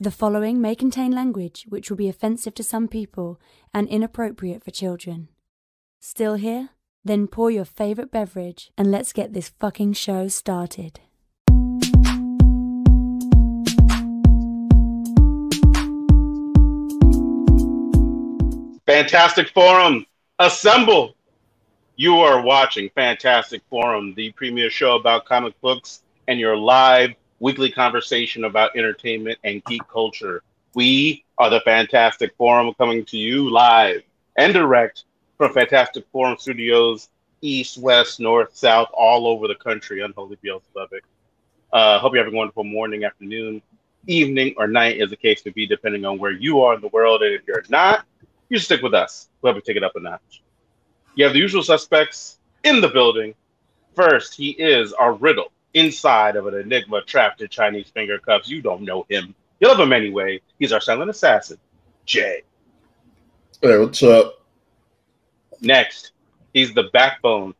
The following may contain language which will be offensive to some people and inappropriate for children. Still here? Then pour your favorite beverage and let's get this fucking show started. Fantastic Forum, assemble! You are watching Fantastic Forum, the premier show about comic books and your live weekly conversation about entertainment and geek culture. We are the Fantastic Forum coming to you live and direct from Fantastic Forum Studios, east, west, north, south, all over the country, unholy Beelzebub. Uh, hope you're having a wonderful morning, afternoon, evening, or night, as the case may be, depending on where you are in the world. And if you're not, you stick with us. We'll have to take it up a notch. You have the usual suspects in the building. First, he is our riddle inside of an enigma trapped in Chinese finger cuffs. You don't know him. You love him anyway. He's our silent assassin, Jay. Hey, what's up? Next, he's the backbone,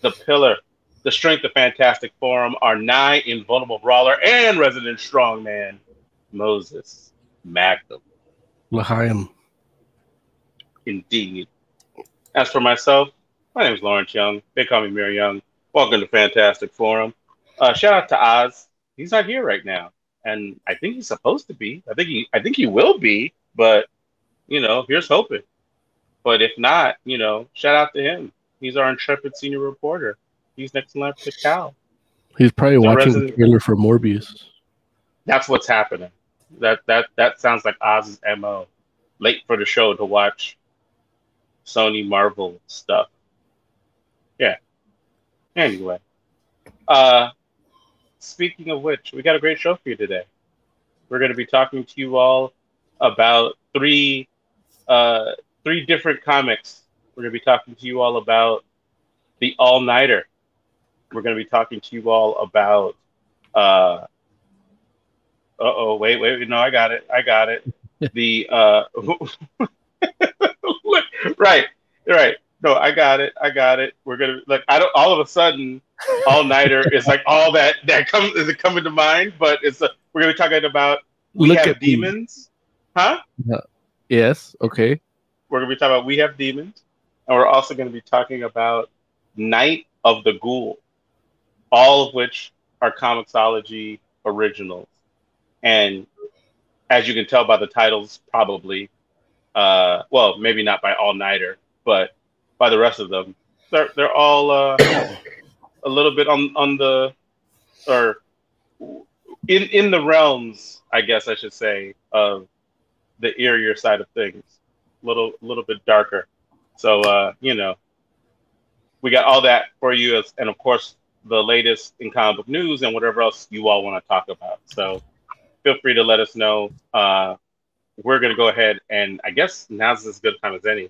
the pillar, the strength of Fantastic Forum, our nigh invulnerable brawler and resident strongman, Moses Magnum. L'chaim. Indeed. As for myself, my name is Lawrence Young. They call me Mayor Young. Welcome to Fantastic Forum. Uh, shout out to Oz. He's not here right now, and I think he's supposed to be. I think he, I think he will be. But you know, here's hoping. But if not, you know, shout out to him. He's our intrepid senior reporter. He's next in line for Cal. He's probably So watching Resident- the trailer for Morbius. That's what's happening. That that that sounds like Oz's mo. Late for the show to watch Sony Marvel stuff. Yeah. Anyway, uh, speaking of which, we got a great show for you today. We're going to be talking to you all about three uh, three different comics. We're going to be talking to you all about the All Nighter. We're going to be talking to you all about. Uh oh, wait, wait, no, I got it, I got it. The uh, right, right. No, I got it, I got it. We're gonna like I don't. All of a sudden, All Nighter is like all that that comes is it coming to mind, but it's a, we're gonna be talking about we Look have demons, huh? Yes. Okay. We're gonna be talking about we have demons, and we're also gonna be talking about Night of the Ghoul, all of which are Comixology originals. And as you can tell by the titles, probably, uh, well, maybe not by All Nighter, but by the rest of them, they're they're all uh, a little bit on on the or in in the realms, I guess I should say, of the eerier side of things little little bit darker. So uh, you know, we got all that for you, as, and of course the latest in comic book news and whatever else you all want to talk about. So feel free to let us know. Uh, we're gonna go ahead and I guess now's as good a time as any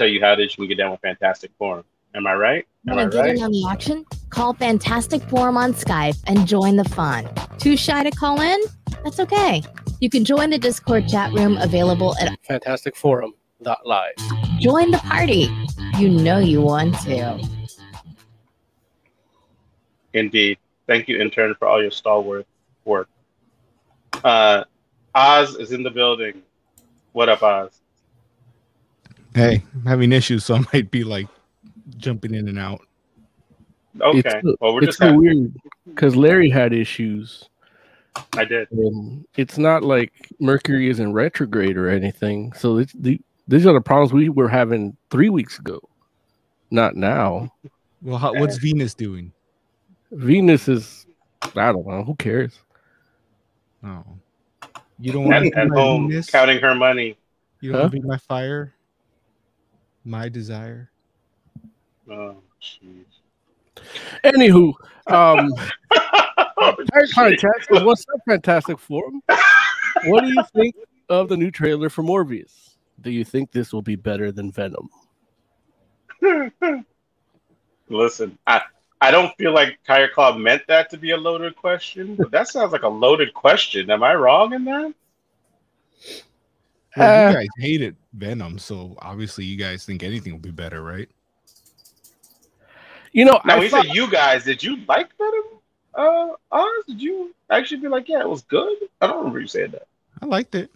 you how it is you can get down with Fantastic Forum. Am I right? Am I Want to get right? in on the action? Call Fantastic Forum on Skype and join the fun. Too shy to call in? That's okay. You can join the Discord chat room available at Fantastic Forum. Dot live. Join the Party. You know you want to. Indeed. Thank you, intern, for all your stalwart work. Uh, Oz is in the building. What up, Oz? Hey, I'm having issues, so I might be like jumping in and out. Okay. It's, well, we're it's just so happy. weird because Larry had issues. I did. And it's not like Mercury is in retrograde or anything. So it's the, these are the problems we were having three weeks ago, not now. Well, how, what's Venus doing? Venus is, I don't know. Who cares? Oh, you don't want At, to at be home, Venus? counting her money. You don't want to be my fire, my desire. Oh, jeez. Anywho, um, hi, hi, What's up, Fantastic Forum? What do you think of the new trailer for Morbius? Do you think this will be better than Venom? Listen, I I don't feel like Tiger Claw meant that to be a loaded question, but that sounds like a loaded question. Am I wrong in that? Well, Uh, you guys hated Venom, so obviously you guys think anything will be better, right? You know, Now, I when you thought, say you guys, did you like Venom? uh, Oz, did you actually be like, yeah, it was good? I don't remember you saying that. I liked it.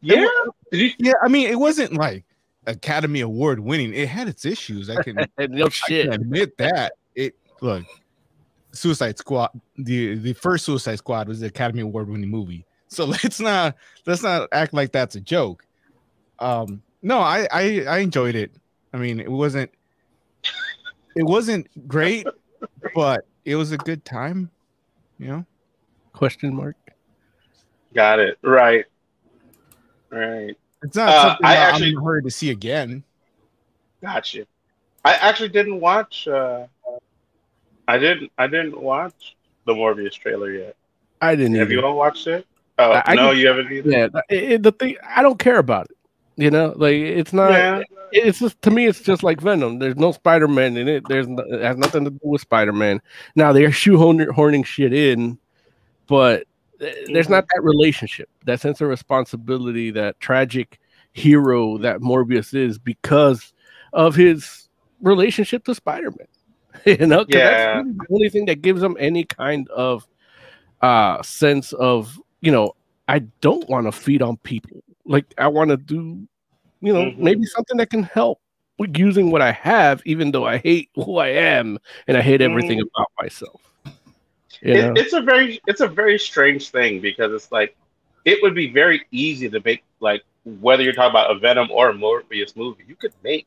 Yeah, did you? Yeah, I mean, it wasn't like Academy Award winning. It had its issues. I can, no shit. can admit that. It look, Suicide Squad. The the first Suicide Squad was the Academy Award winning movie. So let's not let's not act like that's a joke. Um, no, I I, I enjoyed it. I mean, it wasn't it wasn't great, but it was a good time. You know. Question mark. Got it right, right. It's not Uh, something I that actually- I'm in a hurry to see again. Gotcha. I actually didn't watch. Uh, I didn't. I didn't watch the Morbius trailer yet. I didn't. Have either. you all watched it? Oh I- I no, can- you haven't either. Yeah, it, the thing I don't care about it. You know, like it's not. Yeah. It's just to me, it's just like Venom. There's no Spider Man in it. There's no, it has nothing to do with Spider Man. Now they're shoehorning shit in, but there's not that relationship, that sense of responsibility, that tragic hero that Morbius is because of his relationship to Spider Man. you know, Yeah. that's really the only thing that gives them any kind of uh sense of you know I don't want to feed on people. Like I want to do, you know, Mhm. maybe something that can help with using what I have, even though I hate who I am and I hate everything Mhm. about myself. It, it's a very it's a very strange thing because it's like it would be very easy to make like whether you're talking about a Venom or a Morbius movie, you could make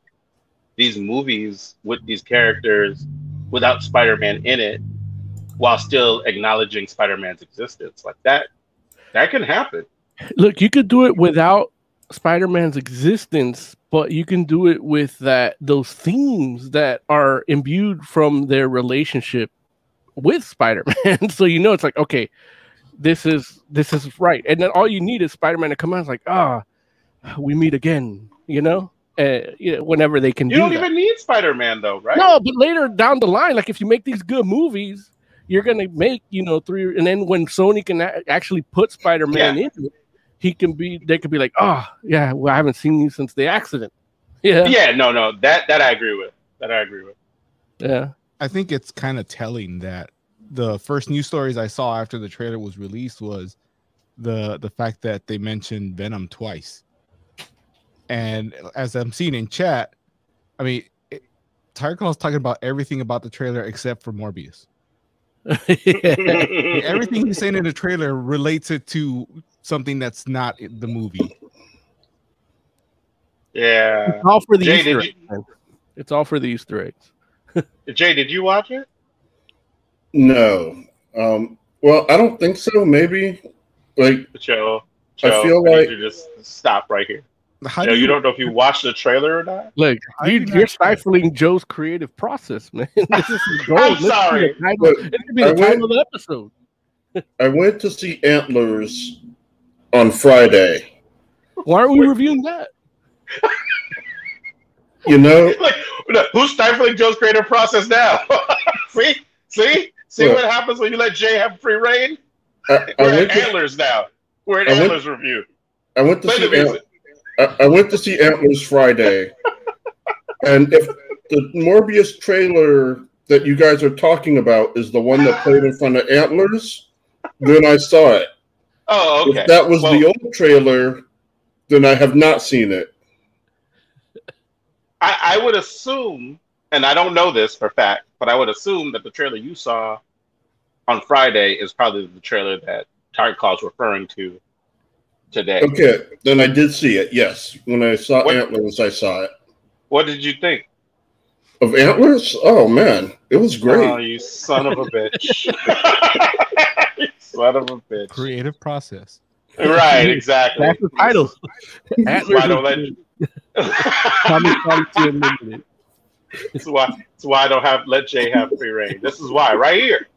these movies with these characters without Spider-Man in it while still acknowledging Spider-Man's existence. Like that that can happen. Look, you could do it without Spider-Man's existence, but you can do it with that those themes that are imbued from their relationship with Spider-Man. so you know it's like, okay, this is this is right. And then all you need is Spider-Man to come out. It's like, ah, we meet again, you know? Uh, you know, whenever they can You do don't that. even need Spider-Man though, right? No, but later down the line, like if you make these good movies, you're gonna make you know three, and then when Sony can a- actually put Spider-Man in it, he can be. They could be like, oh yeah, well I haven't seen you since the accident. Yeah, Yeah, no, no. That that I agree with. That I agree with. yeah. I think it's kind of telling that the first news stories I saw after the trailer was released was the the fact that they mentioned Venom twice. And as I'm seeing in chat, I mean, it, Tyreek talking about everything about the trailer except for Morbius. Everything he's saying in the trailer relates it to something that's not the movie. Yeah. It's all for the Jay, Easter eggs. man. It's all for the Easter eggs. Jay, did you watch it? No. Um, well, I don't think so. Maybe. Like, Joe, I feel need like- you just stop right here. How Joe, do you don't know if you watched the trailer or not. Look, I you you're not- stifling Joe's creative process, man. this is the goal. I'm This could be sorry. the title- But It could be I the title went- of the episode. I went to see Antlers on Friday. Why aren't we reviewing that? You know, like, who's stifling Joe's creative process now? see, see, see Look. what happens when you let Jay have free reign. I, I We're went at to, Antlers now. We're at I went- Antlers review. I went to Play the see Ant- music. I, I went to see Antlers Friday, and if the Morbius trailer that you guys are talking about is the one that played in front of Antlers, then I saw it. Oh, okay. If that was Well, the old trailer, then I have not seen it. I, I would assume, and I don't know this for fact, but I would assume that the trailer you saw on Friday is probably the trailer that Tiger Claw's referring to today. Okay, then I did see it. Yes, when I saw What- Antlers, I saw it. What did you think? Of Antlers? Oh man, it was great. Oh, you son of a bitch! Son of a bitch! creative process. Right, exactly. That's the title. Antlers why don't let and Comic That's why. That's why I don't have let Jay have free reign. This is why, right here.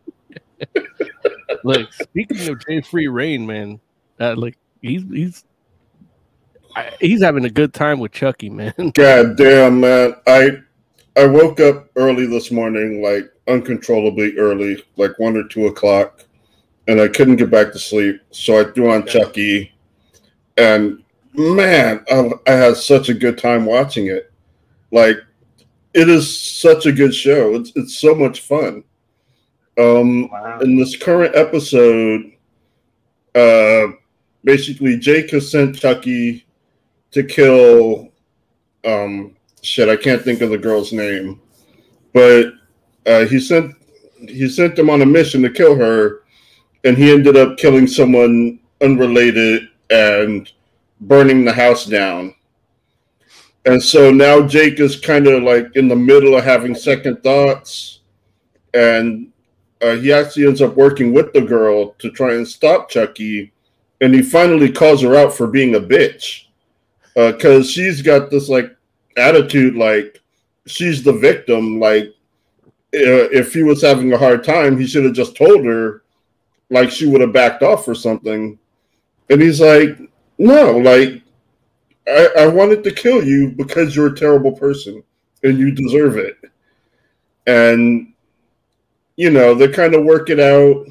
Look, speaking of Jay Free reign, man, uh, like he's he's he's having a good time with Chucky, man. God damn, man. I I woke up early this morning, like uncontrollably early, like one or two o'clock, and I couldn't get back to sleep. So I threw on Chucky, and man, I, I had such a good time watching it. Like, it is such a good show. It's it's so much fun, Um, Wow. in this current episode, uh, basically Jake has sent Chucky to kill. Um, shit, I can't think of the girl's name, but uh, he sent he sent them on a mission to kill her, and he ended up killing someone unrelated and burning the house down. And so now Jake is kind of like in the middle of having second thoughts, and uh, he actually ends up working with the girl to try and stop Chucky, and he finally calls her out for being a bitch because she's got this like attitude like she's the victim. Like uh, if he was having a hard time, he should have just told her, like she would have backed off or something. And he's like, no, like I, I wanted to kill you because you're a terrible person and you deserve it. And you know, they kind of work it out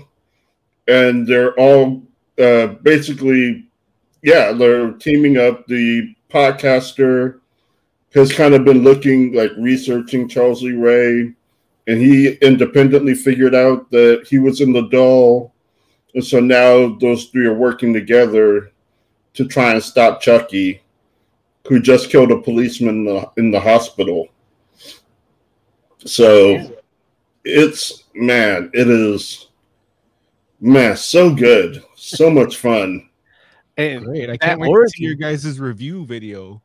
and they're all uh, basically, yeah, they're teaming up. The podcaster has kind of been looking, like researching Charles Lee Ray, and he independently figured out that he was in the doll. And so now those three are working together to try and stop Chucky, who just killed a policeman in the, in the hospital. So it's man, it is man, so good, so much fun. And Great. I can't wait to see your guys' review video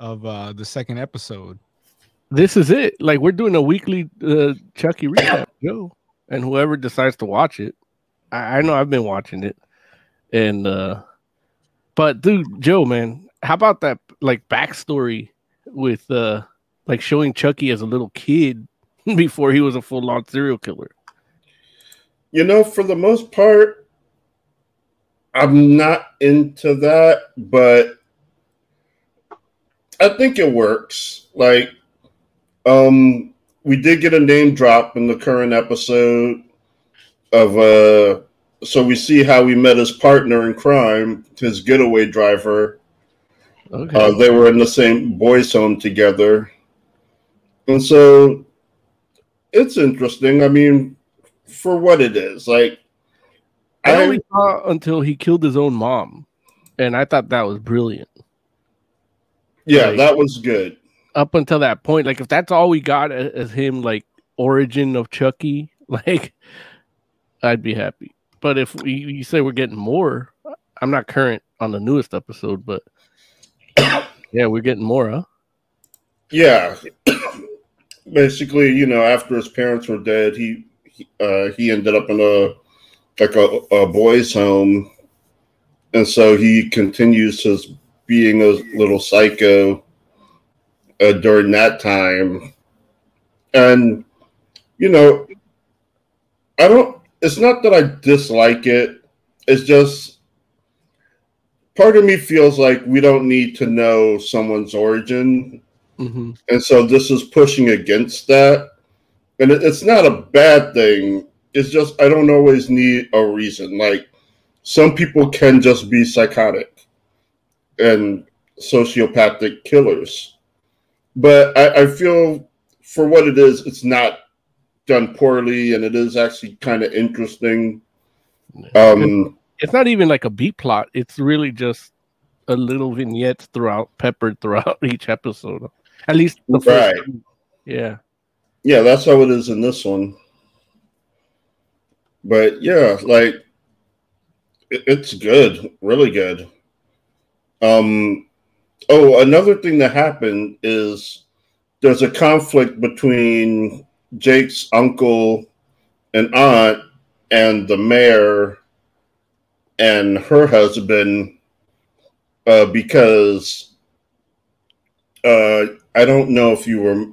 of uh the second episode. this is it. Like we're doing a weekly uh, Chucky recap, Joe, and whoever decides to watch it. I, I know I've been watching it, and uh but dude, Joe, man, how about that like backstory with uh like showing Chucky as a little kid before he was a full on serial killer? You know, for the most part, I'm not into that, but I think it works. Like, um, we did get a name drop in the current episode of uh so we see how he met his partner in crime, his getaway driver. Okay. Uh, they were in the same boys' home together. And so it's interesting. I mean, for what it is, like, I only saw until he killed his own mom, and I thought that was brilliant. yeah, like- that was good. Up until that point, like if that's all we got as him, like origin of Chucky, like I'd be happy. But if we, you say we're getting more, I'm not current on the newest episode, but yeah, we're getting more, huh? Yeah. Basically, you know, after his parents were dead, he, uh, he ended up in a like a, a boys' home, and so he continues his being a little psycho uh, during that time, and you know, I don't. It's not that I dislike it. It's just part of me feels like we don't need to know someone's origin Mm-hmm. and so this is pushing against that and it's not a bad thing it's just i don't always need a reason like some people can just be psychotic and sociopathic killers but i, I feel for what it is it's not done poorly and it is actually kind of interesting um It's not even like a B plot. It's really just a little vignettes throughout, peppered throughout each episode. At least the first. Right. Yeah. Yeah, that's how it is in this one. But yeah, like it- it's good, really good. Um oh, another thing that happened is there's a conflict between Jake's uncle and aunt and the mayor and her husband uh because uh I don't know if you were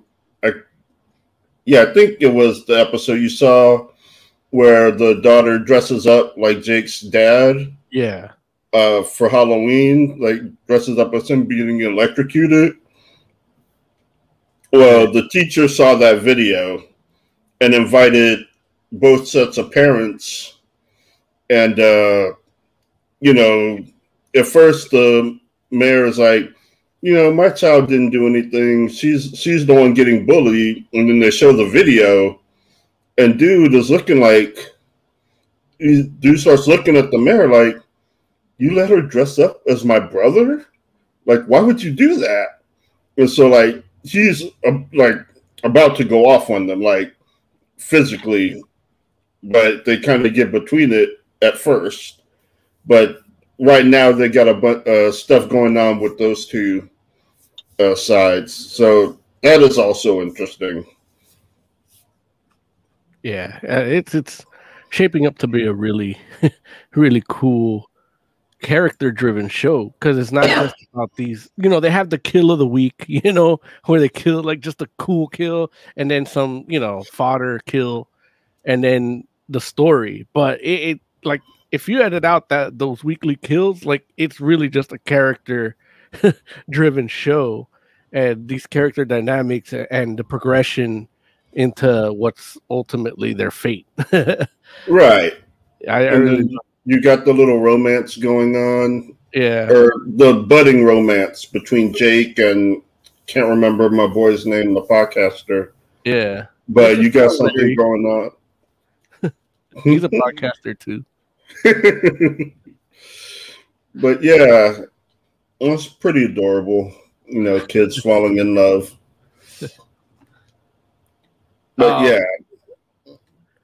yeah, I think it was the episode you saw where the daughter dresses up like Jake's dad Yeah. uh, for Halloween, like dresses up as him being electrocuted. Well, the teacher saw that video and invited both sets of parents. And, uh, you know, at first the mayor is like, you know, my child didn't do anything. She's she's the one getting bullied. And then they show the video, and dude is looking like dude starts looking at the mayor like, you let her dress up as my brother? Like, why would you do that? And so like he's uh, like about to go off on them, like physically, but they kind of get between it at first. But right now they got a bunch uh, stuff going on with those two uh, sides, so that is also interesting. Yeah, uh, it's it's shaping up to be a really, really cool character driven show because it's not just about these you know they have the kill of the week you know where they kill like just a cool kill and then some you know fodder kill and then the story. But it, it like if you edit out that those weekly kills like it's really just a character driven show. And these character dynamics and the progression into what's ultimately their fate. Right. I, I really you got the little romance going on, yeah. Or the budding romance between Jake and can't remember my boy's name, the podcaster. yeah. But you got something going on. he's a podcaster too but yeah, it's pretty adorable. You know, kids falling in love. But Um, yeah,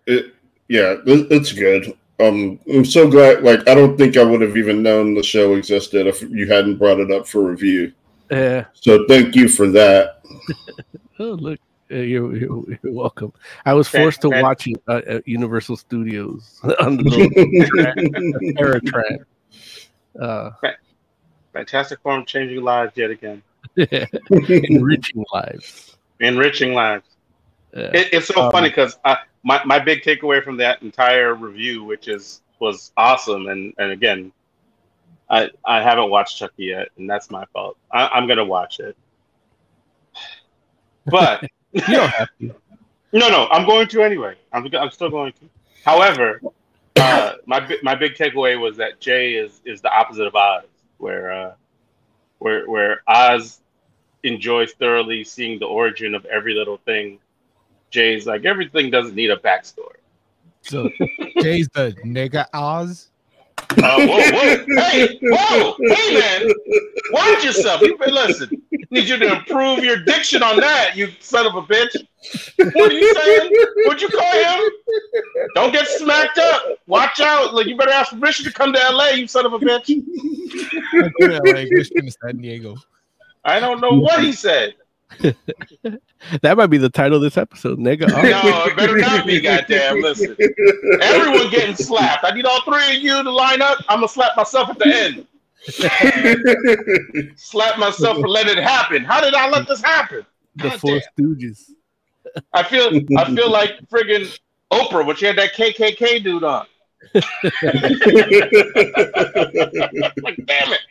it yeah, it, it's good. Um, I'm so glad. Like, I don't think I would have even known the show existed if you hadn't brought it up for review. yeah So thank you for that. Oh, look, you're, you're, you're welcome. I was Fan- forced to fan- watch it uh, at Universal Studios on the little Uh, Fantastic Forum changing lives yet again, enriching lives. enriching lives. Yeah. It, it's so Um, funny because my, my big takeaway from that entire review, which is was awesome, and, and again, I I haven't watched Chucky yet, and that's my fault. I, I'm gonna watch it, but you don't have to. no, no, I'm going to anyway. I'm I'm still going to. However, uh, my my big takeaway was that Jay is is the opposite of Oz, where uh, where where Oz enjoys thoroughly seeing the origin of every little thing. Jay's like everything doesn't need a backstory. So Jay's the nigga Oz. Uh, whoa, whoa, hey, whoa, hey, man, watch yourself. You listen. Need you to improve your diction on that, you son of a bitch. What are you saying? What'd you call him? Don't get smacked up. Watch out. Like you better ask permission to come to LA, you son of a bitch. I do that, like San Diego. I don't know what he said. That might be the title of this episode. Nigga. No, oh. it better not be. Goddamn, listen. Everyone getting slapped. I need all three of you to line up. I'm gonna slap myself at the end. Slap myself for letting it happen. How did I let this happen? the Four damn. Stooges. I feel I feel like friggin' Oprah when she had that KKK dude on. Like, damn it!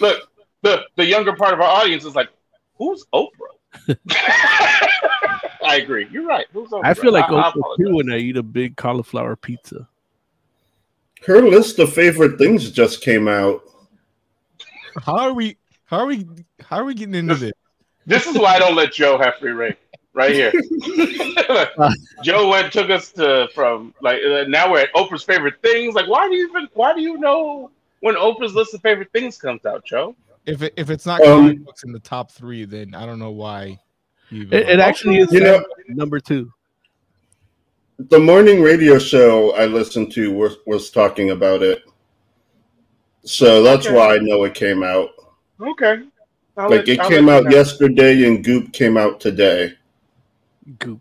Look, the the younger part of our audience is like, who's Oprah? I agree. You're right. Who's Oprah? I feel like I- I Oprah apologize. too when I eat a big cauliflower pizza. Her list of favorite things just came out. How are we? How are we? How are we getting into this? This is why I don't let Joe have free reign. Right here. Joe went took us to from like uh, now we're at Oprah's favorite things. Like, why do you even why do you know when Oprah's list of favorite things comes out, Joe? If it, if it's not Um, comic books in the top three, then I don't know why. It, it actually is You know- number two. The morning radio show I listened to was, was talking about it. So that's Okay. why I know it came out. Okay. I'll Like let- it I'll came out know. yesterday and Goop came out today. Goop.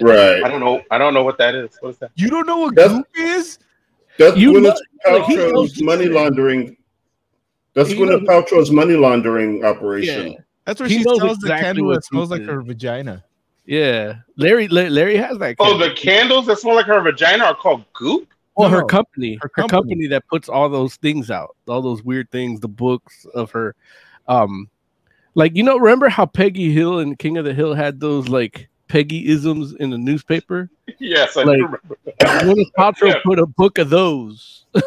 Right. I don't know. I don't know what that is. What is that? You don't know what That's- Goop is? That's You Gwyneth know- like, he knows- money laundering. That's He Gwyneth knows- Paltrow's money laundering operation. Yeah. That's where He she knows sells the candle that smells like her vagina. Yeah. Larry Larry has that. Oh, the candles that smell like her vagina are called goop. Well, No, her company, her her company. company. that puts all those things out, all those weird things, the books of her, um, like you know, remember how Peggy Hill and King of the Hill had those like Peggy isms in the newspaper? Yes, I Like- do remember. Gwyneth Paltrow Yeah. put a book of those.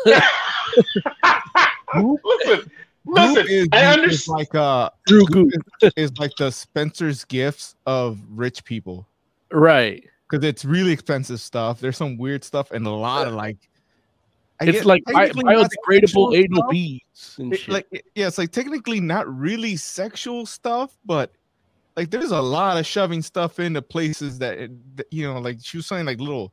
listen, listen. is, I understand. like uh Through Goop, is like the Spencer's gifts of rich people. right? because it's really expensive stuff. There's some weird stuff and a lot of like. I It's get- like bi- technically not biodegradable anal beads and It- shit. like yeah, it's like technically not really sexual stuff, but like there's a lot of shoving stuff into places that, it- that, you know, like she was saying, like little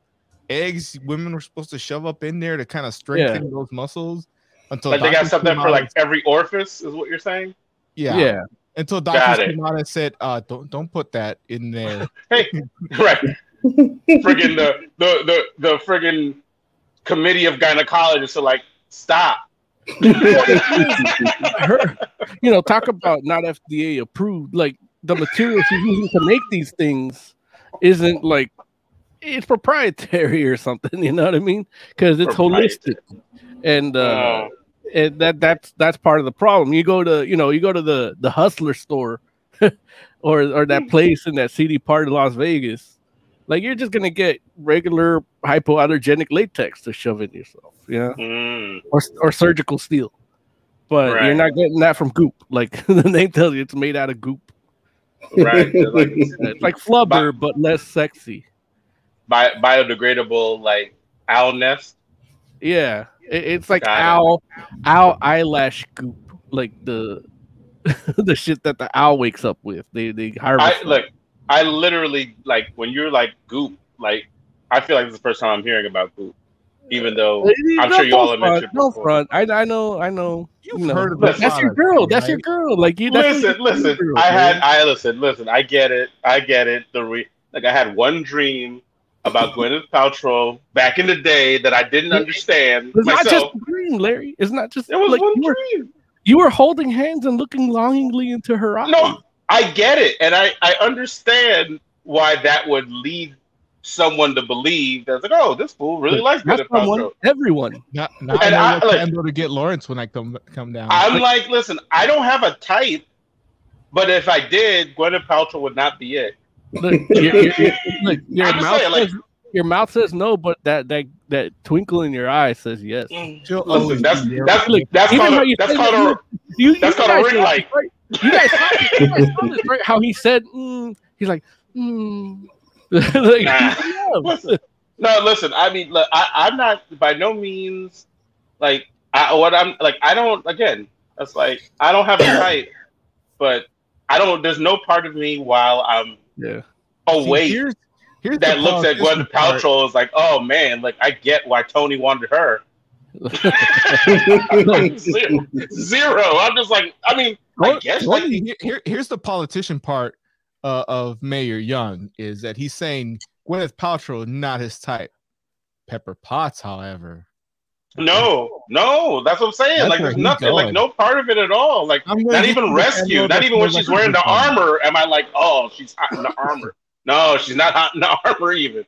eggs women were supposed to shove up in there to kind of strengthen those muscles. Until Like they got something for like every orifice, is what you're saying? yeah, yeah. Until Got doctors came out and said, uh, don't don't put that in there. Hey, right. friggin' the the the the friggin' committee of gynecologists are like, stop. her, you know, talk about not FDA approved. Like the material she's using to make these things isn't like it's proprietary or something. You know what I mean? Because it's holistic, and uh, and that that's that's part of the problem. You go to you know you go to the the hustler store, or or that place in that seedy part of Las Vegas. Like you're just gonna get regular hypoallergenic latex to shove in yourself, you know, Mm, or or surgical steel. But you're not getting that from goop. Like the name tells you, it's made out of goop. right. Like It's like flubber, but less sexy. bi- biodegradable like owl nest. Yeah, it- it's like Got it. owl, owl eyelash goop, like the the shit that the owl wakes up with. They they harvest. I look, I literally like when you're like goop, like I feel like this is the first time I'm hearing about goop. Even though I'm sure you all have front, mentioned no before. front. I I know I know. You've you know, heard of but the that's your product, girl. That's your girl. Like you. That's listen, listen. girl, I had, man. I listen, listen. I get it. I get it. The re, like I had one dream about Gwyneth Paltrow back in the day that I didn't understand It's not just a dream, Larry. It's not just It was like one you were, dream. you were holding hands and looking longingly into her eyes. No, I get it, and I I understand why that would lead someone to believe that's like, oh, this fool really likes Gwyneth someone, Paltrow. everyone. Now, now I And I- what like- to get Lawrence when I come come down. I'm like, listen, I don't have a type, but if I did, Gwyneth Paltrow would not be it. Look, your, your, your, look, your mouth saying, like- says, your mouth says no, but that that that twinkle in your eye says yes. She'll Listen, that's that's Look, that's called how a, you that's say called that, a You, That's you called a guys ring light. right? You guys, saw you guys saw this, right? How he said, mm, he's like, mm. like, Nah. Listen, no, listen. I mean, look, I, I'm not by no means like I, what I'm like. I don't. Again, that's like I don't have a type, but I don't. There's no part of me while I'm yeah. oh See, wait here's, here's that looks at politician Gwyneth part. Paltrow is like, oh man, like I get why Tony wanted her. Zero. I'm just like, I mean, I guess like, here, here- here's the politician part uh, of Mayor Young is that he's saying Gwyneth Paltrow not his type. Pepper Potts, however, no, no. That's what I'm saying. That's like, there's nothing, like no part of it at all. Like, I'm not even rescue. Not even when she's wearing the armor, am I like, oh, she's hot in the armor? No, she's not hot in the armor even.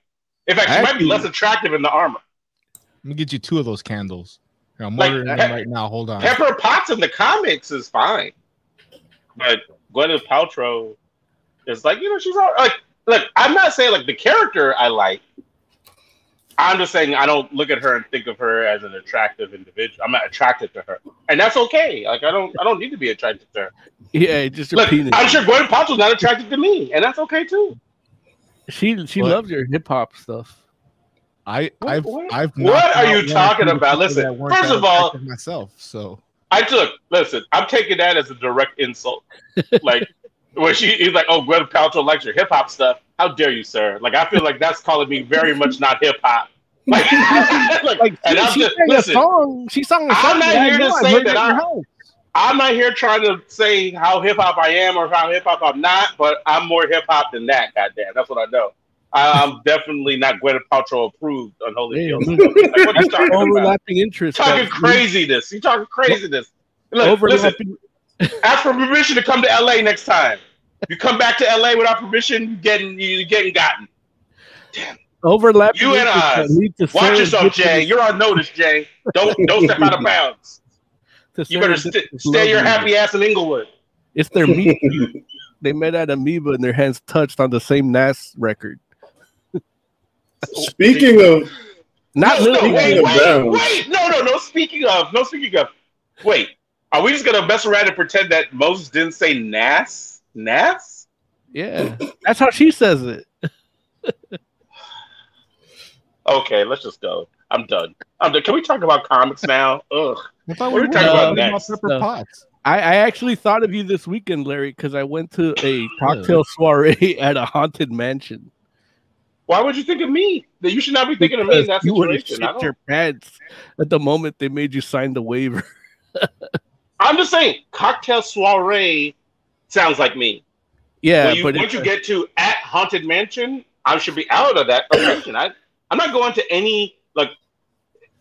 In fact, she might be less attractive in the armor. Let me get you two of those candles. Here, I'm Like, ordering them right now. Hold on. Pepper Potts in the comics is fine, but Gwyneth Paltrow is like, you know, she's all like, look, I'm not saying like the character I like. I'm just saying I don't look at her and think of her as an attractive individual. I'm not attracted to her, and that's okay. Like I don't, I don't need to be attracted to her. Yeah, just your Look, penis. I'm sure Gwyneth Paltrow's not attracted to me, and that's okay too. She she What? loves your hip hop stuff. I I've what- I've what are out you talking about? Listen, first of all- myself. So I took listen. I'm taking that as a direct insult. Like when she he's like, "Oh, Gwyneth Paltrow likes your hip hop stuff." How dare you, sir? Like I feel like that's calling me very much not hip hop. Like, like, Like and she, I'm just sang a listen. song. She sung a I'm song. not that I here to. Say that it at I- your house. I'm not here trying to say how hip hop I am or how hip hop I'm not, but I'm more hip hop than that. Goddamn, that's what I know. I'm definitely not Gwyneth Paltrow approved on Holy Field. Like, what are you talking about? overlapping interests. Talking craziness. You talking craziness. Look, listen. Overlapping. Ask for permission to come to LA next time. You come back to LA without permission, you getting you getting gotten. Overlapping. You and interests I. that lead to Watch yourself, Jay. You're on notice, Jay. Don't don't step out of bounds. You better st- stay your love happy ass in Inglewood. It's their meet. They met at Amoeba and their hands touched on the same NAS record. Speaking of, Not no, no, literally. wait, wait, wait. No, no, no. Speaking of, no. Speaking of, wait. Are we just gonna mess around and pretend that Moses didn't say Nas? Nas? Yeah, that's how she says it. Okay, let's just go. I'm done. I'm done. Can we talk about comics now? Ugh. I thought What are we talking were about talking next? Pepper No. Potts. I, I actually thought of you this weekend, Larry, because I went to a cocktail soiree at a haunted mansion. Why would you think of me? That you should not be thinking of me in that you would have shit your pants at the moment they made you sign the waiver. I'm just saying, cocktail soiree sounds like me. Yeah, when you, but once you get to at haunted mansion, I should be out of that. I I'm not going to any like.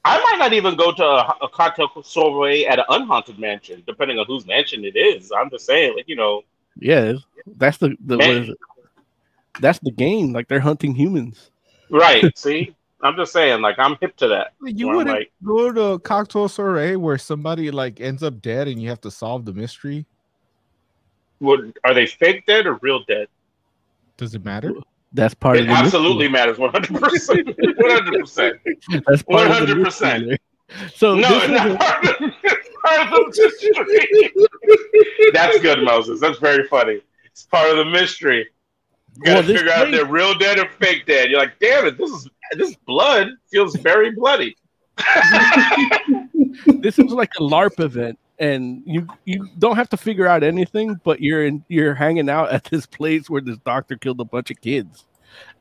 I might not even go to a, a cocktail soiree at an unhaunted mansion, depending on whose mansion it is. I'm just saying, like you know, yeah, that's the, the Man. is it? That's the game. Like they're hunting humans. right? see, I'm just saying, like I'm hip to that. You wouldn't like- go to a cocktail soiree where somebody like ends up dead and you have to solve the mystery. Would are they fake dead or real dead? Does it matter? That's part It of the mystery. absolutely matters. 100. percent 100. percent That's part of the 100%. mystery. So No, it's is not part of, part of the mystery. That's good, Moses. That's very funny. It's part of the mystery. You gotta Well, this figure out if they're real dead or fake dead. You're like, damn it, this is this blood feels very bloody. this is like a LARP event, and you you don't have to figure out anything, but you're in you're hanging out at this place where this doctor killed a bunch of kids,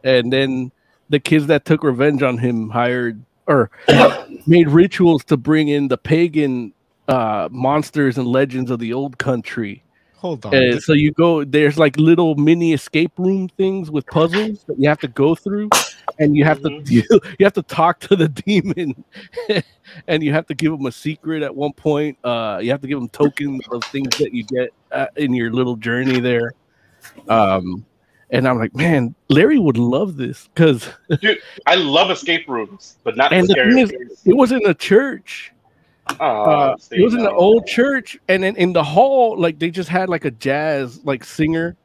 and then the kids that took revenge on him hired or made rituals to bring in the pagan uh monsters and legends of the old country Hold on. and so you go there's like little mini escape room things with puzzles that you have to go through and you have to Mhm. deal, you have to talk to the demon and you have to give them a secret at one point uh you have to give them tokens of things that you get uh, in your little journey there um and i'm like man larry would love this because I love escape rooms, but not And the the scary thing is- it was in a church Oh, uh, it was in the old church, and then in the hall, like they just had like a jazz like singer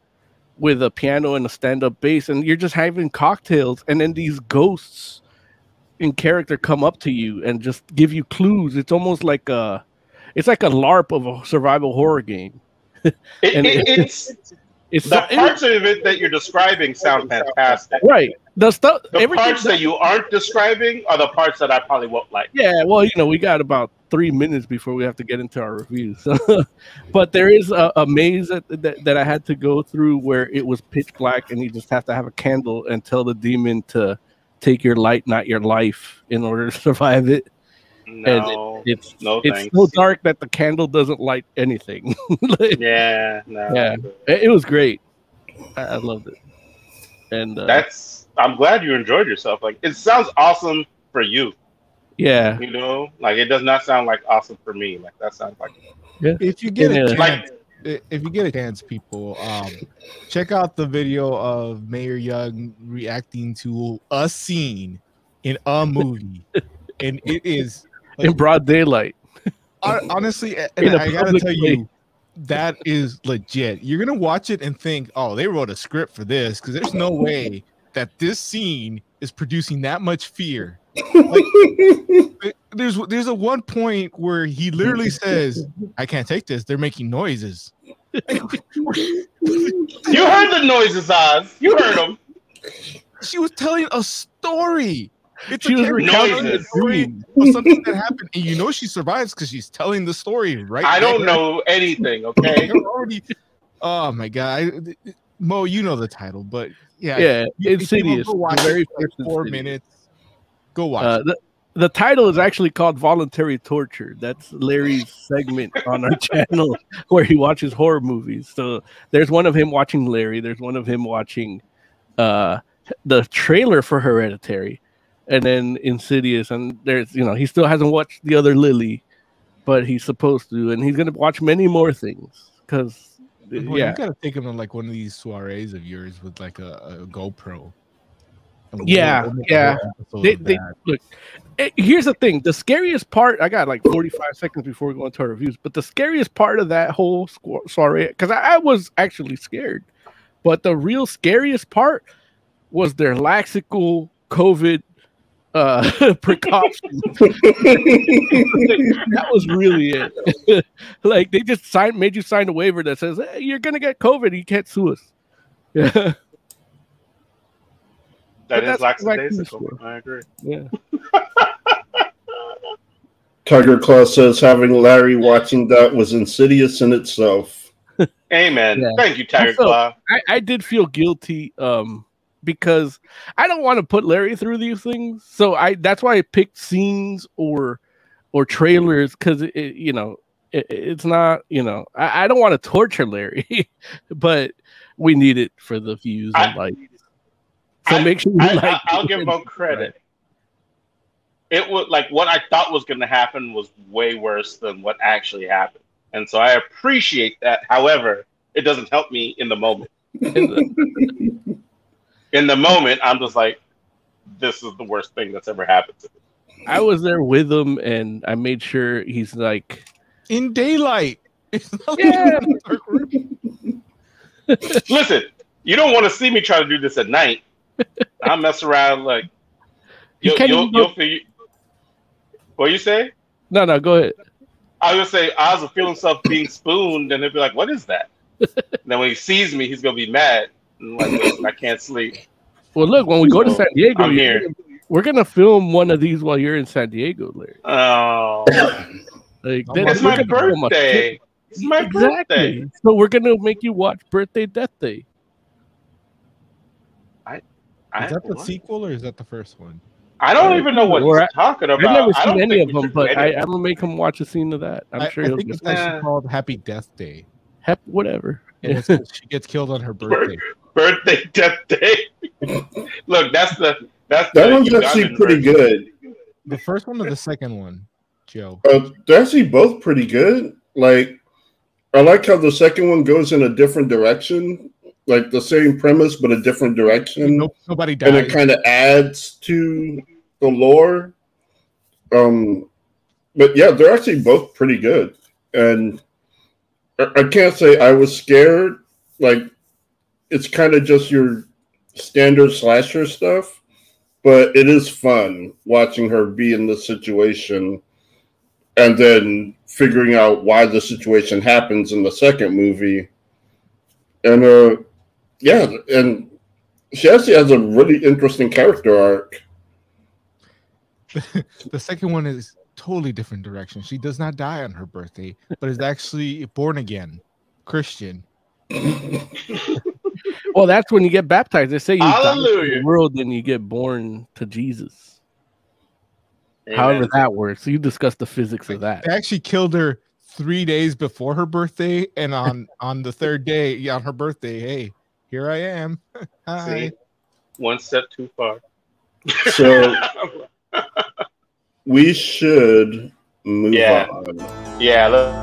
with a piano and a stand-up bass, and you're just having cocktails, and then these ghosts in character come up to you and just give you clues. It's almost like a, it's like a LARP of a survival horror game. And it, it- it's It's the so, it- parts of it that you're describing sound fantastic. right. The stuff, The parts that you aren't describing are the parts that I probably won't like. Yeah, well, you know, we got about three minutes before we have to get into our reviews. but there is a, a maze that, that that I had to go through where it was pitch black, and you just have to have a candle and tell the demon to take your light, not your life, in order to survive it. No, It's no it's thanks. so dark that the candle doesn't light anything. Like, yeah, no. Yeah. it, it was great. I, I loved it. And uh, That's. I'm glad you enjoyed yourself. Like it sounds awesome for you. Yeah, You know, like it does not sound like awesome for me. Like that sounds like if you get Yeah. a chance, like if you get a chance, people, um, check out the video of Mayor Young reacting to a scene in a movie, and it is in broad daylight. honestly, a- and a I gotta public tell place. you, that is legit. You're gonna watch it and think, "Oh, they wrote a script for this," because there's no way that this scene is producing that much fear. Like, there's there's a one point where he literally says, "I can't take this. They're making noises." you heard the noises, Oz. You heard them. she was telling a story. It's She a was character recounting a a story of something that happened, and you know she survives because she's telling the story right. I don't know anything. Okay. Already. Oh my god, I- Mo, you know the title, but yeah, Yeah, you- if you Insidious. watch the very first four Insidious. minutes. Go watch. Uh, the, the title is actually called Voluntary Torture. That's Larry's segment on our channel where he watches horror movies. So there's one of him watching Larry, there's one of him watching uh, the trailer for Hereditary, and then Insidious. And there's, you know, he still hasn't watched the other Lily, but he's supposed to. And he's going to watch many more things because, Well, yeah. you gotta take him on like one of these soirees of yours with like a, a GoPro. Yeah, we'll yeah. They, they, look, eh, here's the thing. The scariest part, I got like 45 seconds before we go into our reviews, but the scariest part of that whole squ- soiree, because I, I was actually scared, but the real scariest part was their laxical COVID uh precautions. that was really it. like they just signed, made you sign a waiver that says hey, you're gonna get COVID, you can't sue us. Yeah. That But is that's what Black lackadaisical. Panther's I agree. Yeah. Tiger Claw says having Larry watching that was insidious in itself. Amen. Yeah. Thank you, Tiger Also- Claw. I, I did feel guilty um because I don't want to put Larry through these things. So I that's why I picked scenes or or trailers because it, it- you know it, it's not you know I, I don't want to torture Larry, but we need it for the views and I- likes. So I- make sure you I, like. I, will it. give both credit. It was like what I thought was going to happen was way worse than what actually happened, and so I appreciate that. However, it doesn't help me in the moment. In the moment, I'm just like, this is the worst thing that's ever happened to me. I was there with him, and I made sure he's like, In daylight. Yeah. in the dark room. Listen, you don't want to see me try to do this at night. I'll mess around like You you'll, can't you'll, even go- you'll feel. What you say? "No, no, go ahead." I was gonna say Oz will feel himself being spooned, and he'll be like, "What is that?" and then when he sees me, he's gonna be mad. And like, I can't sleep. Well, look, when we go to San Diego, I'm here. gonna- we're gonna film one of these while you're in San Diego, Larry. Oh, Like, It's then it's my gonna film a birthday. It's my exactly. birthday. So we're gonna make you watch Birthday Death Day. I, Is that the what? sequel or is that the first one? I don't even know what Or I- he's talking I've never seen any of them, but I, any of I'm gonna make him watch a scene of that. I'm I, sure I he'll think just it's actually Uh, called Happy Death Day. hep whatever. And she gets killed on her birthday. birthday death day. Look, that's the that's That the one's actually pretty version. good. The first one or the second one, Joe? Uh, they're actually both pretty good. Like, I like how the second one goes in a different direction, like the same premise but a different direction, No, nobody and it kind of adds to the lore. Um, but yeah, they're actually both pretty good, and I, I can't say I was scared. Like, it's kind of just your standard slasher stuff, but it is fun watching her be in this situation and then figuring out why the situation happens in the second movie. And uh yeah, and she actually has a really interesting character arc. the second one is totally different direction. She does not die on her birthday, but is actually born again, Christian. Well, that's when you get baptized. They say you die to the world, then you get born to Jesus. Amen. However that works. So you discuss the physics of that. They actually killed her three days before her birthday, and on on the third day, yeah, on her birthday, hey, here I am. Hi. See, one step too far. So we should move Yeah. on. yeah, look,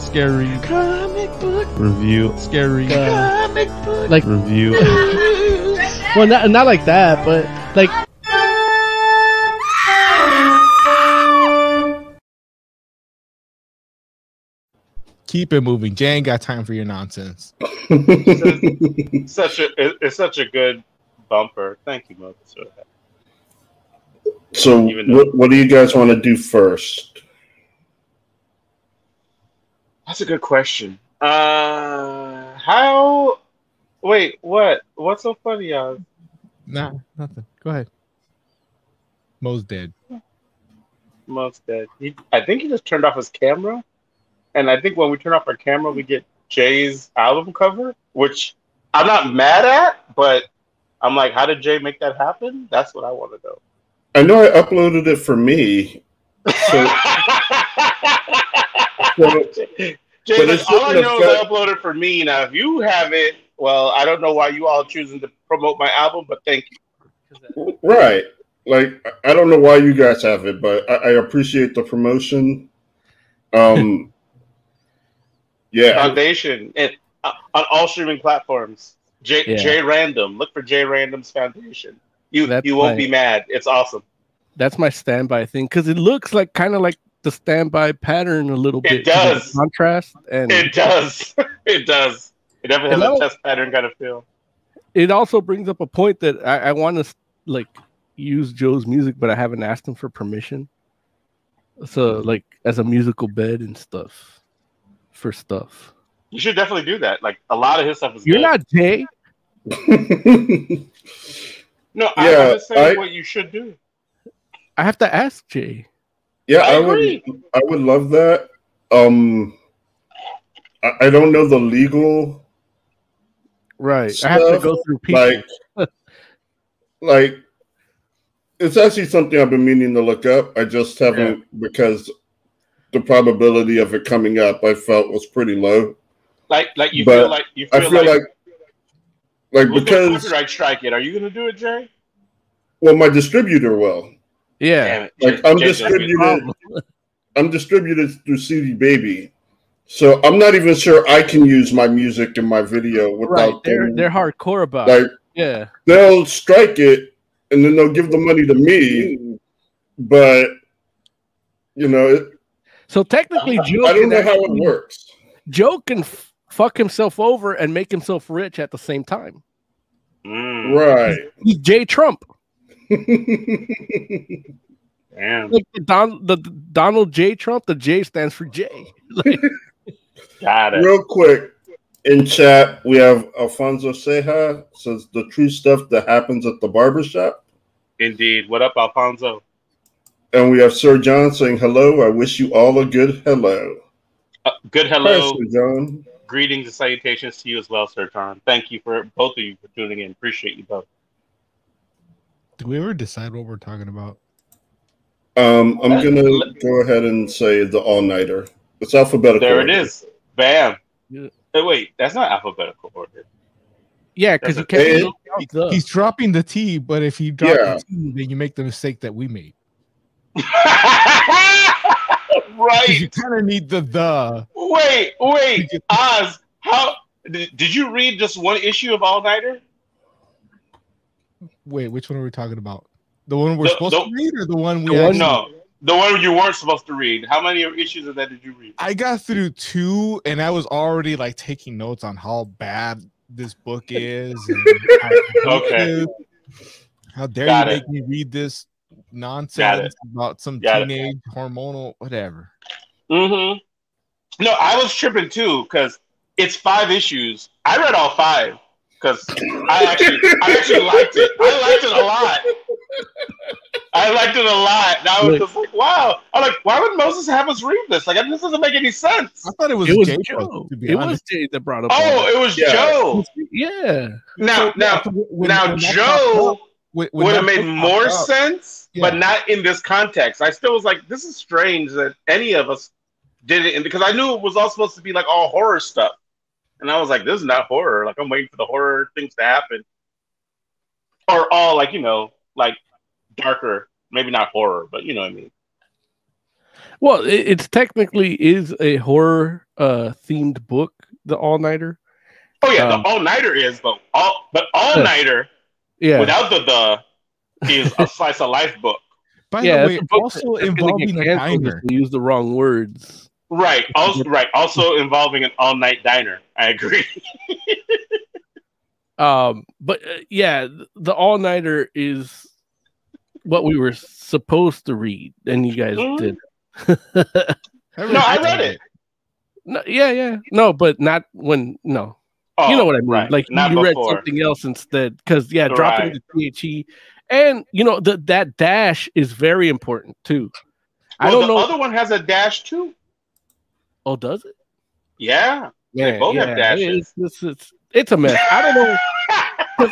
Scary Comic book. review. Scary comic book. like review. well, not not like that, but like Keep it moving. Jay ain't got time for your nonsense. such a it's such a good bumper. Thank you, Moses. so though- what, what do you guys want to do first? That's a good question. Uh, how? Wait, what? What's so funny, y'all? Nah, nothing. Go ahead. Mo's dead. Mo's dead. He, I think he just turned off his camera, and I think when we turn off our camera, we get Jay's album cover, which I'm not mad at, but I'm like, how did Jay make that happen? That's what I want to know. I know I uploaded it for me. So, so but like, all I know is I uploaded for me. Now, if you have it, well, I don't know why you all choosing to promote my album, but thank you. Right. Like I- I don't know why you guys have it, but I, I appreciate the promotion. Um yeah. Foundation and uh, on all streaming platforms. J Yeah. J Random. Look for J Random's Foundation. You That's you won't my- be mad. It's awesome. That's my standby thing because it looks like kind of like the standby pattern a little It bit. does. contrast and It does. it does. It definitely has Hello? a test pattern kind of feel. it also brings up a point that I, I want to like use Joe's music, but I haven't asked him for permission. So like as a musical bed and stuff for stuff. You should definitely do that. Like a lot of his stuff is You're good. not Jay. No, I'm Yeah, just saying I- what you should do. I have to ask Jay. yeah, I I, would. I would love that. Um, I, I don't know the legal Right. I have to go through people. like, like it's actually something I've been meaning to look up. I just haven't because the probability of it coming up I felt was pretty low. Like, like you But feel like you I feel, feel like, like, like who's because copyright strike it? Are you gonna do it, Jay? well, my distributor will. yeah. Like I'm Jay's distributed. Oh. I'm distributed through CD Baby, so I'm not even sure I can use my music in my video without. Right. without They're them. they're hardcore about like it. Yeah. they'll strike it and then they'll give the money to me, but you know, it, So technically, Joe I don't can know how it works. Joe can f- fuck himself over and make himself rich at the same time. Mm, Right. He's Jay Trump, damn, like the, Don, the the Donald J Trump. The J stands for J. Like, got it. Real quick, in chat, we have Alfonso Seja says the true stuff that happens at the barbershop. Indeed. What up, Alfonso? And we have Sir John saying hello. I wish you all a good hello. Uh, good Hi, hello. Sir John. Greetings and salutations to you as well, Sir John. Thank you for both of you for tuning in. Appreciate you both. Do we ever decide what we're talking about? Um, I'm gonna go ahead and say the all nighter. It's alphabetical. There it is. Bam. Yeah. Hey, wait, that's not alphabetical order. yeah, because you can't. a- look out the- He's dropping the T, but if you drop Yeah. the T, then you make the mistake that we made. right. You kind of need the the. Wait, wait, Oz. How did, did you read just one issue of All Nighter? Wait, which one are we talking about? The one we're The- supposed the- to read, or the one we? The one- No, the one you weren't supposed to read. How many issues of that did you read? I got through two, and I was already like taking notes on how bad this book is. And how Okay. is. How dare Got you it. make me read this Got nonsense about some Got it. teenage hormonal whatever? Mm-hmm. No, I was tripping too because it's five issues. I read all five because I actually, I actually liked it. I liked it a lot. I liked it a lot. And I was Look. just like, wow. I'm like, why would Moses have us read this? Like, this doesn't make any sense. I thought it was, it was J Joe. book, to be It was honest. Jay that brought up. Oh, it was Yeah. Joe. yeah. Now, now, When- now, when Joe popped up- when- when would have made more popped up- sense, but not in this context. I still was like, this is strange that any of us did it, and because I knew it was all supposed to be like all horror stuff, and I was like, this is not horror. Like I'm waiting for the horror things to happen, or all like you know, like darker, maybe not horror, but you know what I mean. Well, it, it's technically is a horror uh themed book, the All Nighter. Oh yeah, Um, the all nighter is, but all but all nighter Yeah. without the the is a slice of life book. By yeah, the way, it's a book also that's gonna get involving a canceled if diner. use the wrong words. Right. Also, right. Also involving an all night diner. I agree. Um, but uh, yeah, the all nighter is what we were supposed to read, and you guys Mhm. did. No, I read it. No, yeah, yeah, no, but not when no. Oh, you know what I mean? Right. Like not you read something else instead, because yeah, dropping the THE, and you know the, that dash is very important too. I don't the know. other one has a dash too. oh, does it? Yeah. They both have dashes. It's, it's, it's, it's a mess. I don't know.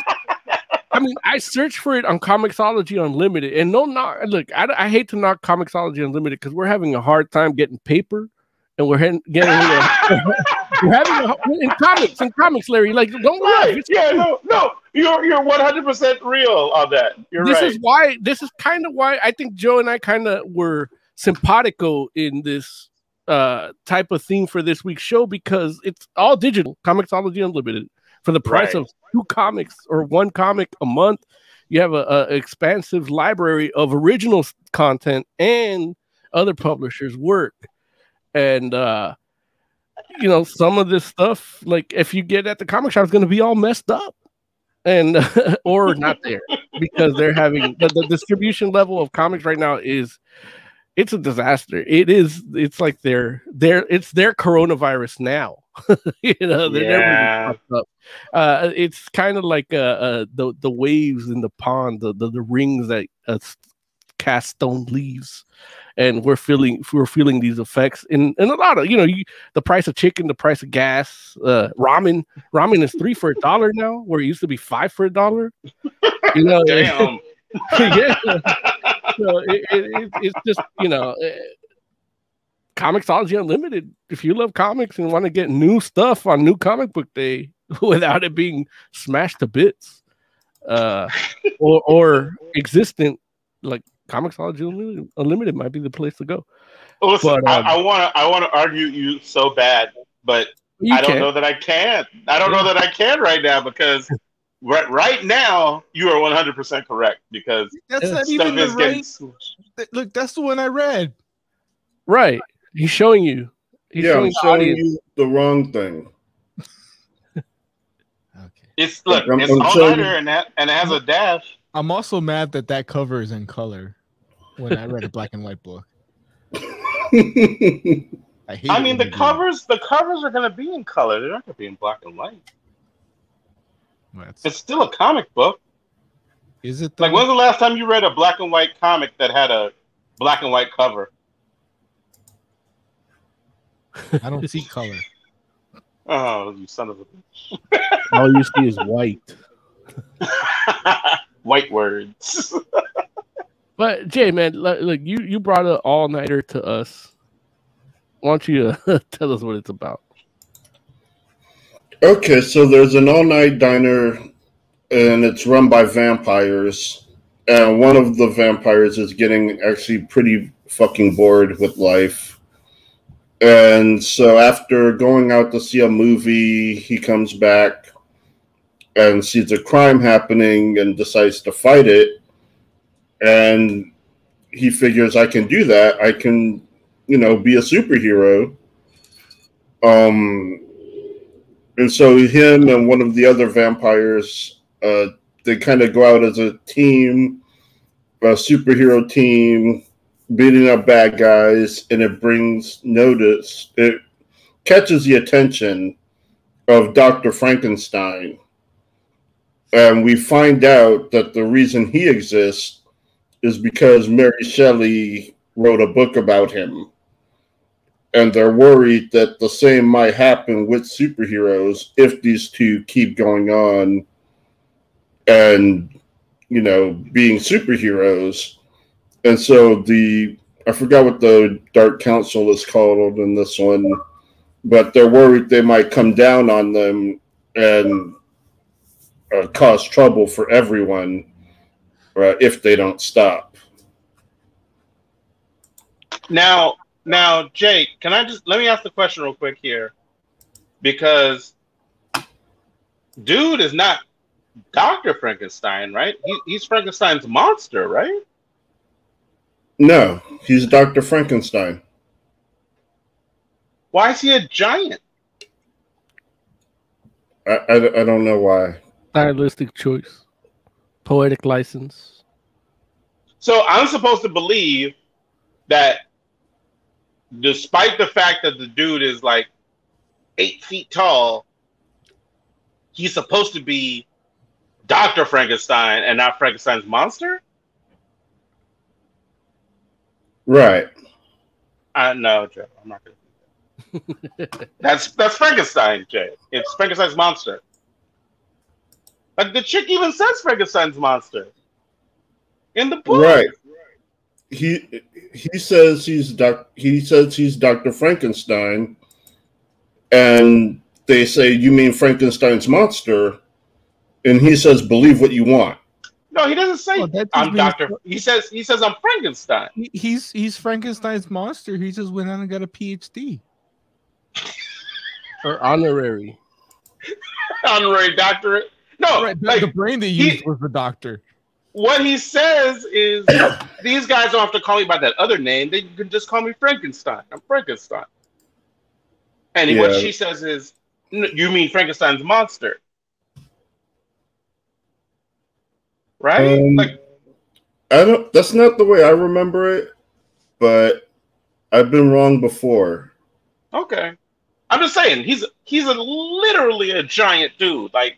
I mean, I searched for it on Comixology Unlimited, and no, knock. Look, I, I hate to knock Comixology Unlimited because we're having a hard time getting paper, and we're getting we're having a, in comics in comics, Larry. Like, don't laugh. right. Yeah. No. No. You're you're 100 percent real on that. You're this right. is why this is kind of why I think Joe and I kind of were simpatico in this uh type of theme for this week's show because it's all digital Comixology Unlimited for the price Right. of two comics or one comic a month. You have a, a expansive library of original content and other publishers' work, and uh you know some of this stuff like if you get at the comic shop, it's going to be all messed up and or not there because they're having the, the distribution level of comics right now is it's a disaster. It is. It's like their their it's their coronavirus now. you know, they're Yeah. never up. Uh, it's kind of like uh, uh, the the waves in the pond, the the, the rings that uh, cast stone leaves, and we're feeling we're feeling these effects in in a lot of you know you, the price of chicken, the price of gas, uh, ramen. Ramen is three for a dollar now, where it used to be five for a dollar. You know, Damn. yeah. So it, it, it, it's just you know, eh, Comixology Unlimited. If you love comics and want to get new stuff on New Comic Book Day without it being smashed to bits, uh, or or existent like Comixology Unlimited, Unlimited might be the place to go. Listen, But, um, I, I want to I want to argue you so bad, but I don't can. know that I can. I don't know that I can right now because right, right now you are 100% correct because That's Yeah. not stuff even the is getting right. Look, that's the one I read. right. He's showing you. He's yeah, I'm showing the audience. you the wrong thing. Okay. It's look, I'm- it's I'm all showing nighter you- and that and it has a dash. I'm also mad that that cover is in color when I read a black and white book. I hate. I mean, the they do covers the covers are going to be in color. They're not going to be in black and white. That's- It's still a comic book. Is it Like, when's the last time you read a black and white comic that had a black and white cover? I don't see color. Oh, you son of a bitch. All you see is white. white words. But Jay, man, look, you you brought an all nighter to us. Why don't you uh, tell us what it's about? Okay, so there's an all night diner and it's run by vampires. And one of the vampires is getting actually pretty fucking bored with life. And so after going out to see a movie, he comes back and sees a crime happening and decides to fight it. And he figures I can do that. I can, you know, be a superhero. Um and so him and one of the other vampires, uh, they kind of go out as a team, a superhero team, beating up bad guys, and it brings notice. It catches the attention of Doctor Frankenstein, and we find out that the reason he exists is because Mary Shelley wrote a book about him. And they're worried that the same might happen with superheroes if these two keep going on and you know being superheroes. And so the i forgot what the dark council is called in this one but they're worried they might come down on them and uh, cause trouble for everyone uh, if they don't stop Now, now, Jake, can I just let me ask the question real quick here, because dude is not Doctor Frankenstein, right? He, he's Frankenstein's monster, right? no he's dr frankenstein Why is he a giant? I, I, I don't know why Stylistic choice, poetic license. So I'm supposed to believe that, despite the fact that the dude is like eight feet tall, he's supposed to be Doctor Frankenstein and not Frankenstein's monster. right Uh, no, Joe, I'm not gonna. do that. that's that's Frankenstein, Jay. It's Frankenstein's monster. Like the chick even says Frankenstein's monster in the book. Right. He he says he's doc, he says he's Dr. Frankenstein and they say you mean Frankenstein's monster and he says believe what you want. No, he doesn't say Oh, I'm means- Doctor. He says he says I'm Frankenstein. He- He's he's Frankenstein's monster. He just went on and got a PhD. Or honorary. Honorary doctorate. No, Right, the, like the brain they he- used was the doctor. what he says is these guys don't have to call me by that other name. They can just call me Frankenstein. I'm Frankenstein. And what she says is, "N- you mean Frankenstein's monster, right? Um, like I don't that's not the way I remember it. but I've been wrong before. Okay. I'm just saying he's he's a literally a giant dude. Like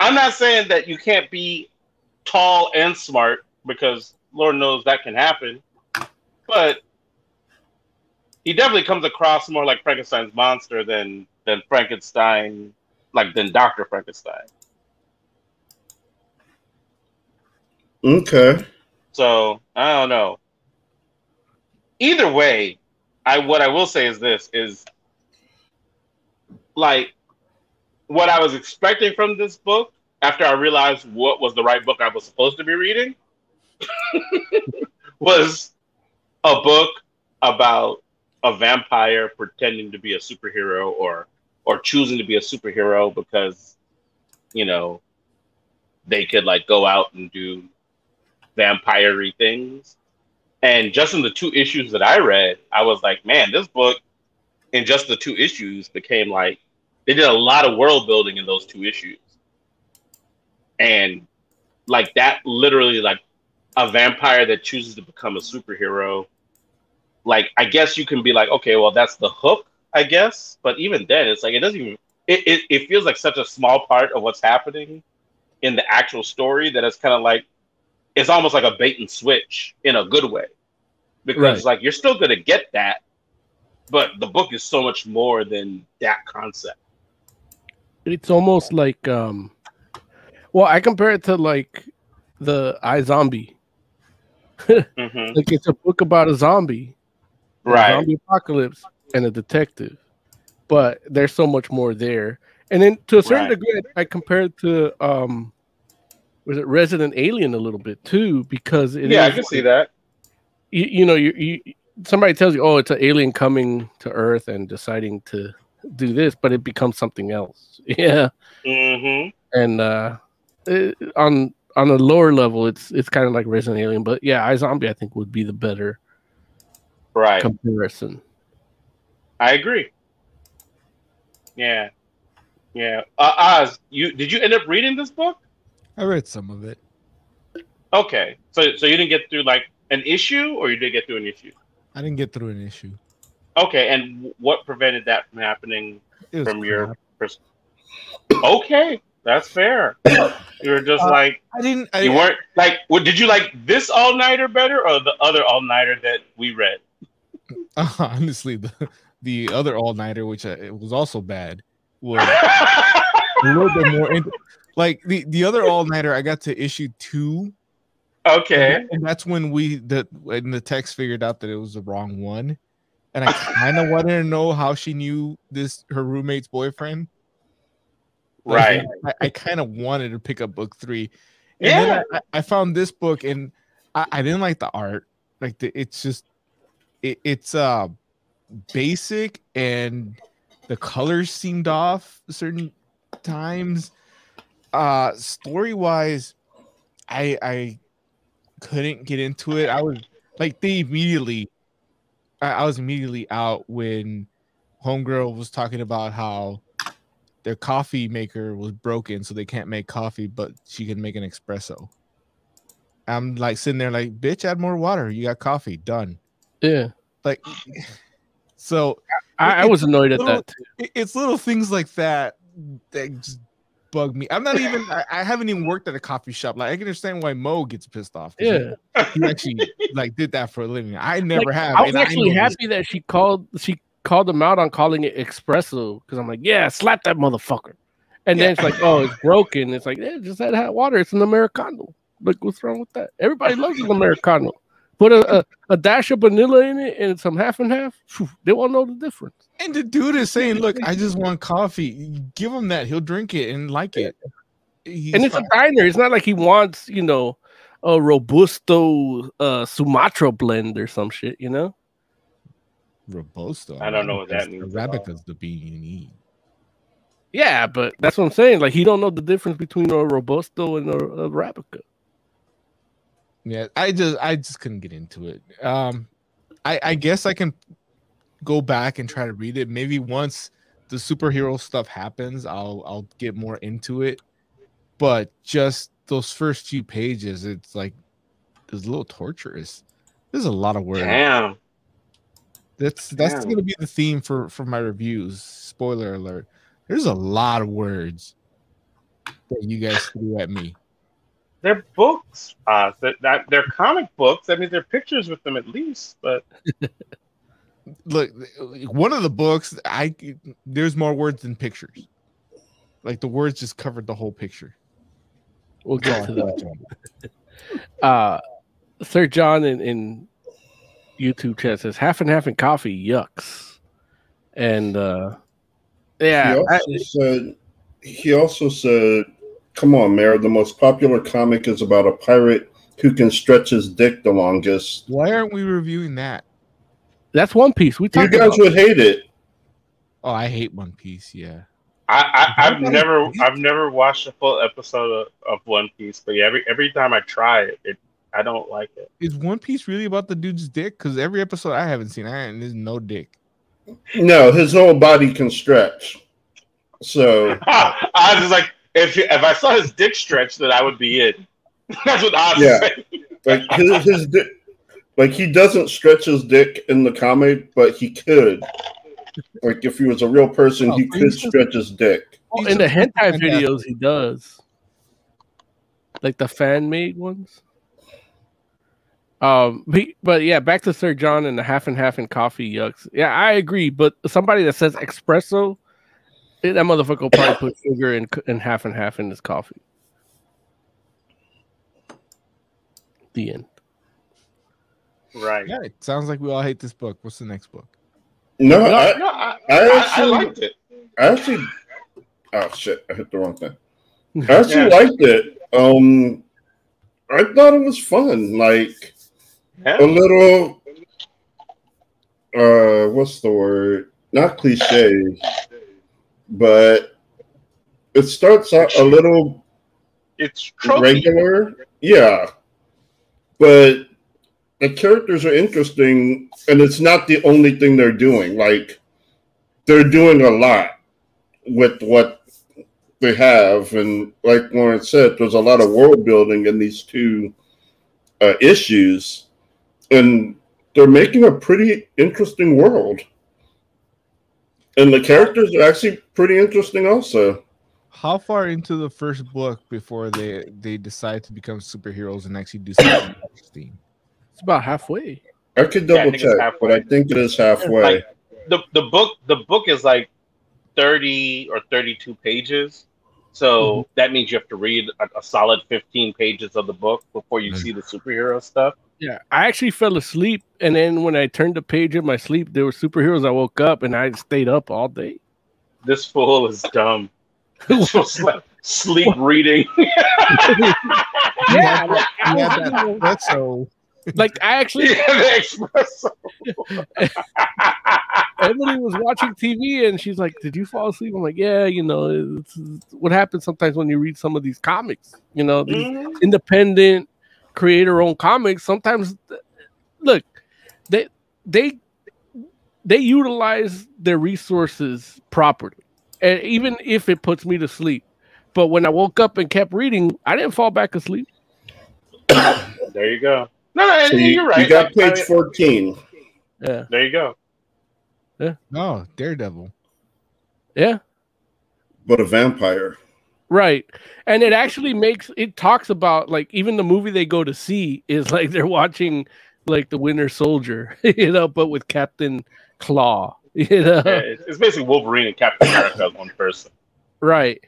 I'm not saying that you can't be tall and smart because Lord knows that can happen. But he definitely comes across more like Frankenstein's monster than than Frankenstein, like than Doctor Frankenstein. Okay. So I don't know. Either way, I what I will say is this is like what I was expecting from this book after I realized what was the right book I was supposed to be reading was a book about a vampire pretending to be a superhero or or choosing to be a superhero because you know they could like go out and do vampire things. And just in the two issues that I read, I was like, man, this book in just the two issues became like they did a lot of world building in those two issues. And like that literally like a vampire that chooses to become a superhero. Like I guess you can be like, okay, well that's the hook, I guess. But even then it's like it doesn't even it, it, it feels like such a small part of what's happening in the actual story that it's kind of like it's almost like a bait and switch in a good way because Right. like you're still going to get that but the book is so much more than that concept It's almost like um well, I compare it to like the iZombie. Mhm. Like it's a book about a zombie, a right zombie apocalypse, and a detective. But there's so much more there. And then to a certain Right. degree, I compare it to um was it Resident Alien a little bit too, because it yeah i can see that you, you know you, you somebody tells you oh it's an alien coming to earth and deciding to do this but it becomes something else. Yeah. Hmm and uh it, on on a lower level it's it's kind of like resident alien but yeah i zombie i think would be the better right. comparison. I agree. Yeah. Yeah. Uh, oz you did you end up reading this book? I read some of it. okay. So so you didn't get through like an issue or you did get through an issue? I didn't get through an issue. Okay and what prevented that from happening from your crap. pers- okay that's fair you were just Uh, like I didn't. I, you weren't like what did you like this all-nighter better or the other all-nighter that we read honestly the the other all nighter, which uh, it was also bad, was a little bit more. Like the the other all nighter, I got to issue two, okay and that's when we the when the text figured out that it was the wrong one, and I kind of wanted to know how she knew this her roommate's boyfriend. Like, right I, I kind of wanted to pick up book three. And Yeah. then I, I found this book and I, I didn't like the art. Like the, it's just it, it's uh basic and the colors seemed off certain times. Uh story wise, I I couldn't get into it. I was like they immediately I, I was immediately out when Homegirl was talking about how their coffee maker was broken, so they can't make coffee, but she can make an espresso. I'm like sitting there, like, bitch, add more water. You got coffee, done. yeah Like, so i, I was annoyed at that too it's little things like that that just bug me. I'm not even. I, I haven't even worked at a coffee shop. Like, I can understand why Mo gets pissed off. yeah he, he actually like did that for a living. I never Like, have. i was actually this- happy that she called she called them out on calling it espresso because i'm like yeah slap that motherfucker and then it's like oh it's broken it's like yeah just add hot water it's an americano like what's wrong with that everybody loves an americano put a, a, a dash of vanilla in it and some half and half phew, they won't know the difference And the dude is saying, "Look, I just want coffee. Give him that. He'll drink it and like it." He's and it's a fine. diner it's not like he wants you know a robusto uh sumatra blend or some shit you know robusto. I don't know what that means at all. Arabica's the bean you need. yeah but that's what i'm saying like he don't know the difference between a robusto and a, a arabica Yeah, I just I just couldn't get into it. Um, I I guess I can go back and try to read it. Maybe once the superhero stuff happens, I'll I'll get more into it. But just those first few pages, it's like it's a little torturous. There's a lot of words. Damn. That's that's Damn. gonna be the theme for for my reviews. Spoiler alert. There's a lot of words that you guys threw at me. They're books. Uh, that, that they're comic books. I mean, they're pictures with them at least. But Look, one of the books, I there's more words than pictures. Like the words just covered the whole picture. We'll get to that. Uh, Sir John in, in YouTube chat says half and half in coffee, yucks. And uh, yeah, he I- also said he also said, "Come on, Mayor. The most popular comic is about a pirate who can stretch his dick the longest. Why aren't we reviewing that? that's One Piece. We You guys about. would hate it. Oh, I hate One Piece. Yeah. I, I I've never I've never watched a full episode of, of One Piece. But yeah, every every time I try it, it I don't like it. Is One Piece really about the dude's dick? Because every episode I haven't seen, I there's no dick. No, his whole body can stretch. So I was just like, if if I saw his dick stretch, then I would be in. That's what I was Yeah. saying. like his, his dick, like he doesn't stretch his dick in the comic, but he could. Like if he was a real person, Oh, he could just- stretch his dick. He's in the hentai videos, he does. Like the fan made ones. Um, but, but yeah, back to Sir John and the half and half and coffee yucks. Yeah, I agree. But somebody that says espresso, that motherfucker will probably put sugar and and half and half in his coffee. The end. Right. Yeah, it sounds like we all hate this book. What's the next book? No, No, I, no, I, I I, I actually- liked it. I actually. Oh shit! I hit the wrong thing. I actually Yeah. liked it. Um, I thought it was fun. Like Yeah. a little. Uh, what's the word? Not cliche, but it starts out a little It's regular. Yeah. But the characters are interesting, and it's not the only thing they're doing. Like, they're doing a lot with what they have. And like Lauren said, there's a lot of world building in these two uh, issues. And they're making a pretty interesting world. And the characters are actually pretty interesting, also. How far into the first book before they they decide to become superheroes and actually do something interesting? It's about halfway. I could Yeah, I double check, but I think it is halfway. Like the the book the book is like thirty or thirty two pages. So mm-hmm. that means you have to read a, a solid fifteen pages of the book before you see the superhero stuff. Yeah, I actually fell asleep, and then when I turned the page in my sleep, there were superheroes. I woke up and I stayed up all day. This fool is dumb. Just like sleep reading. Yeah, like, I Yeah, that, that's so. like I actually the espresso. Emily was watching TV and she's like, "Did you fall asleep?" I'm like, "Yeah, you know, it's, it's what happens sometimes when you read some of these comics. You know, these Mhm. independent creator-owned comics. Sometimes, look, they they they utilize their resources properly, and even if it puts me to sleep. But when I woke up and kept reading, I didn't fall back asleep. There you go. No, no, So you, you're right. you got Like, I page mean, 14. Yeah, there you go. Yeah. No, Daredevil. yeah. but a vampire. Right. And it actually makes it talks about like even the movie they go to see is like they're watching like the Winter Soldier, you know, but with Captain Claw, you know. Yeah, it's, basically Wolverine and Captain America as one person. Right.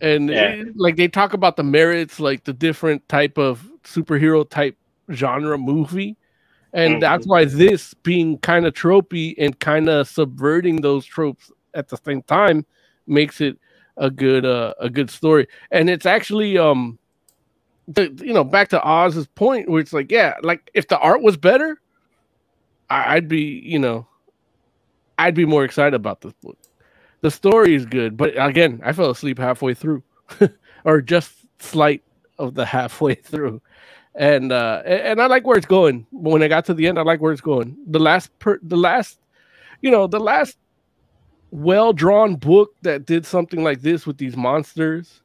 And Yeah. it- like they talk about the merits, like the different type of superhero type genre movie. And mm-hmm. that's why this being kind of tropey and kind of subverting those tropes at the same time makes it a good uh, a good story. And it's actually um the, you know back to Oz's point where it's like yeah, like if the art was better, I, I'd be you know I'd be more excited about this book the story is good, but again, I fell asleep halfway through, or just slight of the halfway through, and uh, and I like where it's going. When I got to the end, I like where it's going. The last, per, the last, you know, the last well drawn book that did something like this with these monsters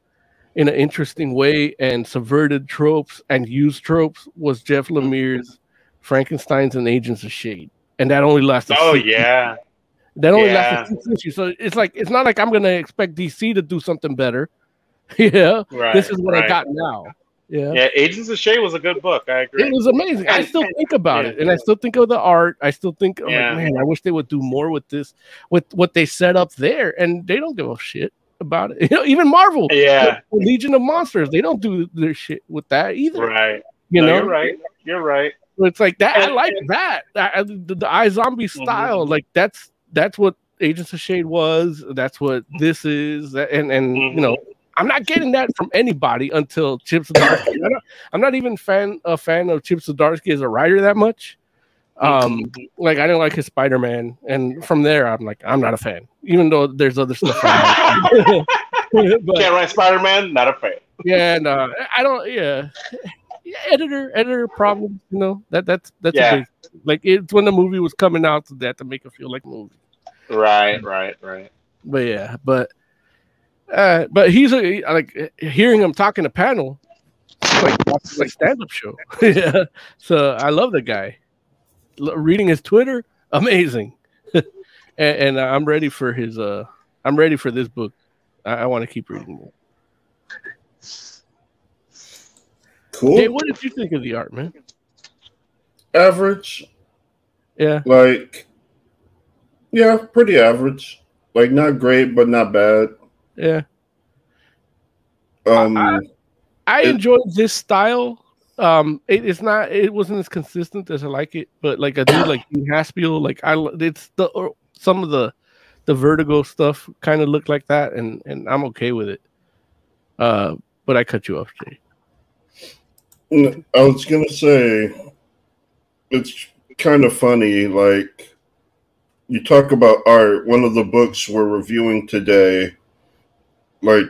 in an interesting way and subverted tropes and used tropes was Jeff Lemire's Frankenstein's and Agents of Shade, and that only lasted. Oh, yeah, that only yeah. lasted six issues. So it's like it's not like I'm gonna expect DC to do something better. yeah, right. this is what I got now. Yeah. Yeah, Agents of Shade was a good book. I agree. It was amazing. I still think about yeah. it, and I still think of the art. I still think, I'm Yeah. like, man, I wish they would do more with this, with what they set up there, and they don't give a shit about it. You know, even Marvel, yeah, Legion of Monsters, they don't do their shit with that either. right. You no, know, you're right. You're right. It's like that. I And- like that. I, I- the, the iZombie Mm-hmm. style, like that's that's what Agents of Shade was. That's what this is, and and you know, Mm-hmm. I'm not getting that from anybody until Chip Zdarsky. I'm not even fan a fan of Chip Zdarsky as a writer that much. Um, like I didn't like his Spider Man, and from there I'm like I'm not a fan, even though there's other stuff. But, Can't write Spider Man. Not a fan. yeah, no, I don't. Yeah, yeah editor, editor problem. You know that that's that's Yeah. big, like it's when the movie was coming out that to make it feel like a movie. Right, right, right. But yeah, but uh, but he's a like hearing him talking to panel, like like stand up show. yeah, so I love the guy. L- reading his Twitter, amazing, and, and I'm ready for his. uh I'm ready for this book. I, I want to keep reading more. Cool. Hey, what did you think of the art, man? Average. Yeah. Like, yeah, pretty average. Like, not great, but not bad. Yeah, Um, I- I enjoyed this style. Um, it, it's not, it wasn't as consistent as I like it, but like I do like Haspiel. Like I, it's the or some of the the Vertigo stuff kind of look like that, and and I'm okay with it. Uh, but I cut you off, Jay. I was gonna say it's kind of funny. Like you talk about art. One of the books we're reviewing today, like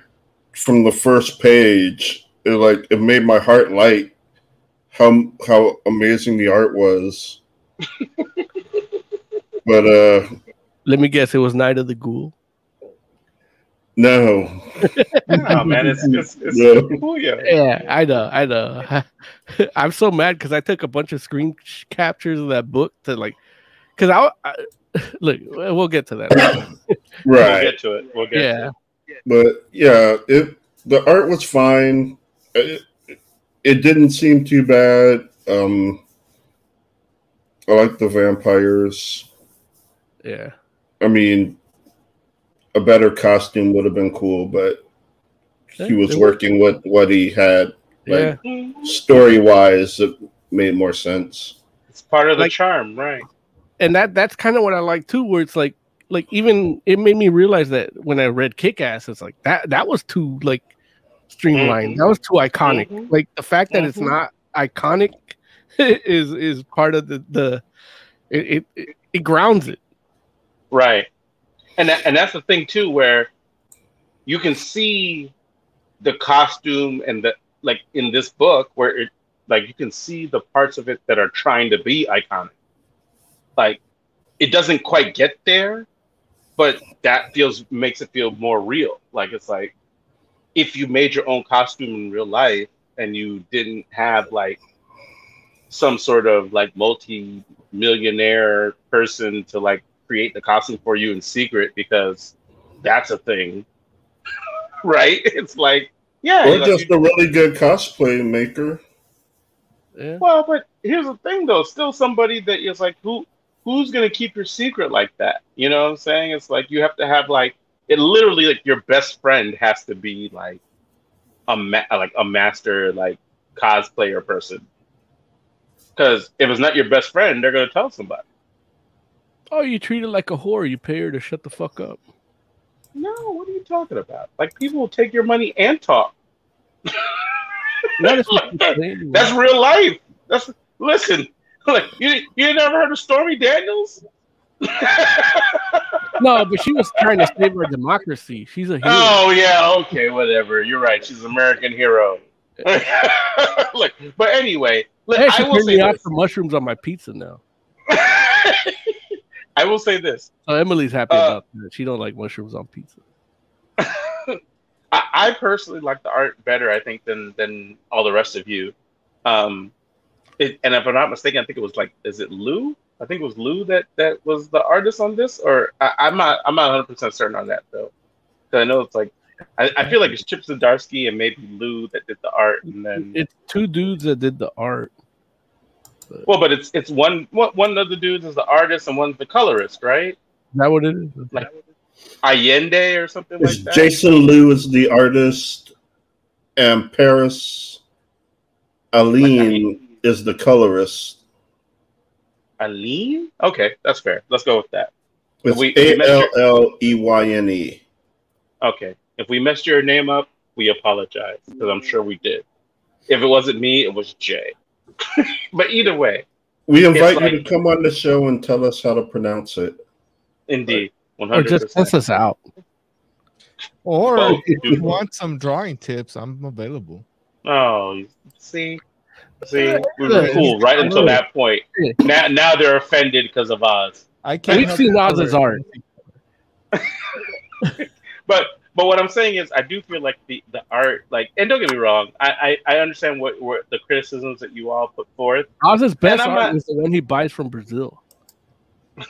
from the first page, it like it made my heart light. How how amazing the art was. but uh Let me guess, it was Night of the Ghoul. no. Oh man, it's it's, it's Yeah. cool, yeah. Yeah, I know, I know. I'm so mad because I took a bunch of screen captures of that book to like, because I, I look. We'll get to that. right. We'll Right. get to it. We'll get yeah, to it. But yeah, it the art was fine. It, it didn't seem too bad. Um, I like the vampires. yeah. I mean, a better costume would have been cool, but he was working with what he had. Yeah, Like story wise, it made more sense. It's part of the Like- charm, right? and that that's kind of what I like too. Where it's like, like even it made me realize that when I read Kick Ass, it's like that that was too like streamlined. Mhm. That was too iconic. Mhm. Like the fact that it's Mhm. not iconic is is part of the the it it, it, it grounds it. Right. And that, and that's the thing too, where you can see the costume and the like in this book where it like you can see the parts of it that are trying to be iconic. Like it doesn't quite get there, but that feels makes it feel more real. Like it's like if you made your own costume in real life and you didn't have like some sort of like multi millionaire person to like create the costume for you in secret because that's a thing right it's like yeah Or like, just you- a really good cosplay maker. Yeah. well but here's the thing though still somebody that is like who who's gonna keep your secret like that you know what i'm saying it's like you have to have like it literally like your best friend has to be like a ma- like a master like cosplayer person because if it's not your best friend they're gonna tell somebody Oh, you treat her like a whore. You pay her to shut the fuck up. No, what are you talking about? Like people will take your money and talk. That is what That's real life. That's listen. Like you, you never heard of Stormy Daniels? no, but she was trying to save our democracy. She's a hero. oh yeah, okay, whatever. You're right. She's an American hero. Look, but anyway, look, hey, she I will say me this. for mushrooms on my pizza now. I will say this. So Emily's happy Uh, about that. She don't like mushrooms on pizza. I, I personally like the art better, I think, than than all the rest of you. Um, it, and if I'm not mistaken, I think it was like, is it Loo? I think it was Loo that that was the artist on this, or I, I'm not I'm not 100 percent certain on that though. Because I know it's like I, I feel like it's Chip Zdarsky and maybe Loo that did the art, and then It's two dudes that did the art. well, but it's it's one one one of the dudes is the artist and one's the colorist, right? Is that what it is? Like Allende or something It's like that. Jason Loo is the artist, and Paris Alleyne is the colorist. Aline? Okay, that's fair. Let's go with that. It's We- we A measured- L L E Y N E. Okay. If we messed your name up, we apologize because I'm sure we did. If it wasn't me, it was Jay. but either way, We invite like- you to come on the show and tell us how to pronounce it. indeed, Or 100%. just test us out. Or Well, if you want some drawing tips, I'm available. Oh, see, see, we Yeah, were cool right until that point. Now, now they're offended because of Oz. I can't. We've help seen Oz's art. But but what I'm saying is, I do feel like the, the art, like, and don't get me wrong, I I, I understand what, what the criticisms that you all put forth. Oz's best art not- is the one he buys from Brazil.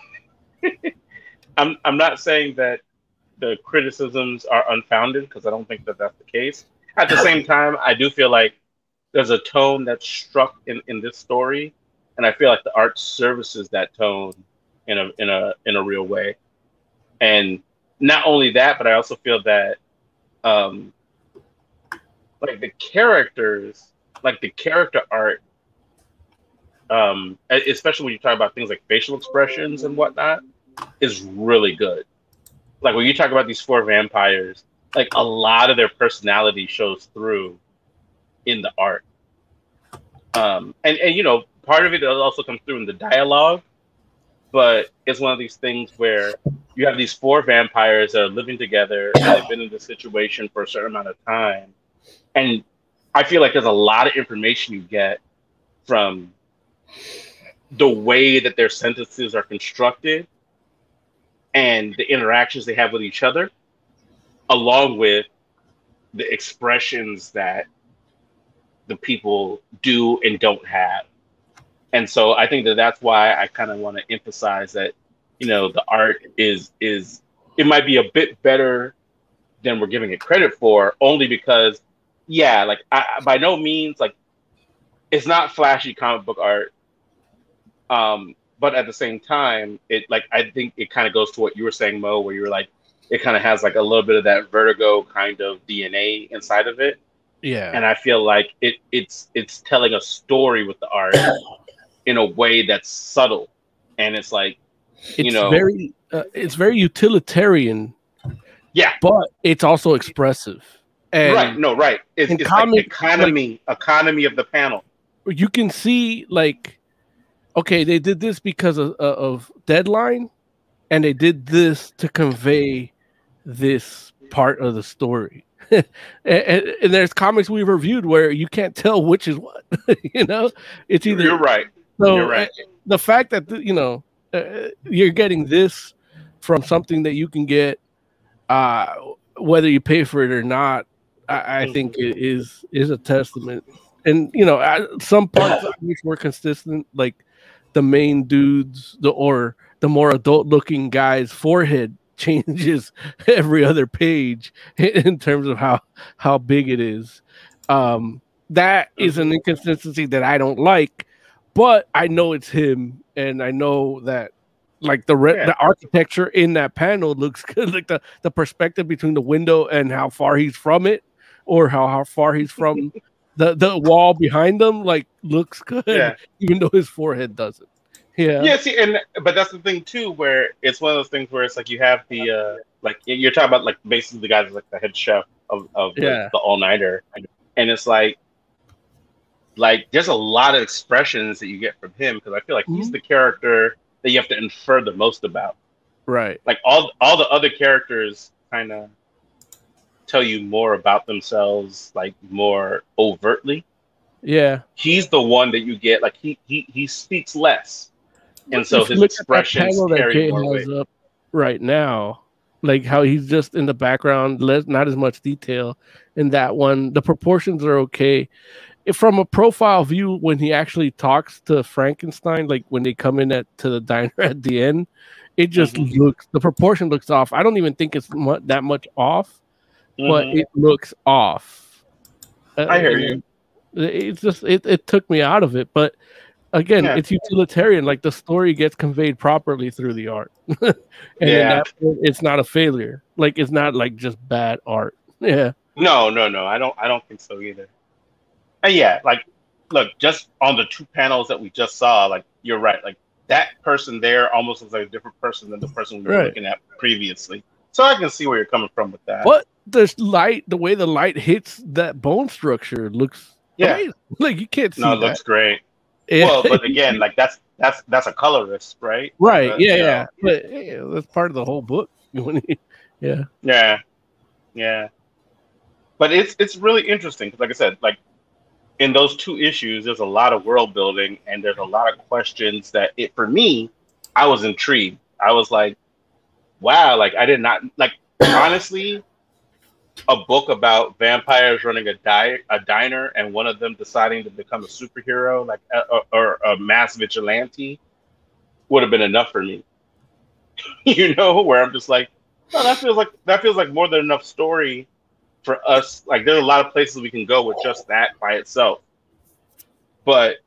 I'm I'm not saying that the criticisms are unfounded because I don't think that that's the case. At the same time, I do feel like there's a tone that's struck in, in this story, and I feel like the art services that tone in a in a in a real way. And not only that, but I also feel that um like the characters, like the character art, um, especially when you talk about things like facial expressions and whatnot, is really good. Like when you talk about these four vampires, like a lot of their personality shows through in the art. Um, and, and you know, part of it also comes through in the dialogue, but it's one of these things where you have these four vampires that are living together and they've been in this situation for a certain amount of time. And I feel like there's a lot of information you get from the way that their sentences are constructed and the interactions they have with each other, along with the expressions that the people do and don't have. And so I think that that's why I kind of want to emphasize that, you know, the art is is it might be a bit better than we're giving it credit for, only because, yeah, like I, by no means like it's not flashy comic book art. Um, but at the same time, it like I think it kind of goes to what you were saying, Mo, where you were like, it kind of has like a little bit of that vertigo kind of DNA inside of it Yeah. and I feel like it it's it's telling a story with the art in a way that's subtle, and it's like it's you know- very uh, it's very utilitarian, yeah, but it's also expressive. And right, no, right. It's, it's comic- like economy, economy of the panel. you can see like okay they did this because of, uh, of deadline and they did this to convey this part of the story and, and- and there's comics we've reviewed where you can't tell which is what you know it's either You're right. so you're right. uh, the fact that the- you know uh, you're getting this from something that you can get uh whether you pay for it or not i, I think it is is a testament and you know I, some parts I wish were consistent like the main dudes the or the more adult looking guy's forehead changes every other page in terms of how how big it is um that is an inconsistency that i don't like but i know it's him and i know that like the re- Yeah. the architecture in that panel looks good like the the perspective between the window and how far he's from it or how, how far he's from the the wall behind them like looks good Yeah. even though his forehead doesn't yeah Yeah, see, and but that's the thing too, where it's one of those things where it's like you have the uh like you're talking about like basically the guys like the head chef of of the- Yeah. the all nighter, and it's like like there's a lot of expressions that you get from him because I feel like he's Mhm. the character that you have to infer the most about. right Like all all the other characters kind of tell you more about themselves, like more overtly. yeah He's the one that you get like he he he speaks less, and so his look at expressions carry more weight. up right now, like how he's just in the background, less not as much detail in that one. The proportions are okay, if from a profile view when he actually talks to Frankenstein, like when they come in at to the diner at the end, it just Mhm. looks the proportion looks off. I don't even think it's mu- that much off, but Mhm. it looks off. Uh, I hear and you. It's just it, it took me out of it, but again, Yeah. it's utilitarian. Like the story gets conveyed properly through the art, and Yeah. it's not a failure. Like it's not like just bad art. Yeah. No, no, no. I don't. I don't think so either. And yeah, like, look, just on the two panels that we just saw, like, you're right. Like that person there almost looks like a different person than the person we were Right. looking at previously. So I can see where you're coming from with that. But the light, the way the light hits that bone structure looks Yeah. amazing. Like you can't see No, it that. looks great. Yeah. Well, but again, like that's that's that's a colorist, right? right. Uh, yeah, know, yeah. But yeah, that's part of the whole book. Yeah. Yeah, yeah. But it's it's really interesting because, like I said, like in those two issues, there's a lot of world building and there's a lot of questions that it for me, I was intrigued. I was like, wow, like I did not like honestly, a book about vampires running a di- a diner and one of them deciding to become a superhero, like a, or, or a mass vigilante, would have been enough for me. you know, where I'm just like, no, that feels like that feels like more than enough story for us. Like there's a lot of places we can go with just that by itself. But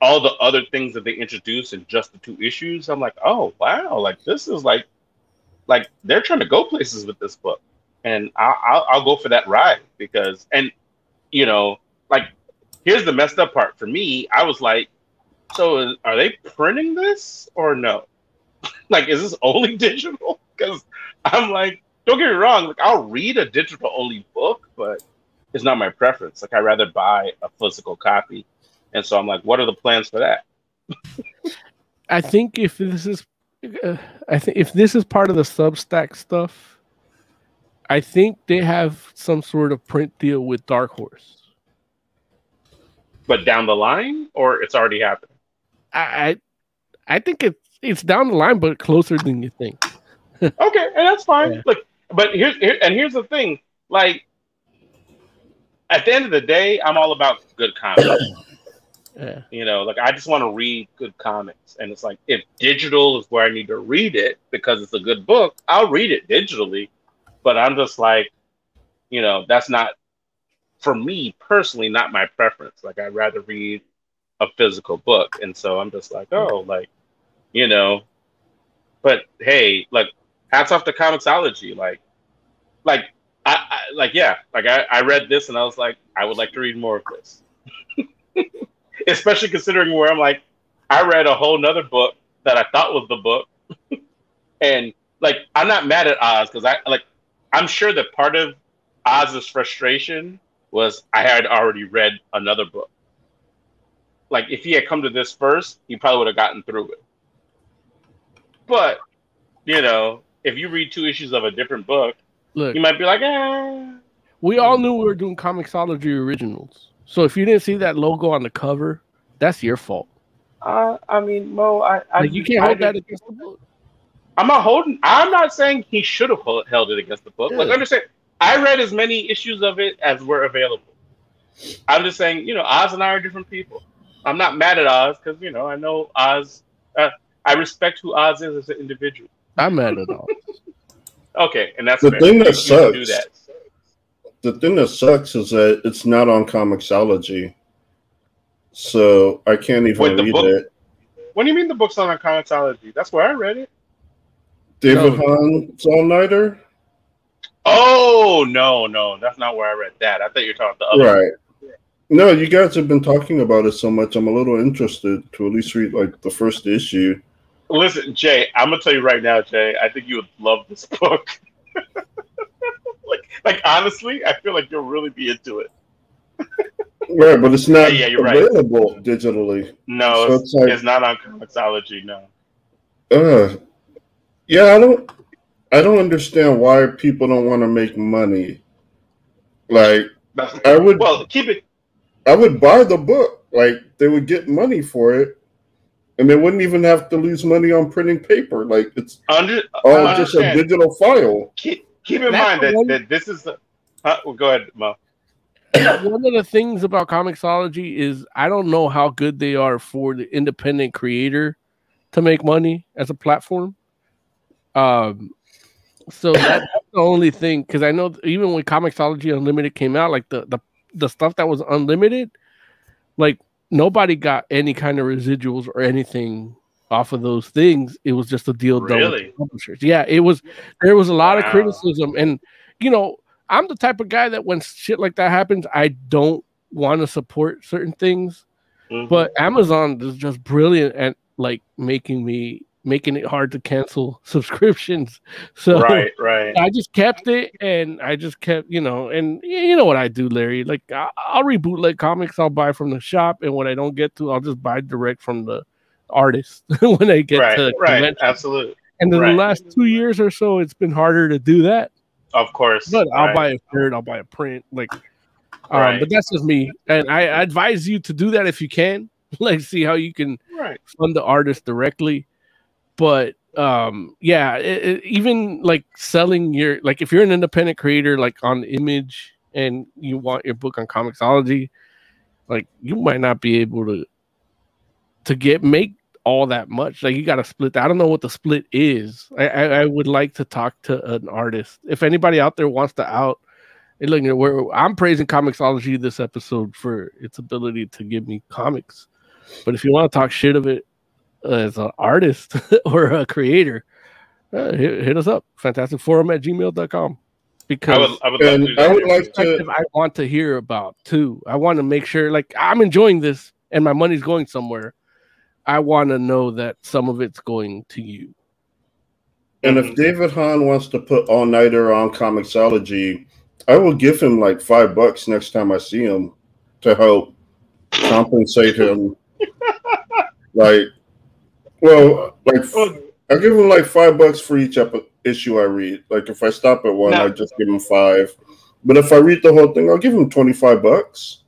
all the other things that they introduce in just the two issues, I'm like, oh wow, like this is like like they're trying to go places with this book. And I'll, I'll, go for that ride because, and you know, like here's the messed up part for me. I was like, so are they printing this or no? like, is this only digital? Because I'm like, don't get me wrong, like I'll read a digital only book, but it's not my preference. Like I'd rather buy a physical copy. And so I'm like, what are the plans for that? I think if this is, uh, I think if this is part of the Substack stuff, I think they have some sort of print deal with Dark Horse. But down the line, or it's already happened? I, I, I think it's it's down the line, but closer than you think. Okay, and that's fine. Yeah. Look, but here's here, and here's the thing. Like, at the end of the day, I'm all about good comics. Yeah. you know, like I just want to read good comics, and it's like if digital is where I need to read it because it's a good book, I'll read it digitally. But I'm just like, you know, that's not for me personally, not my preference. Like I'd rather read a physical book, and so I'm just like, oh, like, you know. But hey, like, hats off to Comixology. Like, like I, I like yeah, like I, I read this and I was like, I would like to read more of this. Especially considering where I'm like, I read a whole nother book that I thought was the book. and like I'm not mad at Oz because I like I'm sure that part of Oz's frustration was I had already read another book. Like if he had come to this first, he probably would have gotten through it. But you know, if you read two issues of a different book, Look, you might be like, eh. we all knew we were doing Comixology originals. So if you didn't see that logo on the cover, that's your fault. Uh, I mean, Mo, I, I Like you can't I hold that against the book. I'm not holding. I'm not saying he should have held held it against the book. Like, understand? I read as many issues of it as were available. I'm just saying, you know, Oz and I are different people. I'm not mad at Oz because you know I know Oz. Uh, I respect who Oz is as an individual. I'm mad at all. Okay, and that's The fair. thing that You do sucks- that. The thing that sucks is that it's not on Comixology, so I can't even Wait, read book- it. What do you mean the book's not on Comixology? That's where I read it. David No. Hahn's All Nighter, Oh no, no, that's not where I read that. I thought you were talking about the other. right? No, you guys have been talking about it so much. I'm a little interested to at least read like the first issue. Listen, Jay, I'm gonna tell you right now, Jay. I think you would love this book. like, like honestly, I feel like you'll really be into it. Right, but it's not Yeah, yeah, you're right. available digitally. No, So it's, it's like- it's not on Comixology. No. Uh, yeah, I don't, I don't understand why people don't want to make money. Like, I would, well, keep it. I would buy the book. Like, they would get money for it, and they wouldn't even have to lose money on printing paper. Like, it's Under, all I just a digital file. keep, keep in That's mind that, that this is. The, huh? well, go ahead, Mo. one of the things about Comixology is I don't know how good they are for the independent creator to make money as a platform. Um, so that's the only thing because I know even when Comixology Unlimited came out, like the the the stuff that was unlimited, like nobody got any kind of residuals or anything off of those things. It was just a deal done with publishers. Yeah, it was. There was a lot of criticism, and you know, I'm the type of guy that when shit like that happens, I don't want to support certain things. Mhm. But Amazon is just brilliant at like making me making it hard to cancel subscriptions. So right, right. I just kept it, and I just kept, you know, and you know what I do, Larry. Like I- I'll reboot like comics I'll buy from the shop, and when I don't get to, I'll just buy direct from the artist when I get Right, to right. convention. Absolutely. And in right. the last two years or so, it's been harder to do that. Of course. But I'll right. buy a shirt, I'll buy a print, like. Um, Right. But that's just me, and I advise you to do that if you can. Like, see how you can Right. fund the artist directly. But um, yeah, it, it- even like selling your like if you're an independent creator like on Image and you want your book on Comixology, like you might not be able to to get make all that much. Like you got to split. I don't know what the split is. I, I I would like to talk to an artist. If anybody out there wants to out. Look, we're, I'm praising Comixology this episode for its ability to give me comics. But if you want to talk shit of it as an artist or a creator, uh, hit, hit us up. Fantasticforum at gmail.com. Because I would, I would love And to I would like to. perspective I want to hear about too. I want to make sure, like, I'm enjoying this and my money's going somewhere. I want to know that some of it's going to you. And if David Hahn wants to put All Nighter on Comixology, I will give him like five bucks next time I see him to help compensate him. like, well, like oh. I give him like five bucks for each epi- issue I read. Like if I stop at one, No. I just give him five. But if I read the whole thing, I'll give him twenty five bucks.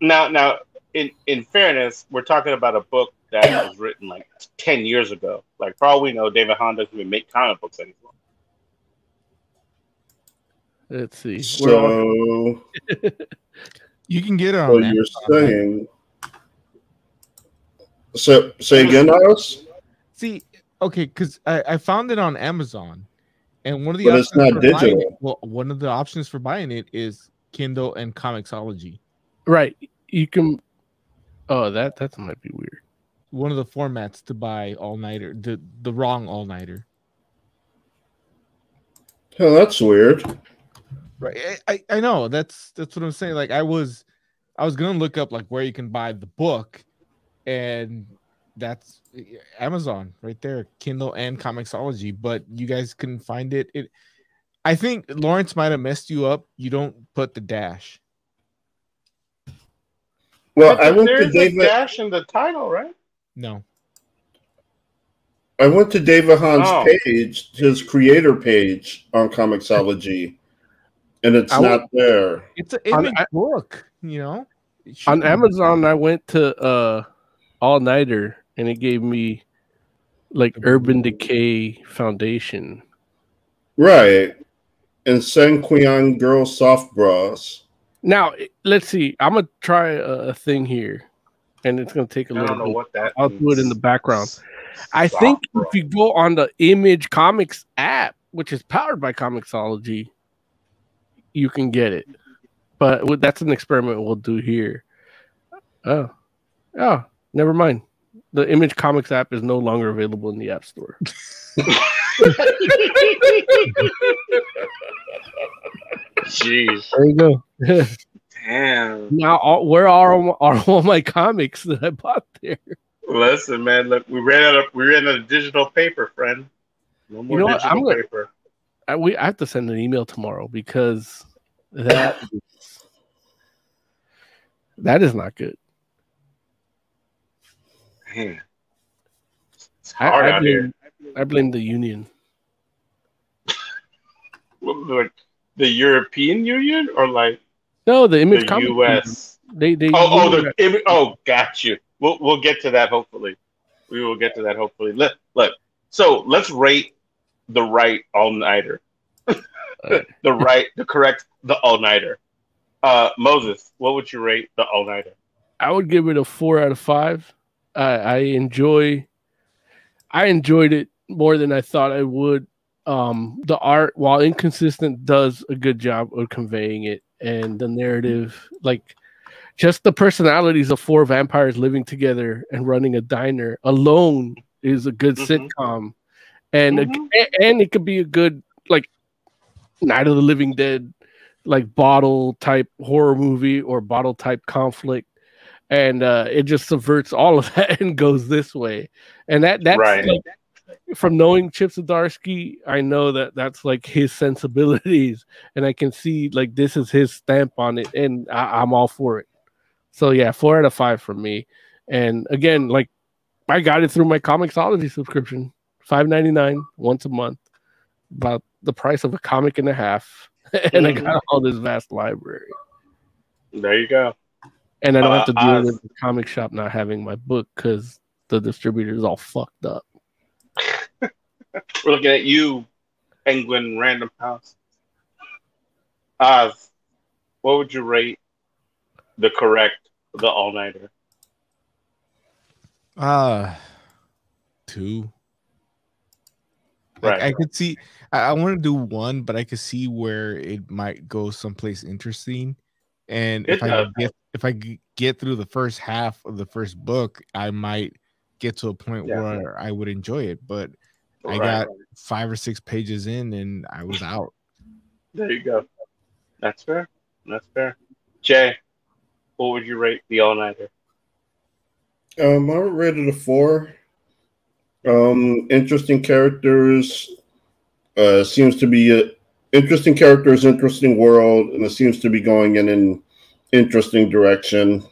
Now, now, in in fairness, we're talking about a book that was written like ten years ago. Like for all we know, David Hahn doesn't even make comic books anymore. Let's see. So, You can get it on so you're Amazon. saying? So say again, Alice. See, okay, because I, I found it on Amazon, and one of the But it's options not for buying digital. it- well, one of the options for buying it is Kindle and Comixology. right. You can. Oh, that that might be weird. One of the formats to buy all nighter, the the wrong all nighter. Oh, that's weird. Right. I, I I know that's that's what I'm saying. Like I was I was gonna look up like where you can buy the book, and that's Amazon right there, Kindle and Comixology. But you guys couldn't find it. It I think Lawrence might have messed you up. You don't put the dash. Well, But I went to is a David. dash in the title, right? No. I went to David Hahn's Oh. page, his creator page on Comixology, and it's I not there. It's an On- image I- book, you know. On Amazon, I went to uh All Nighter and it gave me like Urban Decay Foundation. Right. And Sanqueon Girl Soft Bras. Now, let's see. I'm gonna try a, a thing here, and it's gonna take a I little don't know bit. what that. I'll do it in the means. background. I think bra. if you go on the Image Comics app, which is powered by Comixology, you can get it. But that's an experiment we'll do here. Oh, oh, never mind. The Image Comics app is no longer available in the App Store. Jeez, There you go. damn. now, all, where are all, are all my comics that I bought there? Listen, man. Look, we ran out of we ran out of digital paper, friend. No more know what? digital I'm gonna- paper. I, we, I have to send an email tomorrow because that is, that is not good. It's I, hard I out here. blame, I blame the union. Like the European Union or like No, the image the U.S. They they Oh, oh, the im- oh, got you. We'll we'll get to that hopefully. We will get to that hopefully. Look, look. So let's rate the right all nighter. The right, the correct, the all nighter. Uh, Moses, what would you rate the All Nighter? I would give it a four out of five. I, I enjoy, I enjoyed it more than I thought I would. Um, the art, while inconsistent, does a good job of conveying it, and the narrative, like just the personalities of four vampires living together and running a diner alone, is a good Mhm. sitcom, and Mhm. a- and it could be a good like Night of the Living Dead, like bottle type horror movie or bottle type conflict, and uh, it just subverts all of that and goes this way, and that that's Right. like from knowing Chip Zdarsky, I know that that's like his sensibilities, and I can see like this is his stamp on it, and I, I'm all for it. So yeah, four out of five from me. And again, like I got it through my Comixology subscription, five ninety nine once a month, about the price of a comic and a half, and I got all this vast library, There you go. And I don't Uh, have to deal Oz. with the comic shop not having my book because the distributor is all fucked up. We're looking at you, Penguin Random House. Oz, what would you rate the correct the All Nighter? Uh two. Like, Right. I could see. I, I want to do one, but I could see where it might go someplace interesting. And if It I does. get if I g- get through the first half of the first book, I might get to a point Yeah. where I would enjoy it. But I Right. got five or six pages in, and I was out. There you go. That's fair. That's fair. Jay, what would you rate the All Nighter? Um, I rated a four. Um, interesting characters. Uh, seems to be a interesting characters, interesting world, and it seems to be going in an interesting direction.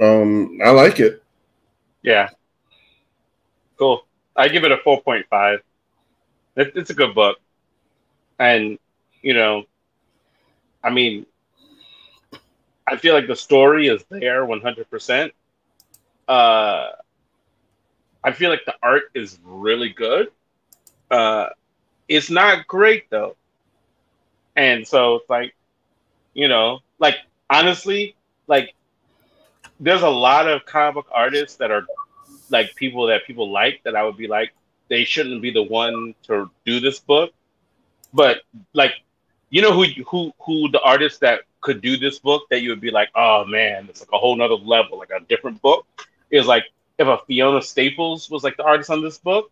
Um, I like it. Yeah. Cool. I give it a 4.5. It, it's a good book. And, you know, I mean, I feel like the story is there 100%. Uh, I feel like the art is really good. Uh, it's not great, though. And so it's like, you know, like, honestly, like, there's a lot of comic book artists that are like people that people like that I would be like they shouldn't be the one to do this book. But like you know who who who the artist that could do this book that you would be like, oh man, it's like a whole nother level, like a different book. Is like if a Fiona Staples was like the artist on this book,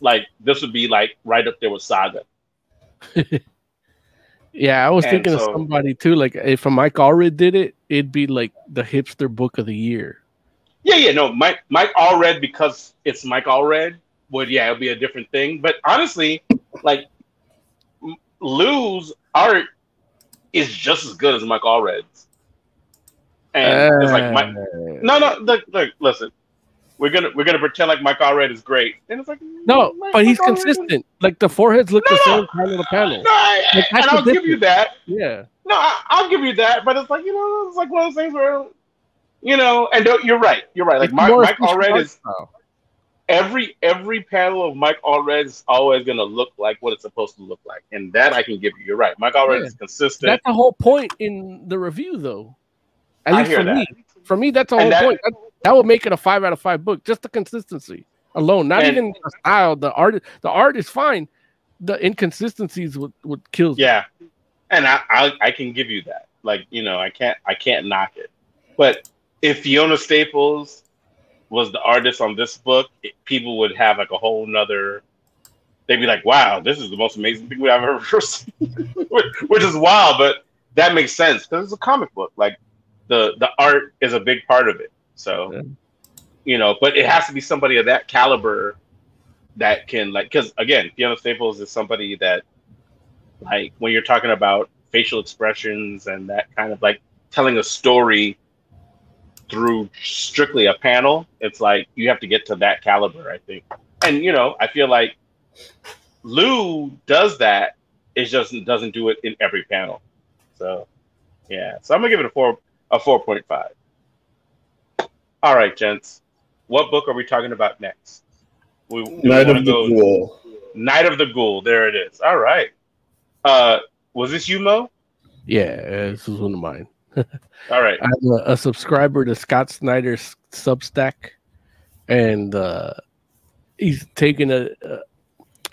like this would be like right up there with Saga. Yeah, I was And thinking so- of somebody too. Like eh, if a Mike Allred did it, it'd be like the hipster book of the year. Yeah, yeah, no, Mike Mike Allred because it's Mike Allred would yeah, it'll be a different thing. But honestly, like Loo's art is just as good as Mike Allred's. And it's like Mike eh. No, no, look, look, listen. We're gonna we're gonna pretend like Mike Allred is great. And it's like No, Mike- but he's Mike is- consistent. Like the foreheads look No, the same panel to panel. No, I, Like, and I'll the give you that. Yeah. No, I, I'll give you that. But it's like you know, it's like one of those things where, you know, and don't, you're right. You're right. Like It's Mike, Mike Allred is every every panel of Mike Allred is always going to look like what it's supposed to look like, and that I can give you. You're right. Mike Allred Yeah. is consistent. That's the whole point in the review, though. At I least hear for that. me. For me, that's the whole that- point. That, that would make it a five out of five book. Just the consistency alone, not And- even the style. The art, the art is fine. The inconsistencies would would kill. Yeah, and I, I I can give you that. Like you know, I can't I can't knock it. But if Fiona Staples was the artist on this book, it, people would have like a whole nother. They'd be like, "Wow, this is the most amazing thing I've ever seen," which, which is wild, but that makes sense because it's a comic book. Like the the art is a big part of it. So, Yeah. you know, but it has to be somebody of that caliber that can like because again, Fiona Staples is somebody that like when you're talking about facial expressions and that kind of like telling a story through strictly a panel, it's like you have to get to that caliber, I think. And you know, I feel like Loo does that. It just doesn't do it in every panel. So yeah. So I'm gonna give it a four a four point five. All right, gents. What book are we talking about next? We, do we Night of the go- Ghoul. Night of the Ghoul. There it is. All right. Uh, was this you, Mo? Yeah, this is one of mine. All right. I'm a, a subscriber to Scott Snyder's Substack, and uh, he's taken a, a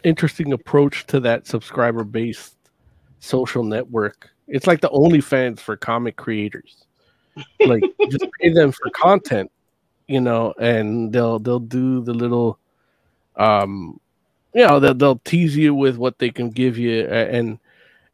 interesting approach to that subscriber based social network. It's like the OnlyFans for comic creators. Like just pay them for content, you know, and they'll they'll do the little, um, you know, they'll they'll tease you with what they can give you, and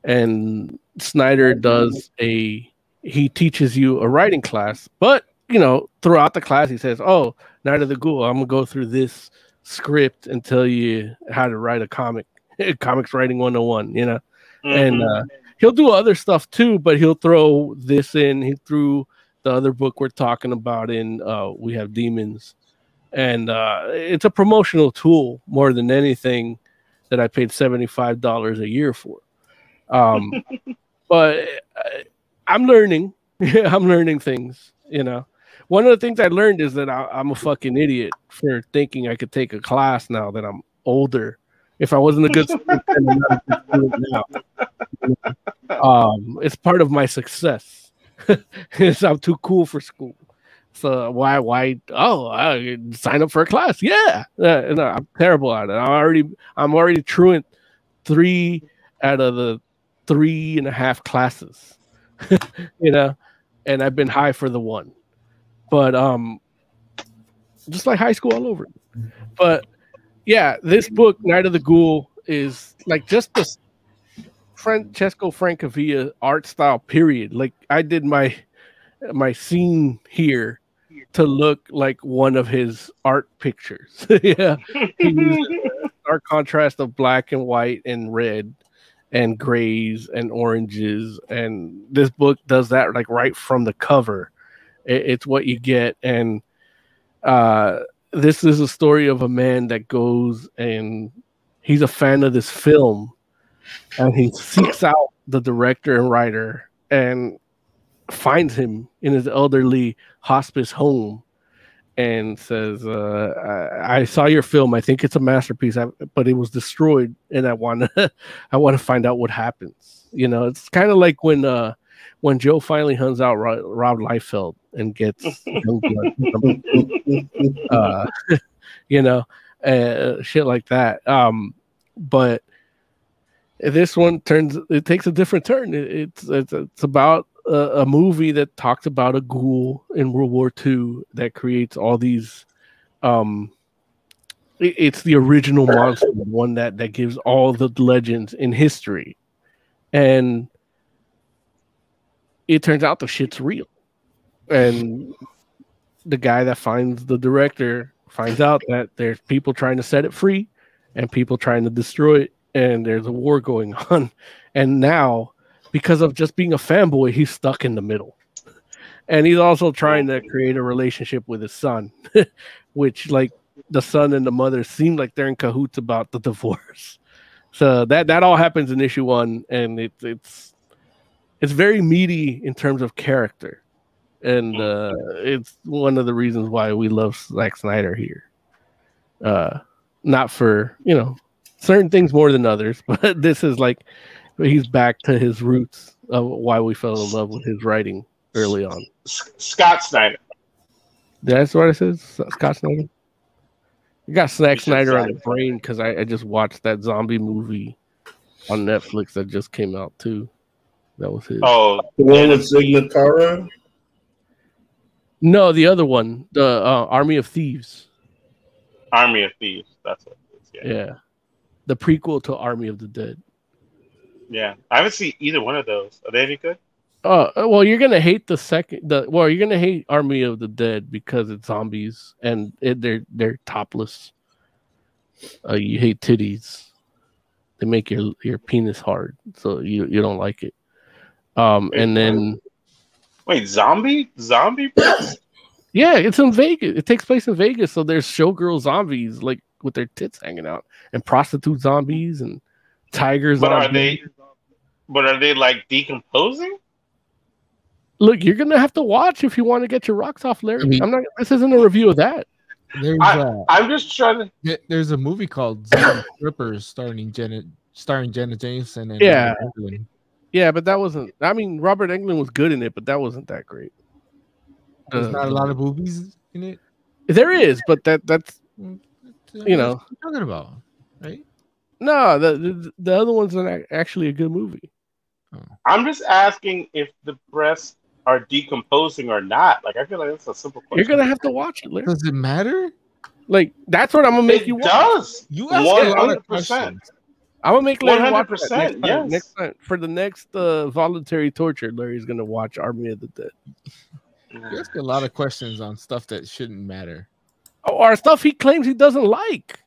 and Snyder does a he teaches you a writing class, but you know, throughout the class he says, "Oh, Night of the Ghoul, I'm gonna go through this script and tell you how to write a comic, comics writing 101." You know, and Mhm. uh, he'll do other stuff too, but he'll throw this in. He threw the other book we're talking about in. Uh, we have demons, and uh, it's a promotional tool more than anything that I paid seventy five dollars a year for. Um, but uh, I'm learning. I'm learning things. You know, one of the things I learned is that I, I'm a fucking idiot for thinking I could take a class now that I'm older. If I wasn't a good student, I'm not a good student now. Um, it's part of my success. is I'm too cool for school. So why why oh I sign up for a class? Yeah, uh, I'm terrible at it. I'm already I'm already truant three out of the three and a half classes, you know, and I've been high for the one. But um, just like high school all over. But yeah, this book, Night of the Ghoul, is like just the Francesco Francavilla art style. Period. Like I did my my scene here to look like one of his art pictures. yeah, a contrast of black and white and red and grays and oranges and this book does that like right from the cover It- it's what you get and uh this is a story of a man that goes and he's a fan of this film and he seeks out the director and writer and finds him in his elderly hospice home and says, uh, I, "I saw your film. I think it's a masterpiece, I, but it was destroyed, and I want to, I want to find out what happens." You know, it's kind of like when, uh, when Joe finally hunts out Rob, Rob Liefeld and gets uh, you know, uh, shit like that. Um, but this one turns, it takes a different turn. It, it's, it's it's about a, a movie that talks about a ghoul in World War II that creates all these. Um, it- it's the original monster, one that that gives all the legends in history, and it turns out the shit's real, and the guy that finds the director finds out that there's people trying to set it free, and people trying to destroy it, and there's a war going on, and now because of just being a fanboy, he's stuck in the middle. And he's also trying to create a relationship with his son, which like the son and the mother seem like they're in cahoots about the divorce. So that that all happens in issue one, and it's it's it's very meaty in terms of character, and uh, it's one of the reasons why we love Zack Snyder here. Uh, not for you know certain things more than others, but this is like he's back to his roots of why we fell in love with his writing early on. Scott Snyder. That's what it says. Scott Snyder. You got Zack You Snyder on the brain because I, I just watched that zombie movie on Netflix that just came out too. That was his. Oh, The one with Tig Notaro? No, the other one, the uh, Army of Thieves. Army of Thieves. That's what it is. Yeah. Yeah, the prequel to Army of the Dead. yeah. I haven't seen either one of those. Are they any good? Uh, well, you're gonna hate the second. The well, you're gonna hate Army of the Dead because it's zombies and it, they're they're topless. Uh, you hate titties. They make your your penis hard, so you you don't like it. Um, and then Wait, zombie? Zombie? yeah, it's in Vegas. It takes place in Vegas, so there's showgirl zombies like with their tits hanging out, and prostitute zombies and tigers. but are they? But are they like decomposing? Look, you're gonna have to watch if you want to get your rocks off, Larry. I mean- I'm not. This isn't a review of that. There's I- uh, I'm just trying to. there's a movie called Zombie Strippers starring Jenna starring Jenna Jameson and Yeah. Yeah, but that wasn't. I mean, Robert Englund was good in it, but that wasn't that great. There's Uh, not a lot of boobies in it. There is, but that that's You know. what you're talking about, right? no. The the, the other one's an, actually a good movie. I'm just asking if the breasts are decomposing or not. Like I feel like that's a simple question. You're gonna have to watch it. Larry. Does it matter? Like that's what I'm gonna make It you watch. does. You ask a lot of 100%. I'm gonna make Larry watch that 100%, next time. yes. Next time for the next uh, voluntary torture, Larry's gonna watch Army of the Dead. You ask a lot of questions on stuff that shouldn't matter. or stuff he claims he doesn't like.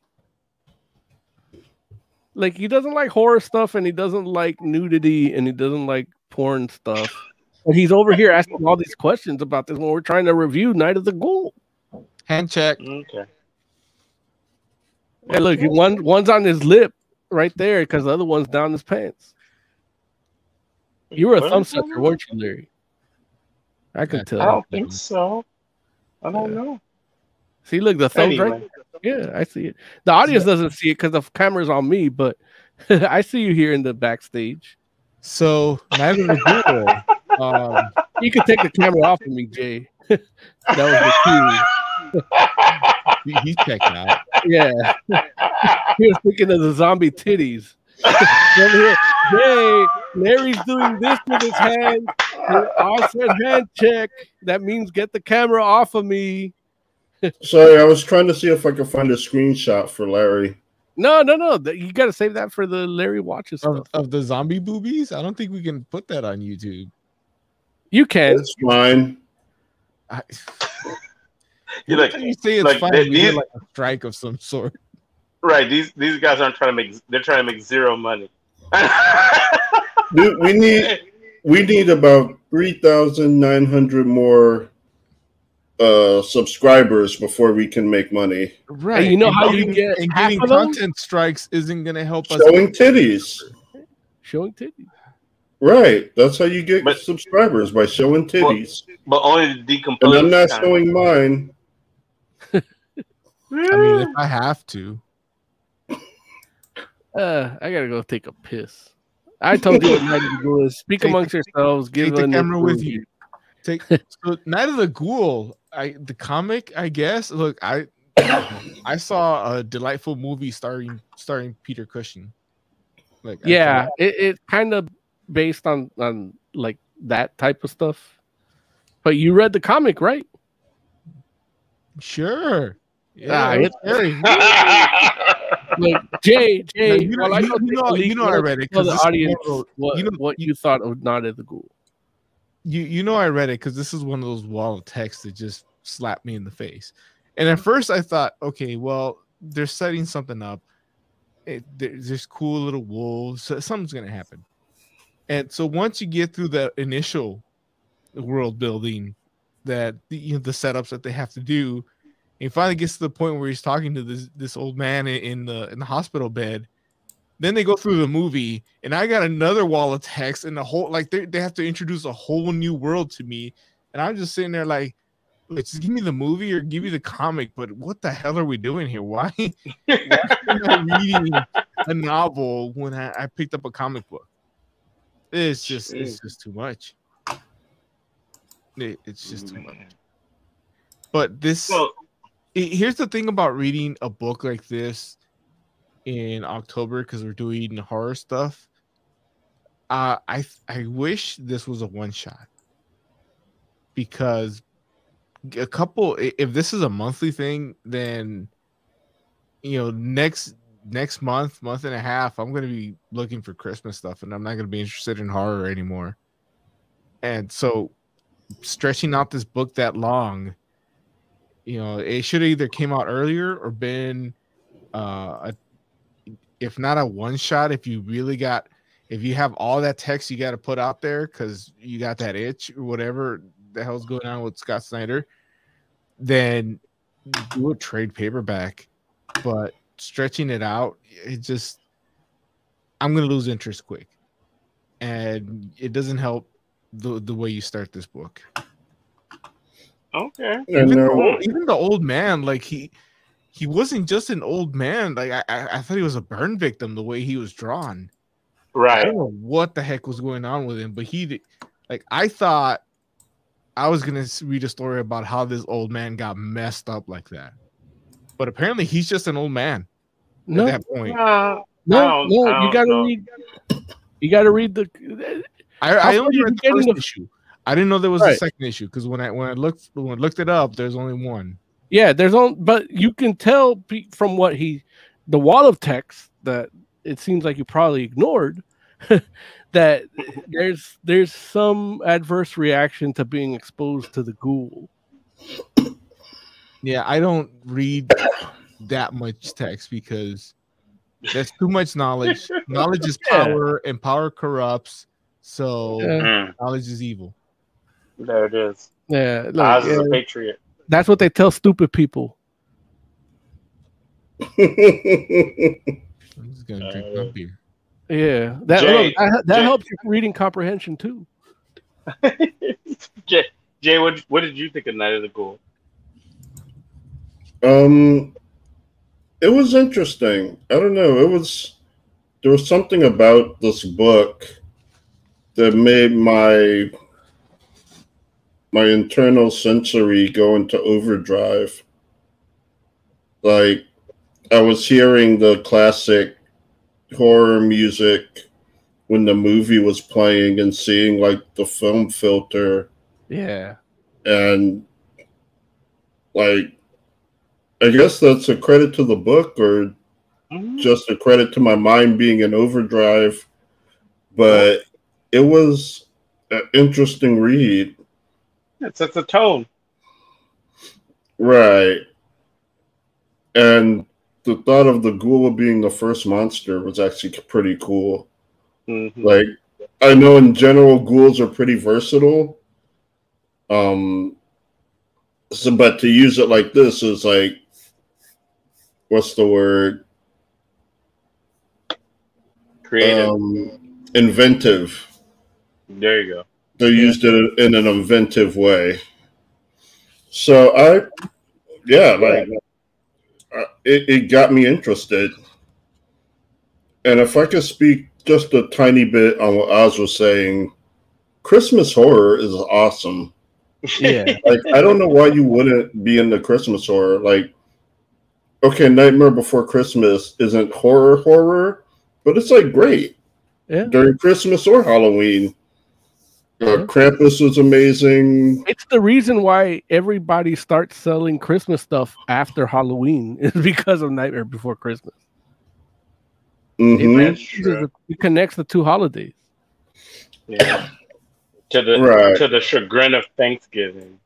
Like he doesn't like horror stuff, and he doesn't like nudity, and he doesn't like porn stuff. And he's over here asking all these questions about this when we're trying to review Night of the Ghoul. Hand check. Okay. Hey, look, one one's on his lip right there because the other one's down his pants. You were a What thumb sucker, weren't you, Larry? I could tell. I don't think so. I don't know. See, look, the thumbs right Anyway, Yeah, I see it. The audience doesn't see it because the camera's on me, but I see you here in the backstage. So of the Ghoul. um, You can take the camera off of me, Jay. that was the cue. he- he's checked out. Yeah. he was thinking of the zombie titties. Jay, Larry's doing this with his hand. I said hand check. That means get the camera off of me. Sorry, I was trying to see if I could find a screenshot for Larry. No, no, no. You got to save that for the Larry watches Of, of the zombie boobies, I don't think we can put that on YouTube. You can. It's fine. I, You're like, you say it's like, fine, they- we get these- like a strike of some sort. right? These these guys aren't trying to make. They're trying to make zero money. We, we need we need about three thousand nine hundred more uh subscribers before we can make money. Right. you know and how you get and half getting of them? content strikes isn't going to help us. Showing titties. Showing titties. Right. That's how you get But- subscribers by showing titties. but only the And. I'm not kind. showing mine. I mean, if I have to, Uh, I gotta go take a piss. I told you what Night of the Ghoul is. Speak Take- amongst yourselves. Give take the camera with review. you. Take so Night of the Ghoul. I the comic, I guess. Look, I I saw a delightful movie starring starring Peter Cushing. Like, Yeah, it, it kind of based on on like that type of stuff. But you read the comic, right? sure. Ah, Yeah, it's- very. Like Jay, Jay. you know- while I you- go you know- you know I read it, Tell 'cause the audience what you know- what you thought of Night of the Ghoul. You you know I read it because this is one of those wall of text that just slapped me in the face. And at first I thought, okay, well, they're setting something up. It, there's this cool little wolves. So something's gonna happen. And so once you get through the initial world building, that the, you know the setups that they have to do, and he finally gets to the point where he's talking to this this old man in the in the hospital bed. Then they go through the movie, and I got another wall of text, and the whole like they, they have to introduce a whole new world to me, and I'm just sitting there like, "Look, just give me the movie or give me the comic. But what the hell are we doing here? Why, why am I reading a novel when I, I picked up a comic book? It's just it's just too much. It- it's just too much. But this So, i- here's the thing about reading a book like this in October because we're doing horror stuff. Uh, I I wish this was a one shot because a couple. If this is a monthly thing, then you know next next month, month and a half, I'm gonna be looking for Christmas stuff, and I'm not gonna be interested in horror anymore. And so, stretching out this book that long you know it should have either came out earlier or been uh a, if not a one shot if you really got if you have all that text you got to put out there because you got that itch or whatever the hell's going on with scott snyder then do a trade paperback. But stretching it out it just i'm gonna lose interest quick. And it doesn't help the, the way you start this book. Okay. And even, the old, even the old man, like he he wasn't just an old man. Like I, I, I thought he was a burn victim the way he was drawn. Right. I don't know what the heck was going on with him, but he did, like I thought I was gonna read a story about how this old man got messed up like that, but apparently he's just an old man No, at that point. Uh, no, I no. You gotta know. read. You gotta read the. I, I only did read you the get first into- issue. I didn't know there was a second issue because when I when I looked when I looked it up, there's only one. Yeah, there's on, but you can tell from what he, the wall of text that it seems like you probably ignored, that there's there's some adverse reaction to being exposed to the ghoul. Yeah, I don't read that much text because there's too much knowledge. knowledge is Yeah. power, and power corrupts. So Yeah. knowledge is evil. there it is. Yeah, look, Oz is yeah, a patriot. That's what they tell stupid people. I'm just gonna drink my Uh, beer. Yeah, that Jay- look, that, that Jay- helps your reading comprehension too. Jay, Jay what, what did you think of Night of the Ghoul? Um, it was interesting. I don't know. It was there was something about this book that made my my internal sensory go into overdrive. Like I was hearing the classic horror music when the movie was playing and seeing like the film filter Yeah, and like I guess that's a credit to the book or Mhm. just a credit to my mind being in overdrive. But it was an interesting read. It sets a tone. Right. And the thought of the ghoul being the first monster was actually pretty cool. Mhm. Like I know in general ghouls are pretty versatile. Um so but to use it like this is like what's the word? Creative. Um inventive. there you go. They used it in an inventive way. So I yeah, like uh, it, it got me interested. And if I could speak just a tiny bit on what Oz was saying, Christmas horror is awesome. yeah, Like I don't know why you wouldn't be in the Christmas horror. Like, okay, Nightmare Before Christmas isn't horror horror, but it's like great yeah. during Christmas or Halloween. Uh, Yeah. Krampus was amazing. It's the reason why everybody starts selling Christmas stuff after Halloween is because of Nightmare Before Christmas. It, Mhm. That's uses it connects the two holidays. Yeah. To the Right. to the chagrin of Thanksgiving.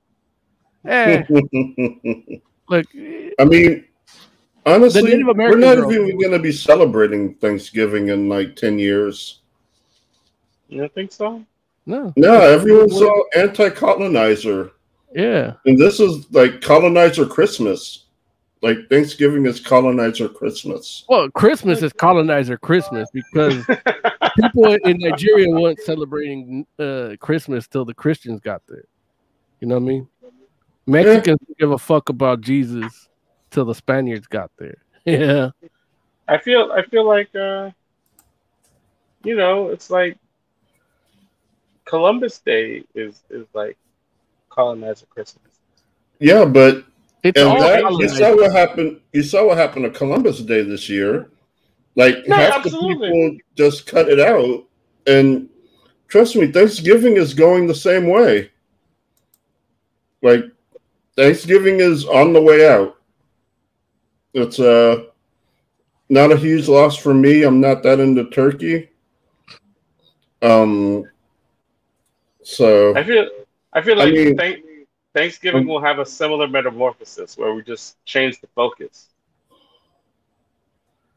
Eh, look, I mean, honestly, we're not girl- even going to be celebrating Thanksgiving in like 10 years. You don't think so? No, No, everyone's all anti colonizer. yeah, And this is like colonizer Christmas. Like Thanksgiving is colonizer Christmas. well, Christmas is colonizer Christmas because people in Nigeria weren't celebrating uh, Christmas till the Christians got there. You know what I mean? Mexicans don't give a fuck about Jesus till the Spaniards got there. Yeah, I feel I feel like uh you know, it's like Columbus Day is is like colonizer Christmas. Yeah, but it's and that, you saw what happened. You saw what happened to Columbus Day this year. Like No, half absolutely. the people just cut it out, and trust me, Thanksgiving is going the same way. Like Thanksgiving is on the way out. It's uh not a huge loss for me. I'm not that into turkey. Um. So I feel I feel I like mean- thank, Thanksgiving Um, will have a similar metamorphosis where we just change the focus.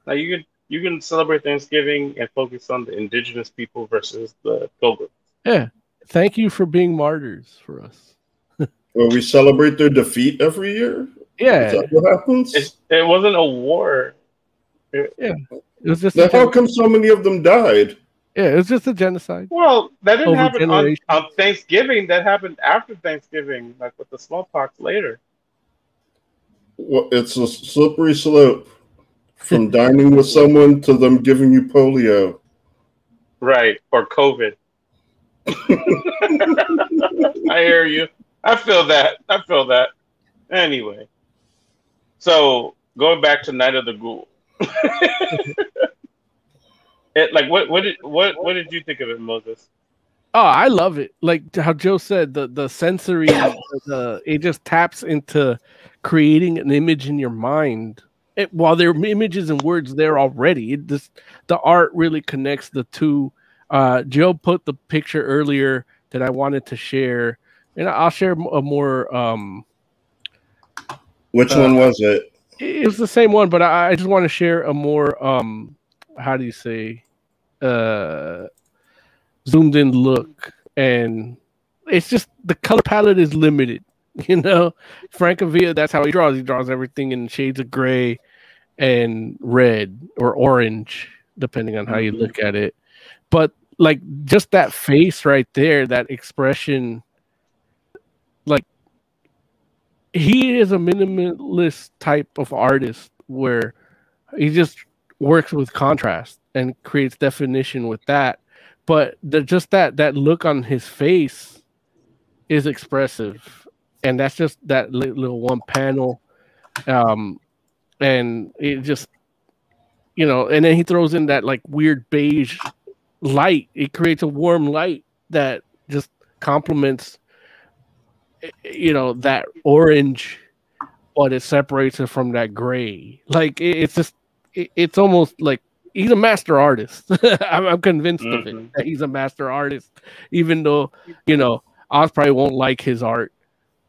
Now you can you can celebrate Thanksgiving and focus on the indigenous people versus the pilgrims. Yeah. Thank you for being martyrs for us. will we celebrate their defeat every year? Is Yeah. that what happens? It, it wasn't a war. Yeah. It was just Then a how come so many of them died? Yeah, it was just a genocide. Well, that didn't happen on, on Thanksgiving. That happened after Thanksgiving, like with the smallpox later. Well, it's a slippery slope from dining with someone to them giving you polio. Right. Or COVID. I hear you. I feel that. I feel that. Anyway. So going back to Night of the Ghoul. it, like what what did what what did you think of it, Moses? Oh, I love it. Like how Joe said, the the sensory, the it just taps into creating an image in your mind. It, while there are images and words there already, it just the art really connects the two. Uh, Joe put the picture earlier that I wanted to share, and I'll share a more. Um, Which Uh, one was it? it was the same one, but I, I just want to share a more um, how do you say, uh, zoomed in look, and it's just the color palette is limited. You know, Francavilla, that's how he draws. He draws everything in shades of gray and red or orange, depending on how you look at it. But like just that face right there, that expression, like he is a minimalist type of artist where he just works with contrast and creates definition with that. But the, just that that look on his face is expressive, and that's just that li- little one panel, um, and it just you know, and then he throws in that like weird beige light. It creates a warm light that just complements eh, you know that orange but it separates it from that gray like it, it's just it, it's almost like he's a master artist I'm, I'm convinced of it Mhm. that he's a master artist even though you know oz probably won't like his art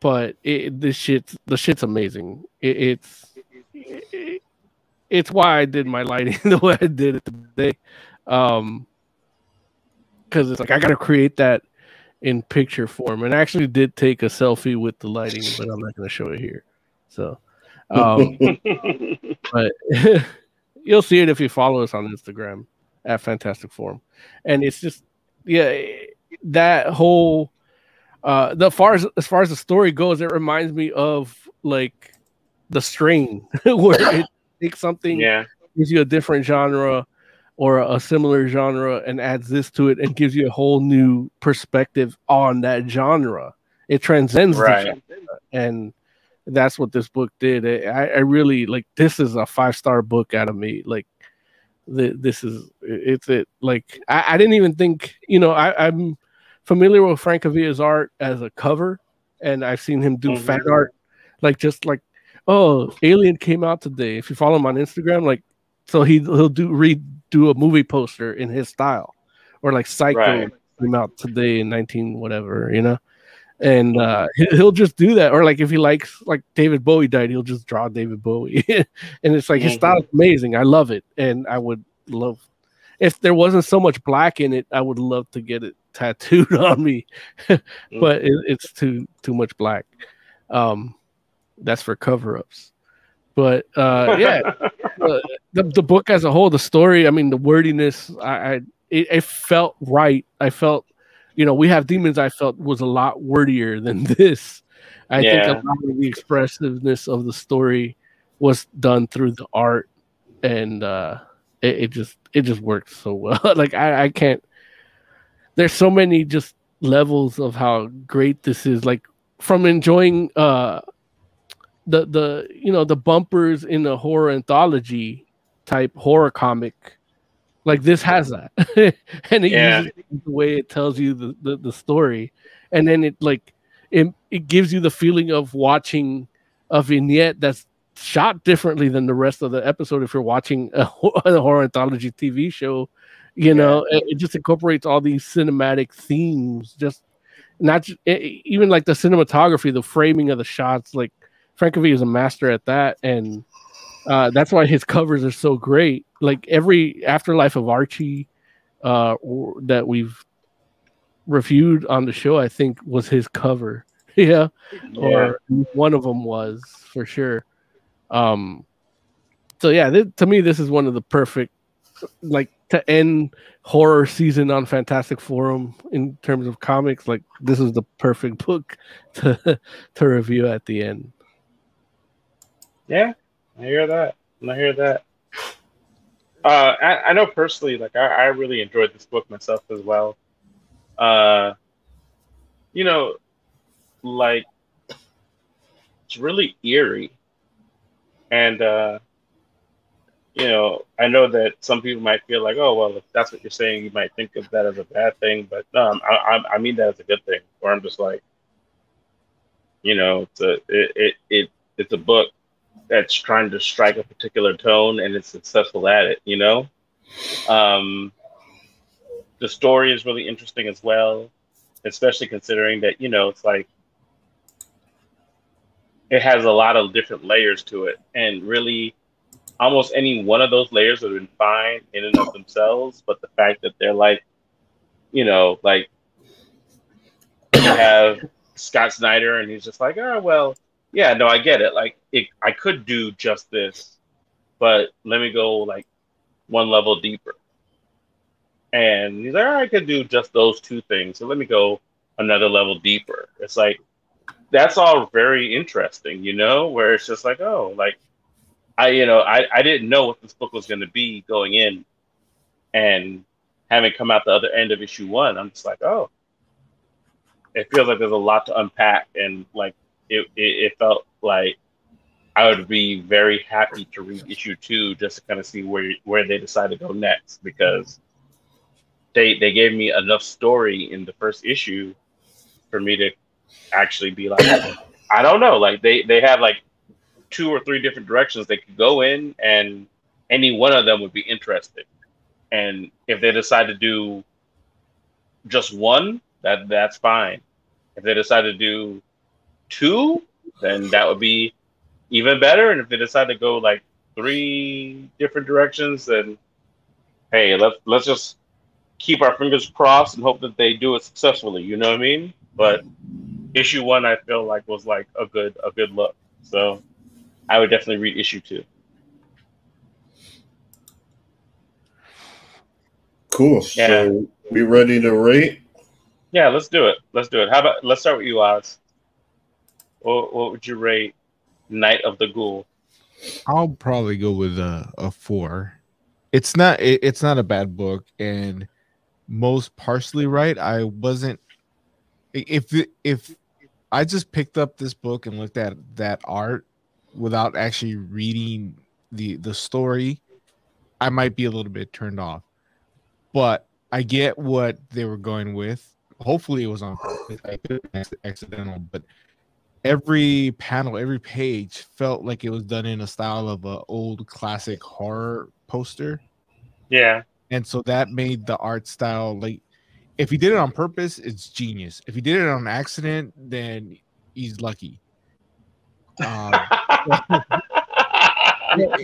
but it, this shit's the shit's amazing it, it's it, it's why i did my lighting the way i did it today um because it's like i gotta create that in picture form and I actually did take a selfie with the lighting but i'm not going to show it here so um but you'll see it if you follow us on instagram at Fantastic Forum and it's just yeah that whole uh the far as as far as the story goes it reminds me of like the strain where it takes something yeah. gives you a different genre or a similar genre and adds this to it and gives you a whole new perspective on that genre. It transcends the Right. and that's what this book did. I, I really like this is a five star book out of me. Like th- this is it's it like I, I didn't even think you know I, I'm familiar with Francavilla's art as a cover, and I've seen him do Mhm. fan art like just like oh Alien came out today. If you follow him on Instagram, like so he he'll do redo a movie poster in his style, or like Psycho Right. came out today in nineteen whatever you know, and uh, he- he'll just do that. Or like if he likes like David Bowie died, he'll just draw David Bowie, and it's like his style is amazing. I love it, and I would love if there wasn't so much black in it. I would love to get it tattooed on me, but it, it's too too much black. Um, that's for cover ups. But uh, yeah, uh, the the book as a whole, the story. I mean, the wordiness. I, I it, it felt right. I felt, you know, we have demons. I felt was a lot wordier than this. I think a lot of the expressiveness of the story was done through the art, and uh, it, it just it just worked so well. like I, I can't. There's so many just levels of how great this is. Like from enjoying uh the the you know the bumpers in a horror anthology type horror comic like this has that. And it Yeah. uses the way it tells you the, the, the story. And then it like it, it gives you the feeling of watching a vignette that's shot differently than the rest of the episode if you're watching a, a horror anthology tv show you know? It, it just incorporates all these cinematic themes just not e- even like the cinematography the framing of the shots like Francavilla is a master at that, and uh, that's why his covers are so great. Like every Afterlife of Archie uh, w- that we've reviewed on the show, I think was his cover. yeah, or one of them was for sure. Um, so yeah, th- to me, this is one of the perfect, like to end horror season on Fantastic Forum in terms of comics. Like this is the perfect book to to review at the end. Yeah, I hear that. I hear that. Uh, I, I know personally, like I, I really enjoyed this book myself as well. Uh, you know, like it's really eerie, and uh, you know, I know that some people might feel like, oh, well, if that's what you're saying, you might think of that as a bad thing, but I, I, I mean that as a good thing. Where I'm just like, you know, it's a it, it, it it's a book that's trying to strike a particular tone and it's successful at it. You know, um, the story is really interesting as well, especially considering that you know it's like it has a lot of different layers to it, and really almost any one of those layers would have been fine in and of themselves, but the fact that they're like, you know, like you have Scott Snyder and he's just like, oh well, yeah, no, I get it. Like it, I could do just this, but let me go like one level deeper. And he's like, I could do just those two things. So let me go another level deeper. It's like that's all very interesting, you know, where it's just like, oh, like I, you know, I, I didn't know what this book was going to be going in, and having come out the other end of issue one, I'm just like, oh, it feels like there's a lot to unpack, and like it, it, it felt like I would be very happy to read issue two just to kind of see where where they decide to go next because they they gave me enough story in the first issue for me to actually be like, I don't know, like they they have like two or three different directions they could go in, and any one of them would be interesting. And if they decide to do just one, that that's fine. If they decide to do two, then that would be even better. And if they decide to go like three different directions, then hey, let's let's just keep our fingers crossed and hope that they do it successfully. You know what I mean? But issue one, I feel like was like a good a good look. So I would definitely read issue two. Cool. Yeah. So we ready to rate? Yeah, let's do it. Let's do it. How about let's start with you, Oz. What, would you rate Night of the Ghoul? I'll probably go with a, a four. It's not it, it's not a bad book, and most partially right. I wasn't if if I just picked up this book and looked at that art without actually reading the the story, I might be a little bit turned off. But I get what they were going with. Hopefully, it was on accidental, but every panel, every page felt like it was done in a style of an old classic horror poster. Yeah. And so that made the art style like if he did it on purpose, it's genius. If he did it on accident, then he's lucky. Um,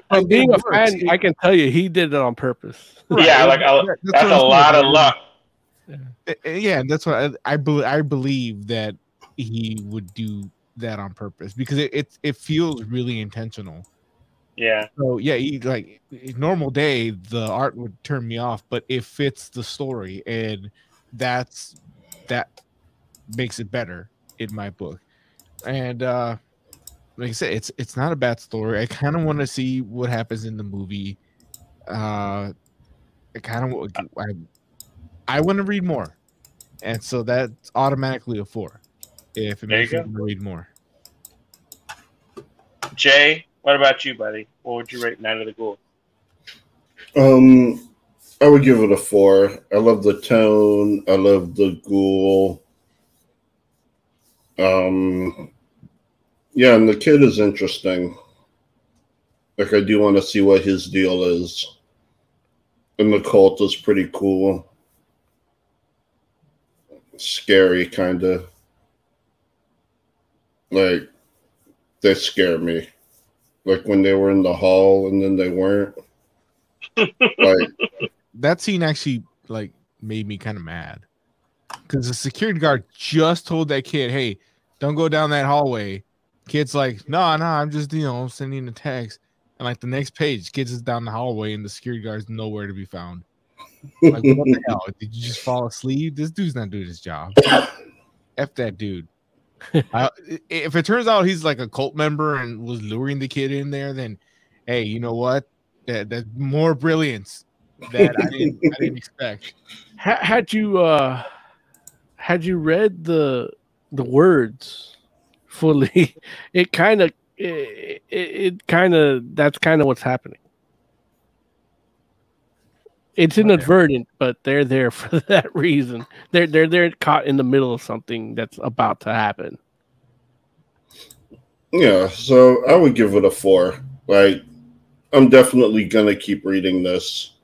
From being a fan, I can tell you he did it on purpose. yeah, like a, That's that's what a I'm lot of luck. Uh, uh, yeah, that's what I, I believe. I believe that he would do that on purpose because it it, it feels really intentional. Yeah. So yeah, he, like normal day, the art would turn me off, but it fits the story, and that's that makes it better in my book. And uh like I said, it's it's not a bad story. I kind of want to see what happens in the movie. Uh, I kind of I I want to read more, and so that's automatically a four. If it There you makes me go. want to read more. Jay, what about you, buddy? What would you rate Night of the Ghoul? Um, I would give it a four. I love the tone. I love the ghoul. Um, yeah, and the kid is interesting. Like, I do want to see what his deal is. And the cult is pretty cool. Scary, kind of. Like, they scare me. Like when they were in the hall and then they weren't. like, That scene actually like made me kind of mad because the security guard just told that kid, "Hey, don't go down that hallway." Kid's like, "No, nah, no, nah, I'm just you know I'm sending a text." And like the next page, kids is down the hallway and the security guard's nowhere to be found. Like, what the hell? Did you just fall asleep? This dude's not doing his job. F that dude. I, if it turns out he's like a cult member and was luring the kid in there, then hey, you know what? that, that more brilliance that I didn't, I didn't expect. Had you uh had you read the the words fully, it kind of it, it, it kind of that's kind of what's happening. It's inadvertent, but they're there for that reason. They're they're they're caught in the middle of something that's about to happen. Yeah, so I would give it a four. Like, I'm definitely gonna keep reading this.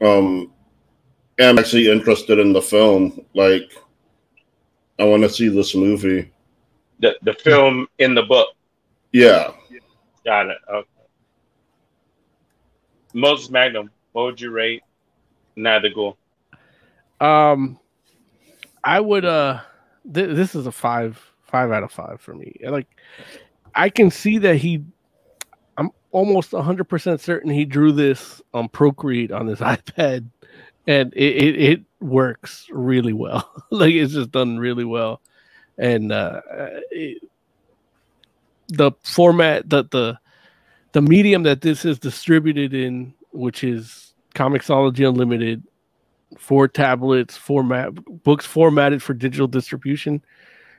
Um, I'm actually interested in the film. Like, I want to see this movie. The the film in the book. Yeah, Got it. Okay. Moses Magnum, what would you rate Neither Ghoul? Um, I would uh, th- this is a five five out of five for me. Like, I can see that he. I'm almost 100% certain he drew this on Procreate on his iPad and it, it, it works really well. like it's just done really well. And uh it, the format that the the medium that this is distributed in, which is Comixology Unlimited, for tablets, format books formatted for digital distribution,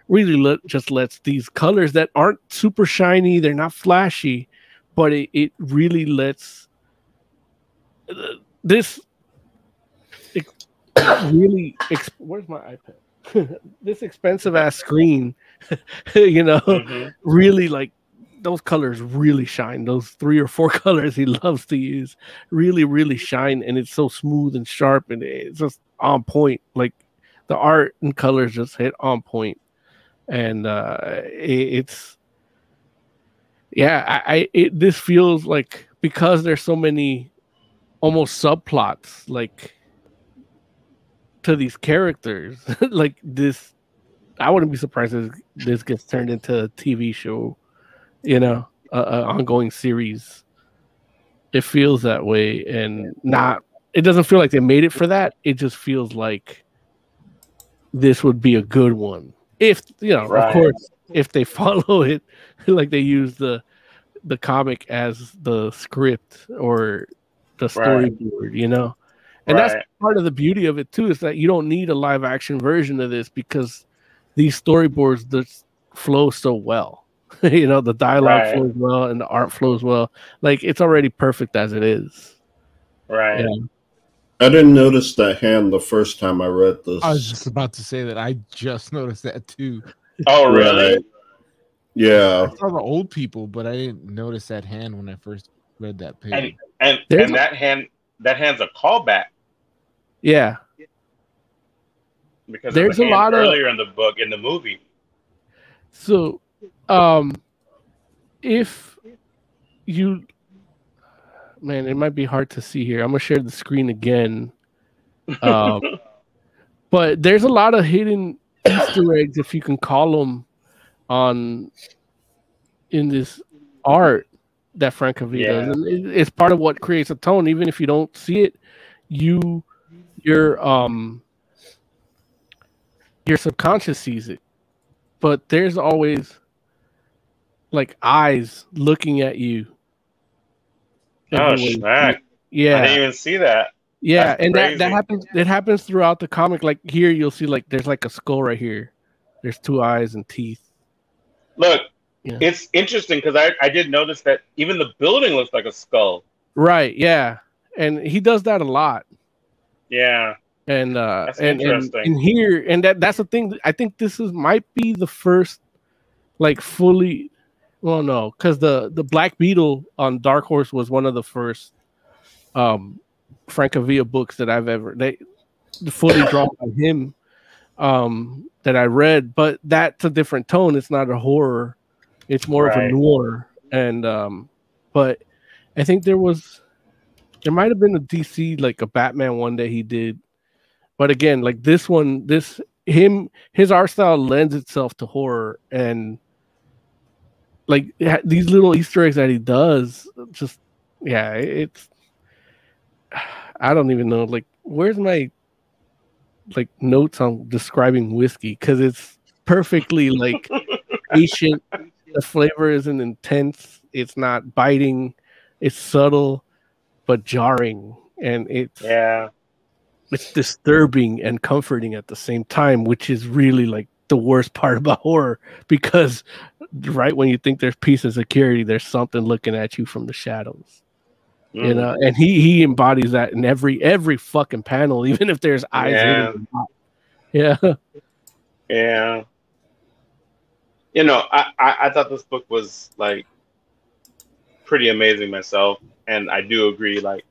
really let, just lets these colors that aren't super shiny, they're not flashy, but it, it really lets uh, this ex- really where's my iPad? this expensive ass screen, you know, Mhm. really like those colors really shine. Those three or four colors he loves to use really, really shine, and it's so smooth and sharp, and it's just on point. Like the art and colors just hit on point, and uh, it, it's yeah. I, I it, this feels like because there's so many almost subplots like to these characters like this i wouldn't be surprised if this gets turned into a tv show you know a, a ongoing series. It feels that way and not it doesn't feel like they made it for that. It just feels like this would be a good one. If you know Right. of course if they follow it like they use the the comic as the script or the Right. storyboard you know? And that's part of the beauty of it too is that you don't need a live action version of this because these storyboards just flow so well you know the dialogue Right. flows well and the art flows well like it's already perfect as it is Right. Yeah. I didn't notice that hand the first time I read this. I was just about to say that I just noticed that too. Oh, really? Right. Yeah, I saw the old people, but I didn't notice that hand when I first read that page. And and and a- that hand that hand's a callback yeah because There's there's a lot of- earlier in the book in the movie. So, um, if you, man, it might be hard to see here. I'm gonna share the screen again. Um, but there's a lot of hidden Easter eggs, if you can call them, on in this art that Francavilla Yeah. does. And it- it's part of what creates a tone. Even if you don't see it, you your um your subconscious sees it but there's always like eyes looking at you. Oh. Yeah, I didn't even see that. yeah, that's and that, that happens. It happens throughout the comic. Like here, you'll see like there's like a skull right here. There's two eyes and teeth. Look, Yeah. it's interesting because I, I did notice that even the building looks like a skull. Right. Yeah, and he does that a lot. Yeah. And uh, That's and, and and here, and that that's the thing. I think this is might be the first, like fully. Well, no, because the the Black Beetle on Dark Horse was one of the first, um, Francavilla books that I've ever they fully drawn by him, um, that I read. But that's a different tone. It's not a horror. It's more of a Right. noir. And um, but I think there was there might have been a DC like a Batman one that he did, but again, like this one, this him his art style lends itself to horror and like these little Easter eggs that he does, just yeah, it's I don't even know like where's my like notes on describing whiskey because it's perfectly like patient. The flavor isn't intense. It's not biting. It's subtle. but jarring, and it's Yeah. it's disturbing and comforting at the same time, which is really like the worst part about horror because right when you think there's peace and security, there's something looking at you from the shadows. You Mm. know, and he he embodies that in every every fucking panel, even if there's eyes. Yeah. hidden or not. Yeah. Yeah. You know, I, I, I thought this book was like pretty amazing myself, and I do agree. Like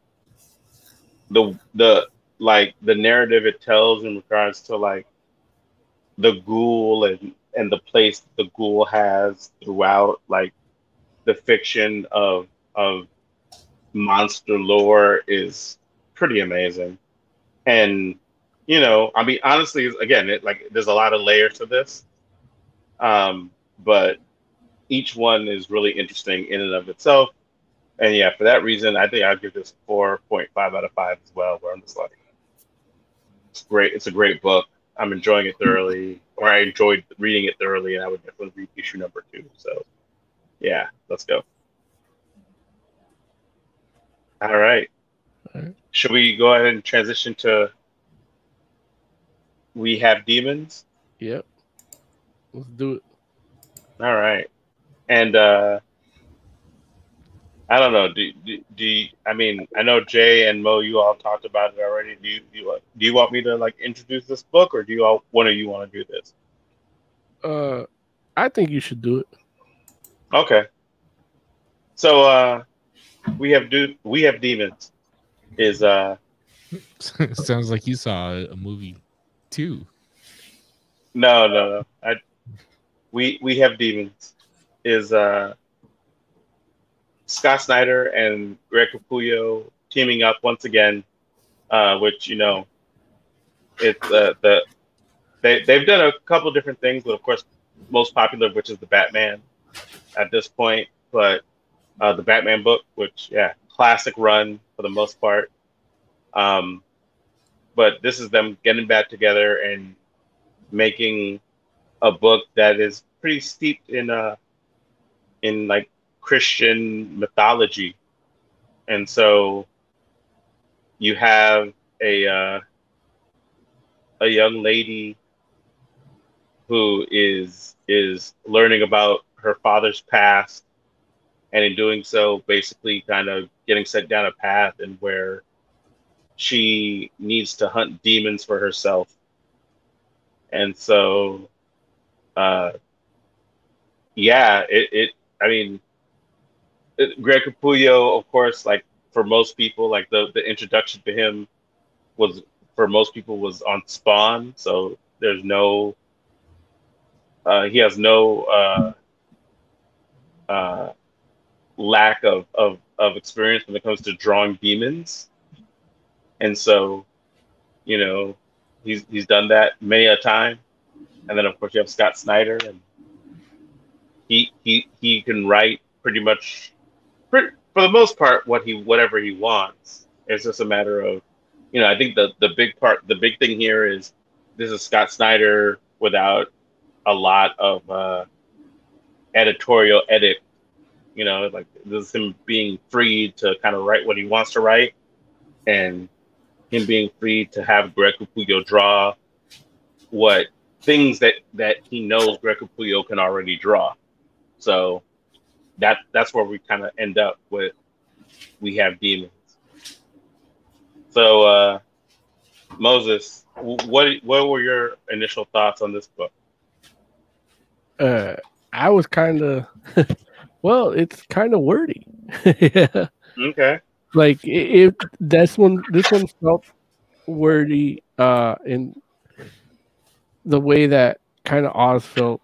the the like the narrative it tells in regards to like the ghoul and and the place the ghoul has throughout like the fiction of of monster lore is pretty amazing, and you know, I mean, honestly, again, it like there's a lot of layers to this, um, but each one is really interesting in and of itself. And yeah, for that reason, I think I'll give this four point five out of five as well. Where I'm just like, it's great. It's a great book. I'm enjoying it thoroughly, or I enjoyed reading it thoroughly, and I would definitely read issue number two. So, yeah, let's go. All right. All right. Should we go ahead and transition to we have demons? Yep. Let's do it. All right. And uh I don't know. Do, do, do you, I mean I know Jay and Mo you all talked about it already. Do you do you, do you want me to like introduce this book or do you all one of you want to do this? Uh, I think you should do it. Okay. So uh we have do we have demons is uh Sounds like you saw a movie too. no no no. I we we have demons is uh Scott Snyder and Greg Capullo teaming up once again, uh, which you know, it's uh, the they they've done a couple different things, but of course, most popular, which is the Batman, at this point. But uh, the Batman book, which yeah, classic run for the most part. Um, but this is them getting back together and making a book that is pretty steeped in uh in like Christian mythology. And so you have a uh, a young lady who is is learning about her father's past and in doing so basically kind of getting set down a path and where she needs to hunt demons for herself. And so uh yeah, it, it I mean Greg Capullo, of course, like for most people, like the the introduction to him was for most people was on Spawn. So there's no, uh, he has no uh, uh, lack of, of of experience when it comes to drawing demons, and so, you know, he's he's done that many a time. And then of course you have Scott Snyder, and he he he can write pretty much for, the most part what he whatever he wants. It's just a matter of, you know, I think the the big part, the big thing here is this is Scott Snyder without a lot of uh, editorial edit. You know, like this is him being free to kind of write what he wants to write, and him being free to have Greg Capullo draw what things that that he knows Greg Capullo can already draw. So that that's where we kind of end up with we have demons. So uh, Moses, what what were your initial thoughts on this book? Uh, I was kind of, well, it's kind of wordy. yeah. Okay. like it, it that's one this one felt wordy uh in the way that kind of Oz felt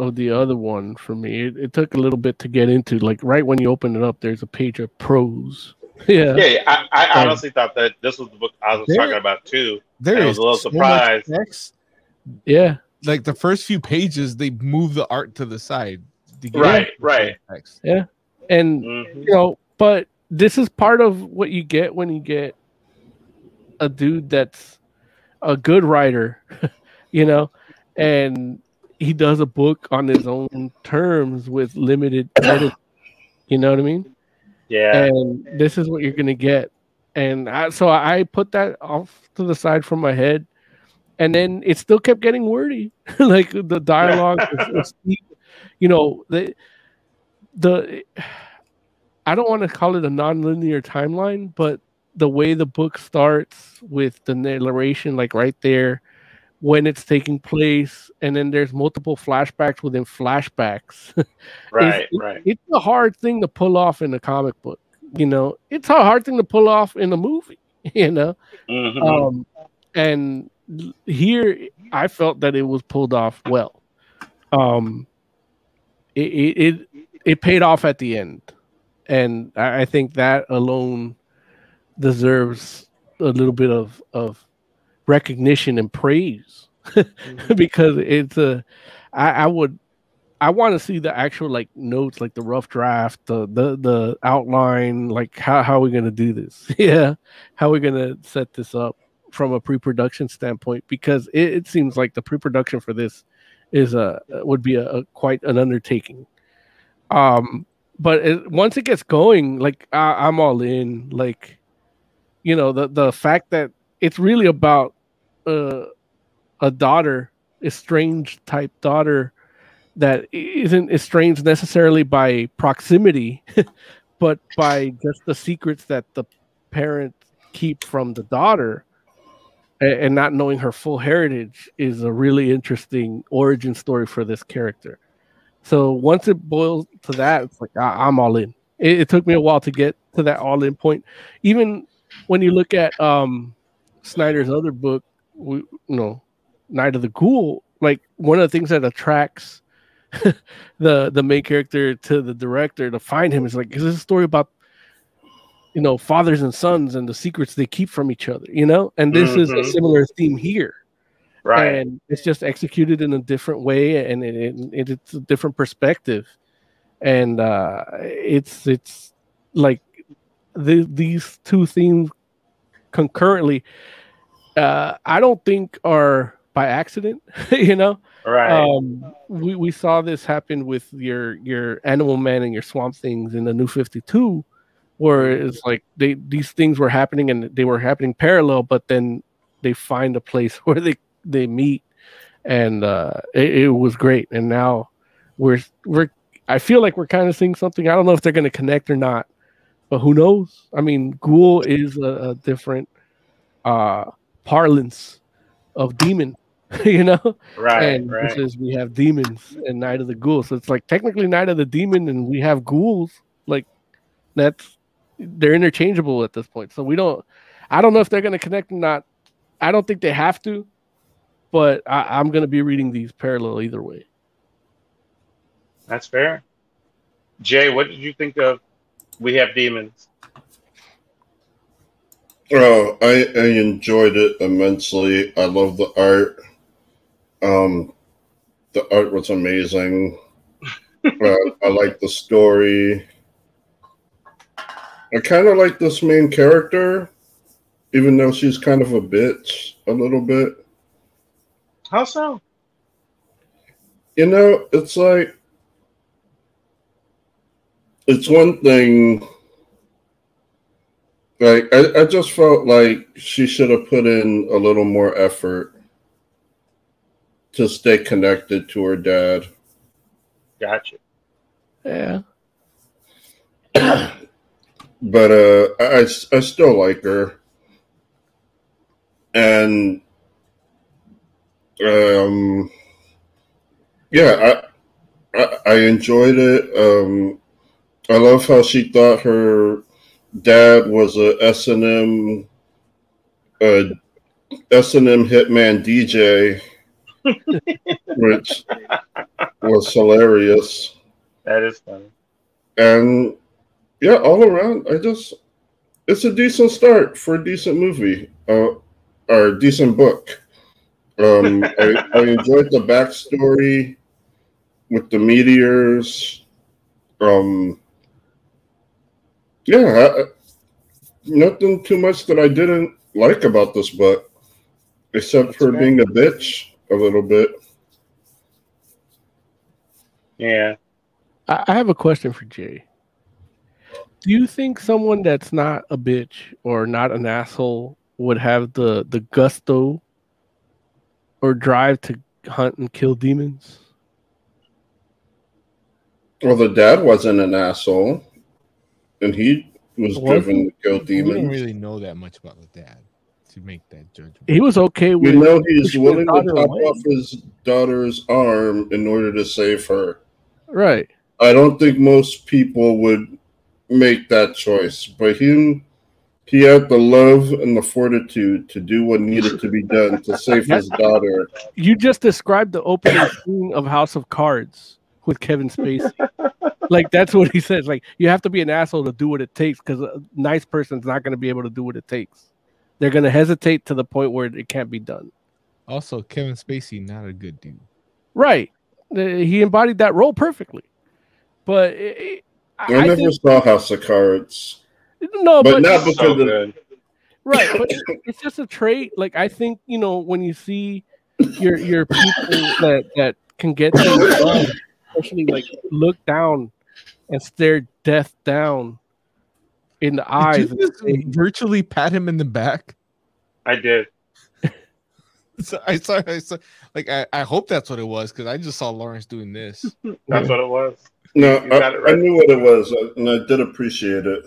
of the other one for me. It, it took a little bit to get into. Like right when you open it up, there's a page of prose. yeah. Yeah, yeah, I, I Um, honestly thought that this was the book I was There- talking about too. There I was a little so much text. Yeah. Like the first few pages, they move the art to the side. to get Right, the right. text. And Mhm. you know, but this is part of what you get when you get a dude that's a good writer, you know, and he does a book on his own terms with limited edit. You know what I mean? Yeah. and this is what you're gonna get. And I, so I put that off to the side from my head, and then it still kept getting wordy. like the dialogue, was, was you know, the the I don't want to call it a non-linear timeline, but the way the book starts with the narration, like right there, when it's taking place, and then there's multiple flashbacks within flashbacks. right, it's, right. It's a hard thing to pull off in a comic book. You know, it's a hard thing to pull off in a movie. You know, Mhm. um, and here I felt that it was pulled off well. Um, it it it, it paid off at the end, and I, I think that alone deserves a little bit of of recognition and praise because it's a I, I would I want to see the actual like notes, like the rough draft, the the the outline, like how how are we gonna do this? yeah, how are we gonna set this up from a pre-production standpoint? Because it, it seems like the pre-production for this is a would be a, a quite an undertaking. Um, but it, once it gets going, like I, I'm all in. Like, you know, the the fact that it's really about uh, a daughter, estranged type daughter that isn't estranged necessarily by proximity, but by just the secrets that the parents keep from the daughter and not knowing her full heritage is a really interesting origin story for this character. So once it boils to that, it's like I- I'm all in. It, it took me a while to get to that all in point. Even when you look at um, Snyder's other book, we, you know, Night of the Ghoul, like one of the things that attracts the the main character to the director to find him is like, is this a story about you know fathers and sons and the secrets they keep from each other, you know? And this is a Mhm. similar theme here Right. and it's just executed in a different way and it, it, it's a different perspective and uh it's it's like the, these two themes concurrently uh i don't think are by accident you know? Right. um we, we saw this happen with your your animal man and your swamp things in the new 52 where it's like they these things were happening and they were happening parallel but then they find a place where they they meet and uh it, it was great. And now we're we're i feel like we're kind of seeing something. I don't know if they're going to connect or not but who knows i mean ghoul is a, a different uh parlance of demon you know right. and right. this is we have demons and Night of the Ghouls. So it's like technically Night of the Demon and we have ghouls. Like that's they're interchangeable at this point. So we don't I don't know if they're gonna connect or not. I don't think they have to, but I, I'm gonna be reading these parallel either way. That's fair. Jay, what did you think of We Have Demons? Oh, I, I enjoyed it immensely. I love the art. Um, the art was amazing. uh, I like the story. I kind of like this main character, even though she's kind of a bitch a little bit. How so? You know, it's like it's one thing. Like I, I just felt like she should have put in a little more effort to stay connected to her dad. Gotcha. Yeah. But uh I, I I still like her. And um yeah, I I, I enjoyed it. Um I love how she thought her dad was a S and M uh S and M hitman DJ, which was hilarious. That is funny. And yeah, all around, I just it's a decent start for a decent movie, uh, or a decent book. Um, I, I enjoyed the backstory with the meteors. Um, yeah, I, nothing too much that I didn't like about this book, except That's for fair. being a bitch a little bit. Yeah. I, I have a question for Jay. Do you think someone that's not a bitch or not an asshole would have the the gusto or drive to hunt and kill demons? Well, the dad wasn't an asshole, and he was Was driven to kill demons. We don't really know that much about the dad to make that judgment. He was okay with. We know he's pushing willing to daughter chop away. off his daughter's arm in order to save her. Right. I don't think most people would make that choice, but him, he had the love and the fortitude to do what needed to be done to save his daughter. You just described the opening scene of House of Cards with Kevin Spacey. like that's what he says. Like you have to be an asshole to do what it takes because a nice person's not going to be able to do what it takes. They're going to hesitate to the point where it can't be done. Also, Kevin Spacey, not a good dude. Right. He embodied that role perfectly. But it, it- I, I I never think, saw House of Cards, no, but but, not So because of good. right. But it's just a trait. Like I think you know when you see your your people that that can get things done, especially like look down and stare death down in the eyes. Did you just say, virtually pat him in the back? I did. So I saw, I saw like I, I hope that's what it was because I just saw Lawrence doing this. That's what it was. no, I, it right. I knew what it was, uh, and I did appreciate it.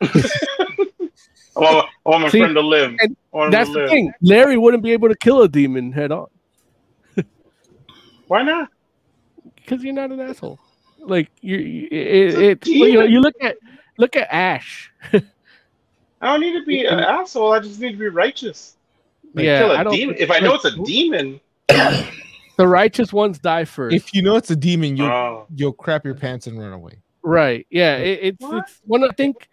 I want, I want my See, friend to live. and I want him That's to the live. thing. Larry wouldn't be able to kill a demon head on Why not? Because you're not an asshole. Like you, you it, it, you know, you look at look at Ash. I don't need to be an asshole. I just need to be righteous. Like, yeah, kill a I don't. demon. If I know it's a demon, the righteous ones die first. If you know it's a demon, you'll oh, you'll crap your pants and run away. Right. Yeah. It, it's What? it's when I think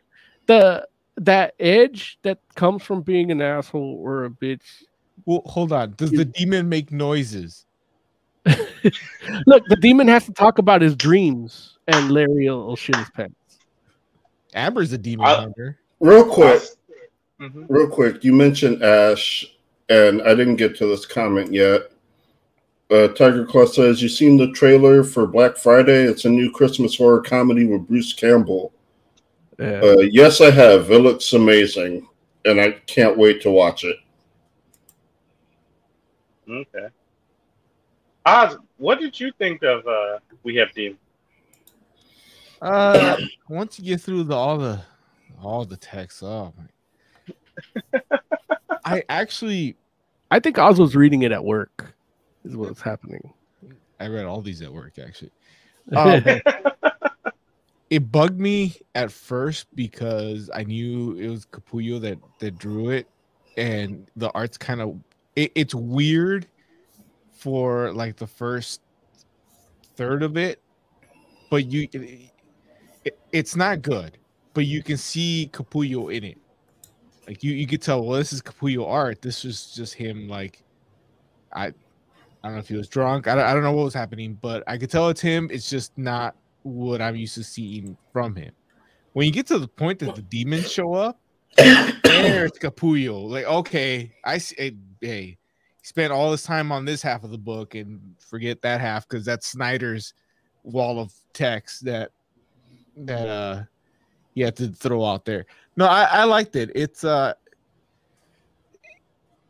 the that edge that comes from being an asshole or a bitch. Well, hold on. Does the demon make noises? Look, the demon has to talk about his dreams, and Larry will, will shit his pants. Amber's a demon I- hunter. Real quick, Mhm. real quick, you mentioned Ash, and I didn't get to this comment yet. Uh, Tiger Claw says, "You seen the trailer for Black Friday? It's a new Christmas horror comedy with Bruce Campbell." Yeah. Uh, yes, I have. It looks amazing, and I can't wait to watch it. Okay. Oz, what did you think of uh, We Have Demons? Uh, once you get through the all the all the text, oh my. I actually I think Oz was reading it at work. Is what's happening. I read all these at work actually. Um, it bugged me at first because I knew it was Capullo that that drew it, and the art's kind of it, it's weird for like the first third of it, but you it, it's not good, but you can see Capullo in it. Like you, you could tell, well, this is Capullo art. This was just him. Like, I, I don't know if he was drunk. I don't, I don't know what was happening, but I could tell it's him. It's just not what I'm used to seeing from him. When you get to the point that the demons show up, there's Capullo. Like, okay, I see. Hey, hey, he spent all this time on this half of the book and forget that half because that's Snyder's wall of text that that uh you have to throw out there. No, I, I liked it. It's uh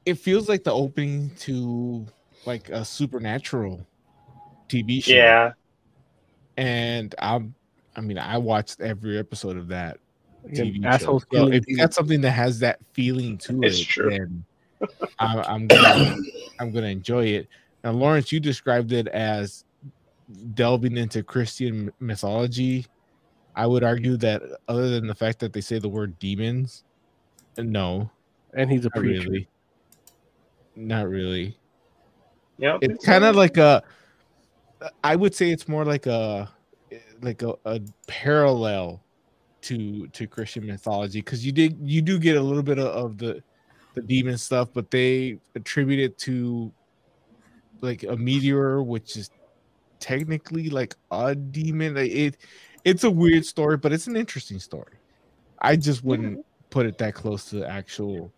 it feels like the opening to like a supernatural TV show. Yeah. And I'm I mean I watched every episode of that TV assholes show. So if you got something that has that feeling to it, It's it, true. then I, I'm gonna I'm gonna enjoy it. Now, Lawrence, you described it as delving into Christian mythology. I would argue that other than the fact that they say the word demons, no, and he's a not preacher. really. Not really. Yeah. It's kind of like a. I would say it's more like a, like a, a parallel to to Christian mythology because you did you do get a little bit of, of the the demon stuff, but they attribute it to like a meteor, which is technically like a demon. It it's a weird story, but it's an interesting story. I just wouldn't put it that close to the actual.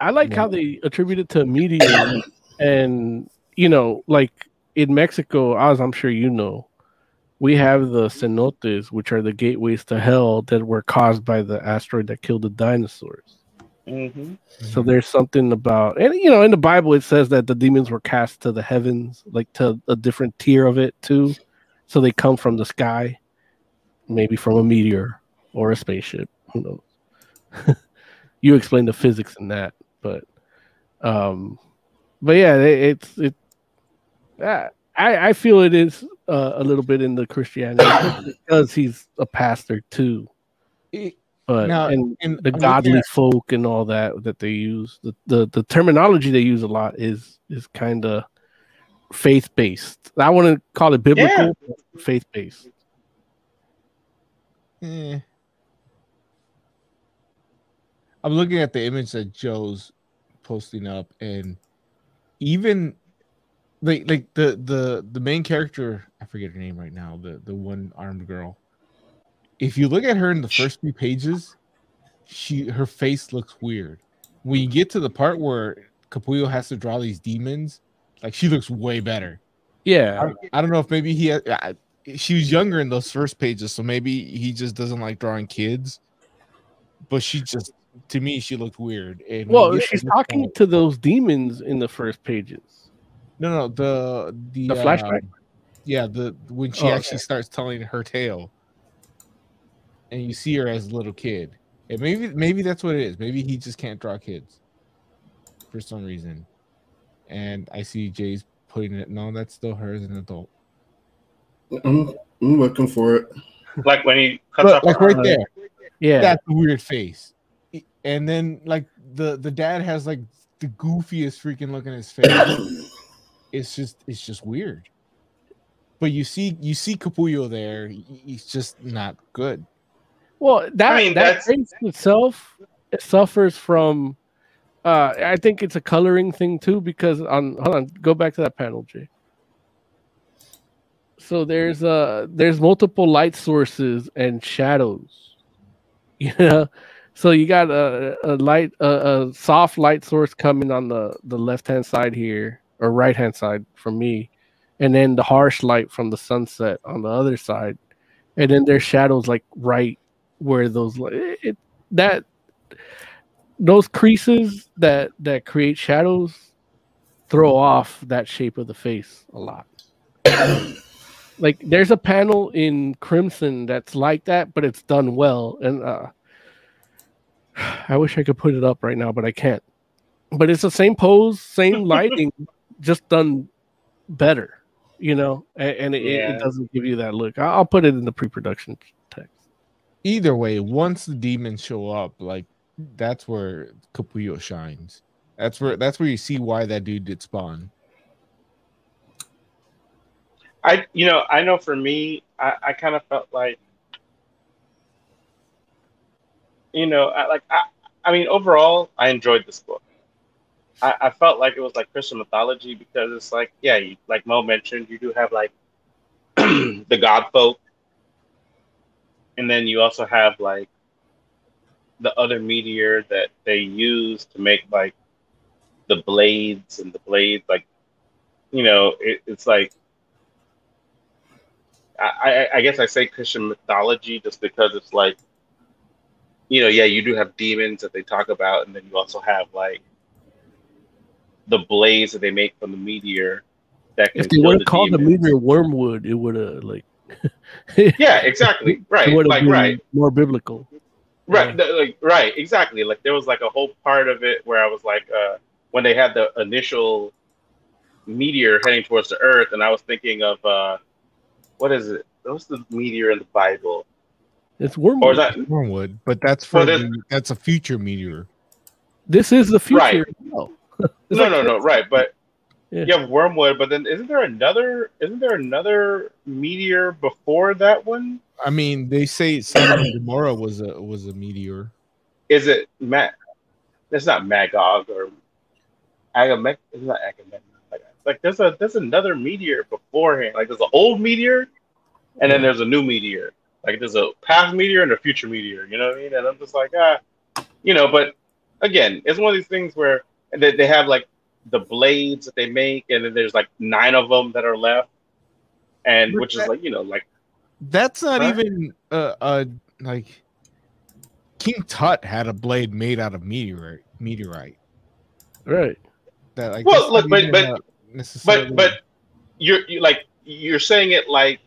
I like how they attribute it to a meteor, and you know, like in Mexico, as I'm sure you know, we have the cenotes, which are the gateways to hell that were caused by the asteroid that killed the dinosaurs. Hmm So there's something about, and you know, in the Bible it says that the demons were cast to the heavens, like to a different tier of it too. So they come from the sky, maybe from a meteor or a spaceship. Who knows? you explain the physics in that, but, um, but yeah, it, it's it. I I feel it is uh, a little bit in the Christianity because he's a pastor too. It- But Now, and in- the I'm godly folk and all that that they use the, the the terminology they use a lot is is kind of faith based i want to call it biblical faith based Eh. I'm looking at the image that Joe's posting up, and even like like the the the main character, I forget her name right now, the the one armed girl. If you look at her in the first few pages, she her face looks weird. When you get to the part where Capullo has to draw these demons, like she looks way better. yeah I, I don't know if maybe he had, I, she was younger in those first pages, so maybe he just doesn't like drawing kids. But she just, to me, she looked weird. And well you get she's talking point- to those demons in the first pages No, no, the the, The flashback? um, yeah, the when she Oh, actually okay. starts telling her tale, and you see her as a little kid. And maybe maybe that's what it is. Maybe he just can't draw kids for some reason. And I see Jay's putting it. No, that's still her as an adult. I'm, I'm looking for it. Like when he cuts Look, off like right arm. there. yeah that's a weird face. And then like the the dad has like the goofiest freaking look in his face. it's just it's just weird. But you see you see Capullo there. he- He's just not good. Well that I mean, that face itself it suffers from uh i think it's a coloring thing too because on hold on go back to that panel jay. So there's uh there's multiple light sources and shadows. You know? So you got a, a light a, a soft light source coming on the the left hand side here or right hand side from me and then the harsh light from the sunset on the other side. And then there's shadows like right where those it, that those creases that that create shadows throw off that shape of the face a lot. Like there's a panel in crimson that's like that but it's done well and uh i wish i could put it up right now but i can't. But it's the same pose same lighting just done better you know and, and it, Yeah. it doesn't give you that look. I'll put it in the pre-production Either way, once the demons show up, like that's where Capullo shines. That's where that's where you see why that dude did spawn. I, you know, I know for me, I, I kind of felt like, you know, I, like I, I mean, overall, I enjoyed this book. I, I felt like it was like Christian mythology because it's like, yeah, you, like Mo mentioned, you do have like the god folk, and then you also have like the other meteor that they use to make like the blades and the blades, like, you know, it, it's like I, I, I guess I say Christian mythology just because it's like, you know, yeah, you do have demons that they talk about, and then you also have like the blades that they make from the meteor that can if they would the have called the meteor wormwood it would have like Yeah, exactly. Right. would Like been right. more biblical Right. th- Like right. Exactly. Like there was like a whole part of it where I was like, uh, when they had the initial meteor heading towards the Earth, and I was thinking of uh, what is it? What's the meteor in the Bible? it's Or wormwood is that Wormwood, but that's for Well, the, that's a future meteor. this is the future Right. no no, no, no, right? But Yeah. you have wormwood, but then isn't there another? Isn't there another meteor before that one? I mean, they say Sodom and Gomorrah was a was a meteor. Is it Matt? It's not Magog or Agamemnon. It's not Agamemnon. Like, like there's a there's another meteor beforehand. Like there's an old meteor, and then there's a new meteor. Like there's a past meteor and a future meteor. You know what I mean? And I'm just like ah, you know. But again, it's one of these things where they, they have like the blades that they make, and then there's like nine of them that are left, and But which is like you know like That's not Huh? even uh, uh like King Tut had a blade made out of meteorite. Meteorite. Right. That like Well, look, but- but- necessarily- but but you're you like you're saying it like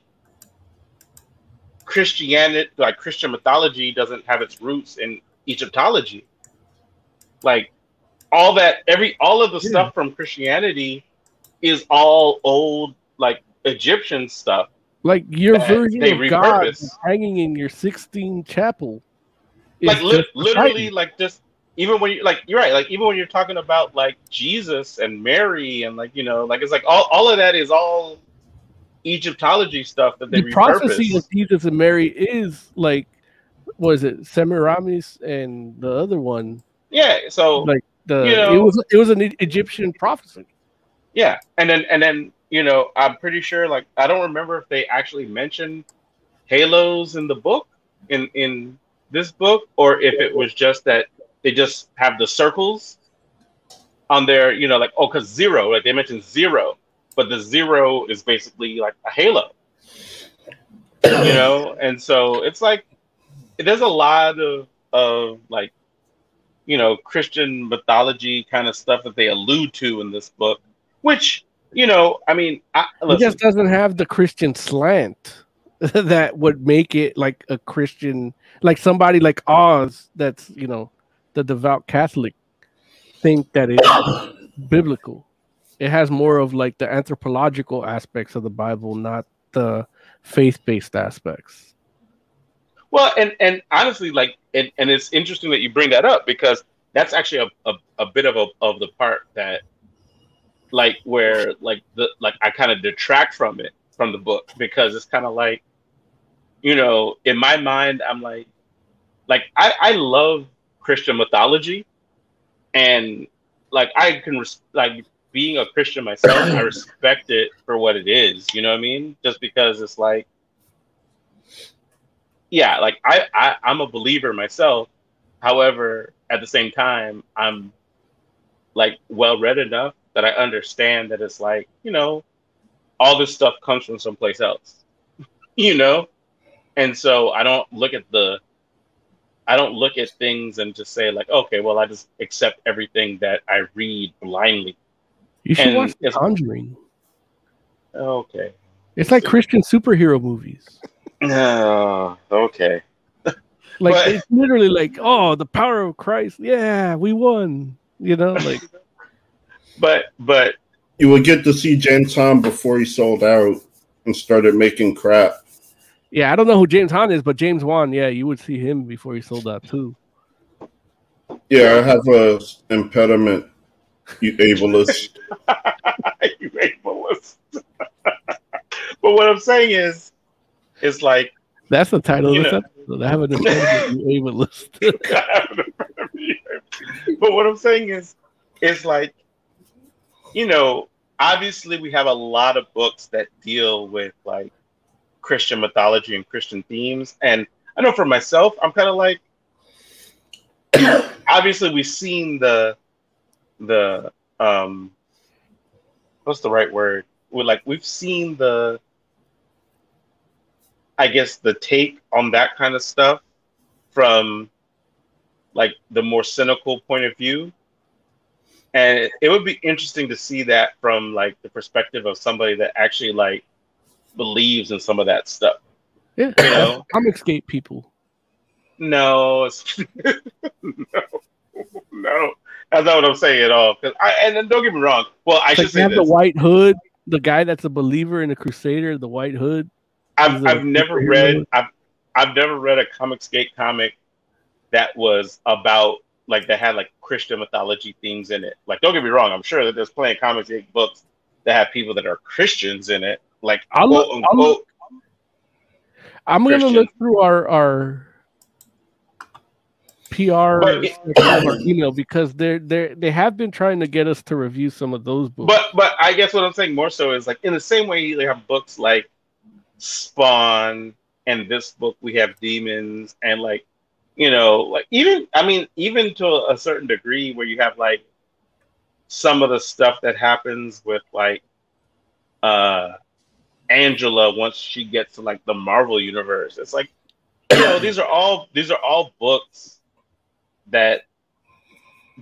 Christianity, like Christian mythology, doesn't have its roots in Egyptology. Like all that, every all of the Yeah. stuff from Christianity is all old, like Egyptian stuff. Like your version of God repurpose. is hanging in your Sistine chapel. is like li- literally, Titan. like just even when you like you're right, like even when you're talking about like Jesus and Mary and like you know, like it's like all all of that is all Egyptology stuff that they the prophecy of Jesus and Mary is like, was it Semiramis and the other one? Yeah, so Like the You know- it was it was an Egyptian prophecy. Yeah, and then and then you know I'm pretty sure like I don't remember if they actually mentioned halos in the book in in this book or if it was just that they just have the circles on their you know like oh because zero like they mentioned zero but the zero is basically like a halo you know and so it's like there's a lot of of like you know christian mythology kind of stuff that they allude to in this book which you know i mean I, It just doesn't have the Christian slant that would make it like a Christian, like somebody like Oz, that's you know, the devout Catholic, think that it's biblical. It has more of like the anthropological aspects of the Bible, not the faith-based aspects. Well and and honestly like and, and it's interesting that you bring that up because that's actually a, a, a bit of a of the part that like where like the like i kind of detract from it from the book because it's kind of like you know in my mind i'm like like i i love christian mythology and like i can res- like being a christian myself i respect it for what it is you know what i mean? Just because it's like yeah like I, I i'm a believer myself however at the same time i'm like well read enough that i understand that it's like you know all this stuff comes from someplace else you know and so i don't look at the i don't look at things and just say like okay well i just accept everything that i read blindly You should And watch The Conjuring. okay It's like Christian superhero movies. Oh, okay Like But- it's literally like, oh, the power of Christ. Yeah, we won. You know, like but but You would get to see James Hahn before he sold out and started making crap. yeah, I don't know who James Hahn is, but James Wan, yeah, you would see him before he sold out too. Yeah, I have a impediment, you ableist. you ableist. but what I'm saying is, is like, That's the title of this know. episode. I have an you ableist. but what I'm saying is, is like, you know, obviously we have a lot of books that deal with like Christian mythology and Christian themes, and I know for myself, I'm kind of like, obviously we've seen the, the, um, what's the right word? We're like we've seen the, I guess the take on that kind of stuff from like the more cynical point of view. And it, it would be interesting to see that from like the perspective of somebody that actually like believes in some of that stuff. Yeah, You know? Comicsgate people. no no. No. That's not what i'm saying at all. 'Cause I, and then don't get me wrong. Well i It's should say have this. the white hood, the guy that's a believer in the Crusader, the white hood. I've, I've never read I've I've never read a Comicsgate comic that was about like that had like Christian mythology themes in it. Like, don't get me wrong, I'm sure that there's plenty of Comicsgate books that have people that are Christians in it, like I'll quote look- unquote. I'm gonna look through our our PR of our email because they're they they have been trying to get us to review some of those books. But but I guess what I'm saying more so is like in the same way you have books like Spawn and this book we have demons and like you know like even I mean even to a certain degree where you have like some of the stuff that happens with like uh Angela once she gets to like the Marvel universe. It's like you know these are all these are all books that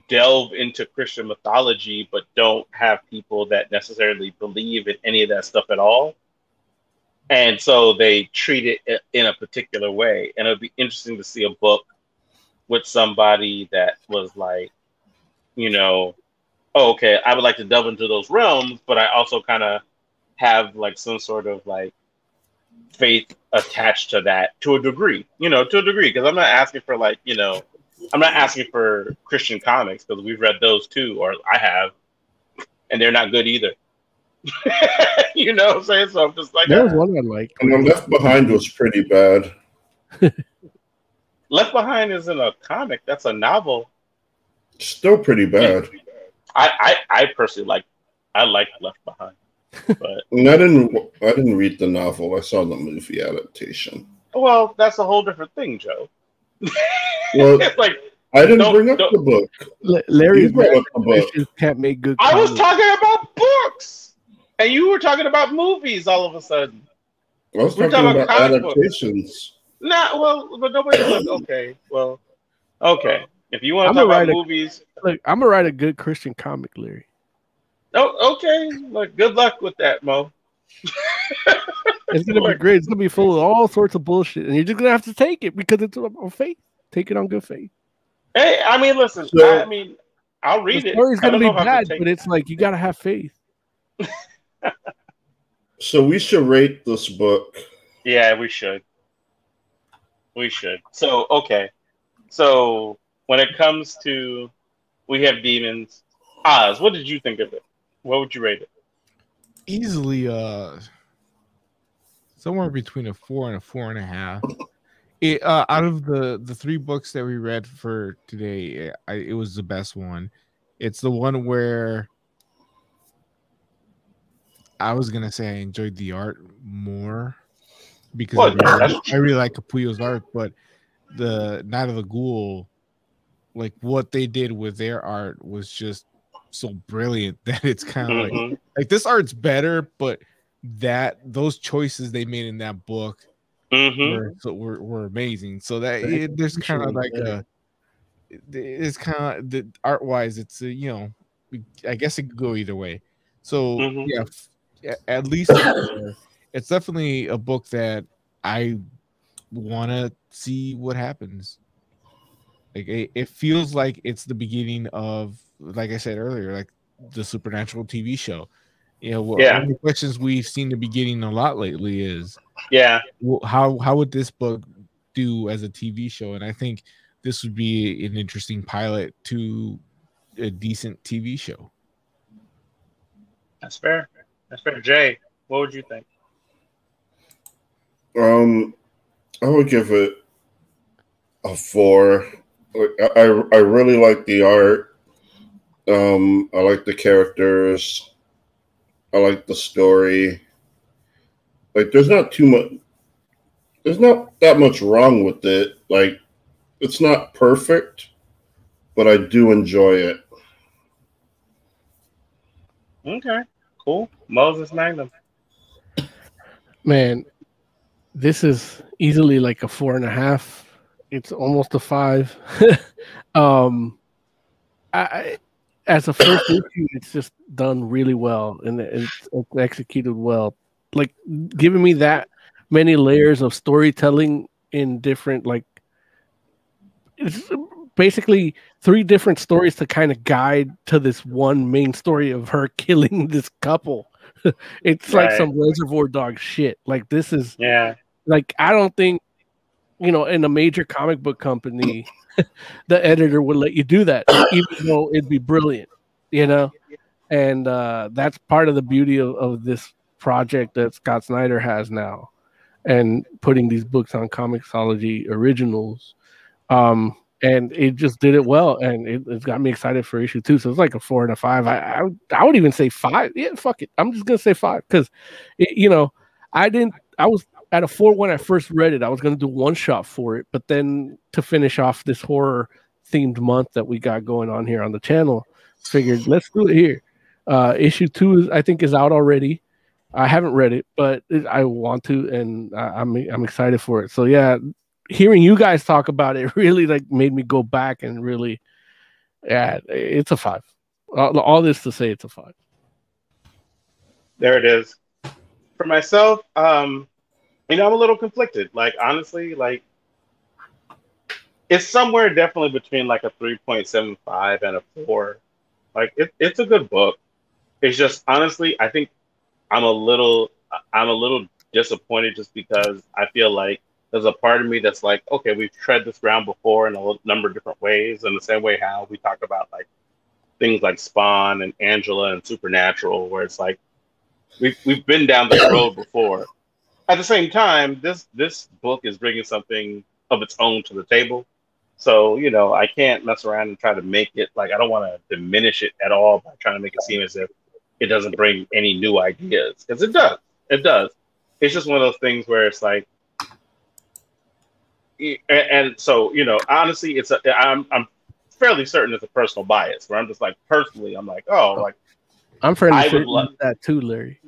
delve into Christian mythology but don't have people that necessarily believe in any of that stuff at all. And so they treat it in a particular way. And it would be interesting to see a book with somebody that was like, you know, oh, okay, I would like to delve into those realms, but I also kind of have like some sort of like faith attached to that to a degree, you know, to a degree. Because I'm not asking for like, you know, I'm not asking for Christian comics because we've read those too, or I have, and they're not good either. you know what I'm saying? So I'm just like, There was one I liked. And the Left Behind was pretty bad. Left Behind isn't a comic, that's a novel. Still pretty bad. I, I, I personally like I like Left Behind. But And I didn't. I didn't read the novel. I saw the movie adaptation. well, that's a whole different thing, Joe. Well, it's like I didn't bring up the book. L- Larry's You up the book. Christians can't make good. I was talking about books, and you were talking about movies all of a sudden. I was We're talking talking about about comic books. adaptations. Nah, well, but nobody's like, okay, well, okay. If you want to talk gonna about write a- movies, Look, I'm gonna write a good Christian comic, Larry. oh, okay. Look, good luck with that, Mo. It's gonna be great. It's gonna be full of all sorts of bullshit, and you're just gonna have to take it because it's on faith. Take it on good faith. Hey, I mean, listen. So- I mean, I'll read the it. story's gonna be know if I can bad, but it's like you gotta have faith. So we should rate this book. Yeah, we should. We should. So, okay. So, when it comes to we have demons, Oz, what did you think of it? What would you rate it? easily uh somewhere between a four and a four and a half. It uh out of the the three books that we read for today, I, it was the best one. It's the one where I was gonna say I enjoyed the art more because Well, I, really, I really like Capullo's art, but the Night of the Ghoul, like what they did with their art was just so brilliant that it's kind of like Mhm. like this art's better, but that those choices they made in that book Mhm. were so were, were amazing. So that Right. it, there's kind of like yeah. a it's kind of the art wise, it's a, you know, I guess it could go either way. So Mhm. yeah, f- a- at least it's definitely a book that I want to see what happens. Like it, it feels like it's the beginning of, like I said earlier, like the supernatural TV show. You know, one Yeah. of the questions we've seen the beginning a lot lately is Yeah. well, how how would this book do as a TV show? And I think this would be an interesting pilot to a decent TV show. That's fair. That's fair. Jay, what would you think? Um, I would give it a four. Like, I I I really like the art. Um, I like the characters. I like the story. Like, there's not too much. There's not that much wrong with it. Like, it's not perfect, but I do enjoy it. Okay. Cool. Moses Magnum. Man, this is easily like a four and a half. It's almost a five. um, I, I as a first issue, it's just done really well and it's, it's executed well. Like giving me that many layers of storytelling in different like it's basically three different stories to kind of guide to this one main story of her killing this couple. it's like some reservoir dog shit. Like this is Yeah. like I don't think you know in a major comic book company the editor would let you do that even though it'd be brilliant you know and uh that's part of the beauty of, of this project that Scott Snyder has now and putting these books on Comixology originals um and it just did it well and it, it's got me excited for issue two so it's like a four and a five I, I would- I would even say five yeah fuck it I'm just gonna say five because you know I didn't I was at a four when I first read it. I was to do one shot for it, but then to finish off this horror themed month that we got going on here on the channel, figured let's do it here. Uh, issue two is I think is out already, I haven't read it, but I want to, and I, I'm I'm excited for it. So yeah, hearing you guys talk about it really like made me go back and really, yeah, it's a five. All, all this to say, it's a five. There it is. For myself, um, you know, I'm a little conflicted. Like honestly, like it's somewhere definitely between like a 3.75 and a four. Like it, it's a good book. It's just honestly, I think I'm a little I'm a little disappointed just because I feel like there's a part of me that's like, okay, we've tread this ground before in a number of different ways, in the same way how we talk about like things like Spawn and Angela and Supernatural, where it's like we've we've been down this road before. At the same time, this this book is bringing something of its own to the table. So you know, I can't mess around and try to make it like I don't want to diminish it at all by trying to make it seem as if it doesn't bring any new ideas because it does. It does. It's just one of those things where it's like, and, and so you know, honestly, it's a. I'm I'm fairly certain it's a personal bias where I'm just like personally, I'm like, oh, like I'm fairly certain love, that too, Larry.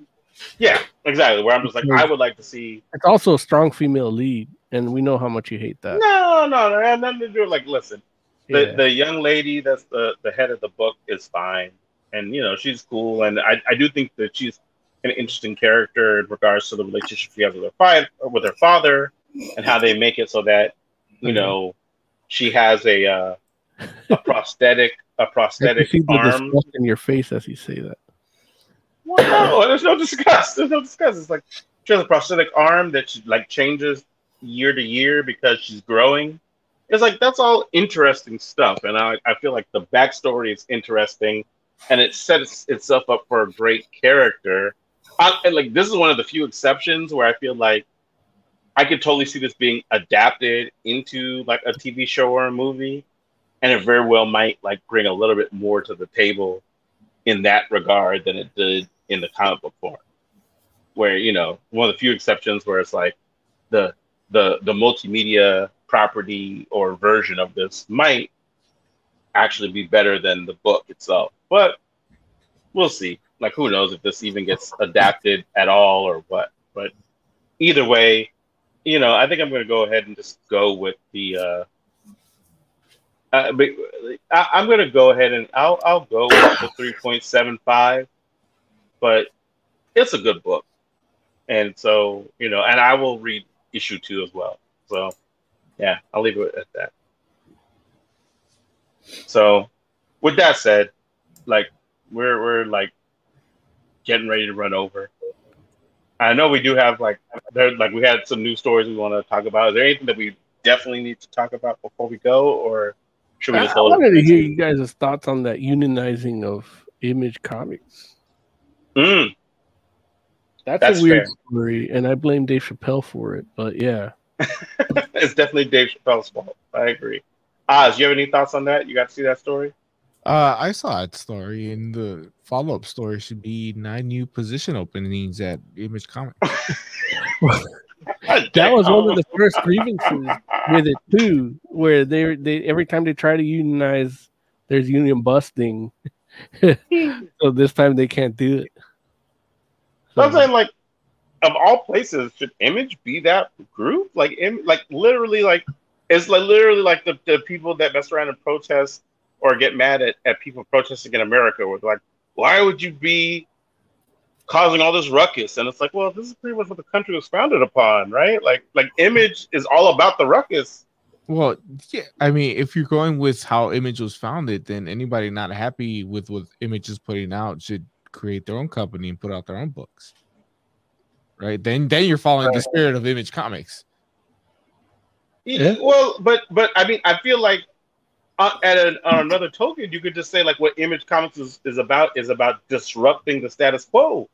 Yeah, exactly. Where I'm just like, I would like to see. It's also a strong female lead, and we know how much you hate that. No, no, no, no nothing to do. Like, listen, the yeah. the young lady that's the the head of the book is fine and you know she's cool, and I, I do think that she's an interesting character in regards to the relationship she has with her father, with her father, and how they make it so that you mm-hmm. know she has a uh, a prosthetic a prosthetic arm. in your face as you say that. Well, no, there's no disgust. There's no disgust. It's like she has a prosthetic arm that she like changes year to year because she's growing. It's like that's all interesting stuff, and I, I feel like the backstory is interesting and it sets itself up for a great character. I, and like this is one of the few exceptions where I feel like I could totally see this being adapted into like a TV show or a movie, and it very well might like bring a little bit more to the table in that regard than it did in the comic book form. Where you know one of the few exceptions where it's like the the the multimedia property or version of this might actually be better than the book itself. But we'll see. Like, who knows if this even gets adapted at all or what? But either way, you know, I think I'm going to go ahead and just go with the. Uh, uh, I, I'm going to go ahead and I'll I'll go with the 3.75, but it's a good book, and so you know, and I will read issue two as well. So, yeah, I'll leave it at that. So, with that said, like we're we're like getting ready to run over. I know we do have like there like we had some news stories we want to talk about. Is there anything that we definitely need to talk about before we go, or should we just? I, I wanted to hear you guys' thoughts on that unionizing of Image Comics. Mm. That's, That's, a weird fair. story, and I blame Dave Chappelle for it. But yeah, it's definitely Dave Chappelle's fault. I agree. Oz, you have any thoughts on that? You got to see that story? Uh, I saw that story, and the follow up story should be nine new position openings at Image Comics. that was one of the first grievances with it too, where they they every time they try to unionize, there's union busting. so this time they can't do it. So, I'm saying, like, of all places, should Image be that group? Like, Im- like literally, like it's like literally like the, the people that mess around and protest or get mad at, at people protesting in America they're like, why would you be causing all this ruckus? And it's like, well, this is pretty much what the country was founded upon, right? Like like image is all about the ruckus. Well, yeah, I mean, if you're going with how Image was founded, then anybody not happy with what Image is putting out should create their own company and put out their own books. Right? Then then you're following right. the spirit of Image Comics. Yeah. Well, but but I mean, I feel like uh, at an, on another token, you could just say like what Image Comics is, is about is about disrupting the status quo.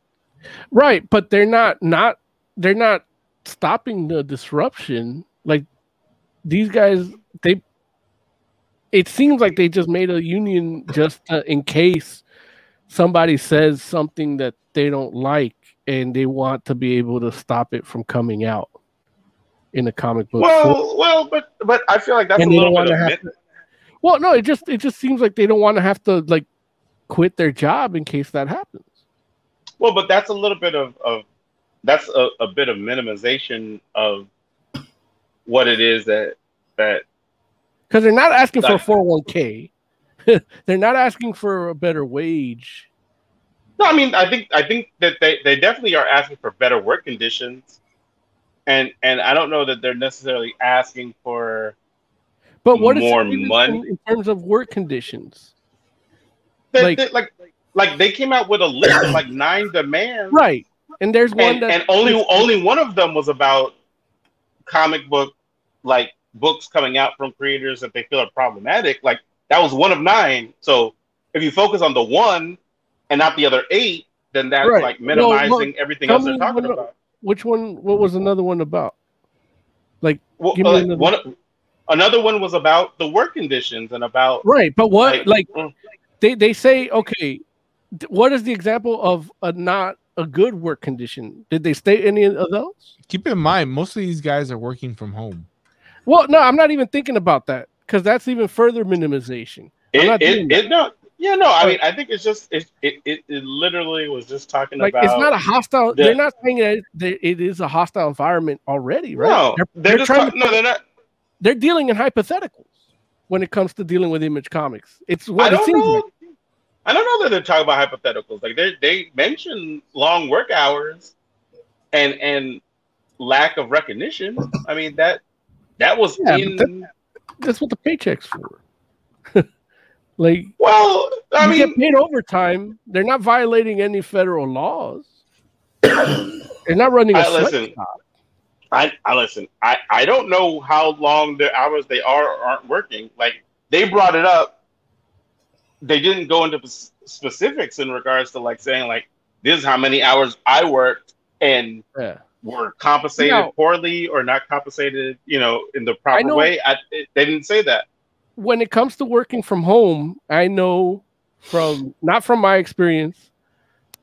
Right, but they're not not they're not stopping the disruption. Like these guys, they it seems like they just made a union just in case somebody says something that they don't like and they want to be able to stop it from coming out in the comic book. Well, well, but but I feel like that's and a little bit of to, well, no, it just it just seems like they don't want to have to like quit their job in case that happens. Well, but that's a little bit of, of that's a, a bit of minimization of what it is that that because they're not asking for a Like- 401k. they're not asking for a better wage. No, I mean, I think I think that they, they definitely are asking for better work conditions, and and I don't know that they're necessarily asking for. But what is More the money? in, in terms of work conditions? They, Like- like, like like they came out with a list of like nine demands, Right. And there's one and, that and only only one of them was about comic book like books coming out from creators that they feel are problematic. Like that was one of nine. So if you focus on the one and not the other eight, then that's Right. like Well, minimizing well, everything else they're talking what- about. which one what was another one about? Like Well, Give me uh, another- one, another one was about the work conditions and about right, but what Like, like mm. they they say okay, what is the example of a not a good work condition? Did they state any of those? Keep in mind, most of these guys are working from home. Well, no, I'm not even thinking about that because that's even further minimization. I'm it. not It, it no, yeah, no. I mean, I think it's just it. It, it, it literally was just talking Like about. it's not a hostile. the- they're not saying that it, it is a hostile environment already, right? No, they're, they're, they're just trying talk- to no, they're not. They're dealing in hypotheticals when it comes to dealing with image comics. It's I what it don't seems know. like. I don't know that they're talking about hypotheticals. Like they they mention long work hours, and and lack of recognition. I mean that that was Yeah, in. but That's what the paycheck's for. like well, I mean, get paid overtime. They're not violating any federal laws. they're not running a I listen. Sweatshop. I, I listen. I, I don't know how long the hours they are or aren't working. Like they brought it up. They didn't go into s- specifics in regards to like saying like this is how many hours I worked and Yeah. were compensated No. poorly or not compensated, you know, in the proper know- way. I, it, they didn't say that. when it comes to working from home, I know from not from my experience,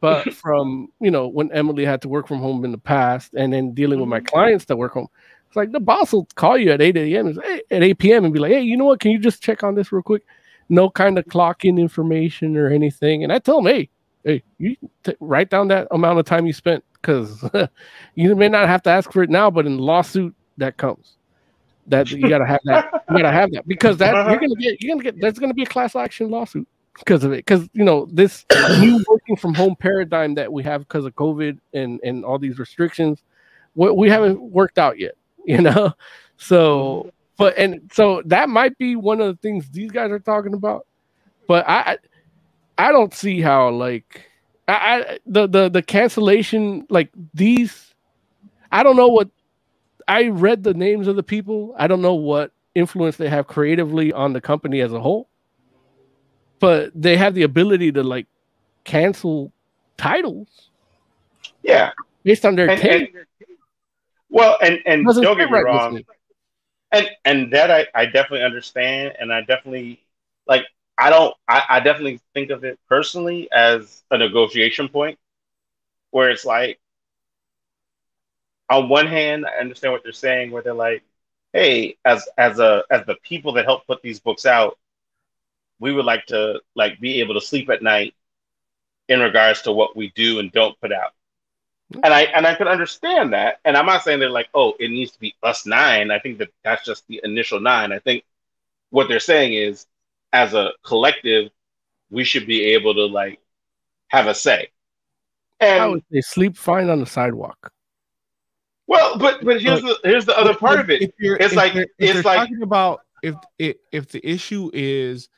but from you know when Emily had to work from home in the past, and then dealing with my mm-hmm. clients that work home. It's like the boss will call you at eight a.m. at eight p.m. and be like, "Hey, you know what? Can you just check on this real quick?" No kind of clocking information or anything, and I tell them, "Hey, hey, you t- write down that amount of time you spent because you may not have to ask for it now, but in the lawsuit that comes." That you gotta have that. You gotta have that because that you're gonna get. You're gonna get. There's gonna be a class action lawsuit because of it. Because you know this new working from home paradigm that we have because of COVID and and all these restrictions, we, we haven't worked out yet. You know, so but and so that might be one of the things these guys are talking about. But I I don't see how like I, I the the the cancellation like these. I don't know what I read the names of the people. I don't know what influence they have creatively on the company as a whole, but they have the ability to like cancel titles Yeah. based on their And, and- well, and and don't get me right wrong. and and that I, I definitely understand and i definitely like i don't I, I definitely think of it personally as a negotiation point where it's like on one hand i understand what they're saying where they're like hey as as a as the people that help put these books out we would like to like be able to sleep at night in regards to what we do and don't put out and I and I can understand that. And I'm not saying they're like, oh, it needs to be us nine. I think that that's just the initial nine. I think what they're saying is, as a collective, we should be able to like have a say. I And would say sleep fine on the sidewalk. well, but but here's the here's the other part of it. If you're, It's if like- if it's like- talking about if if if the issue is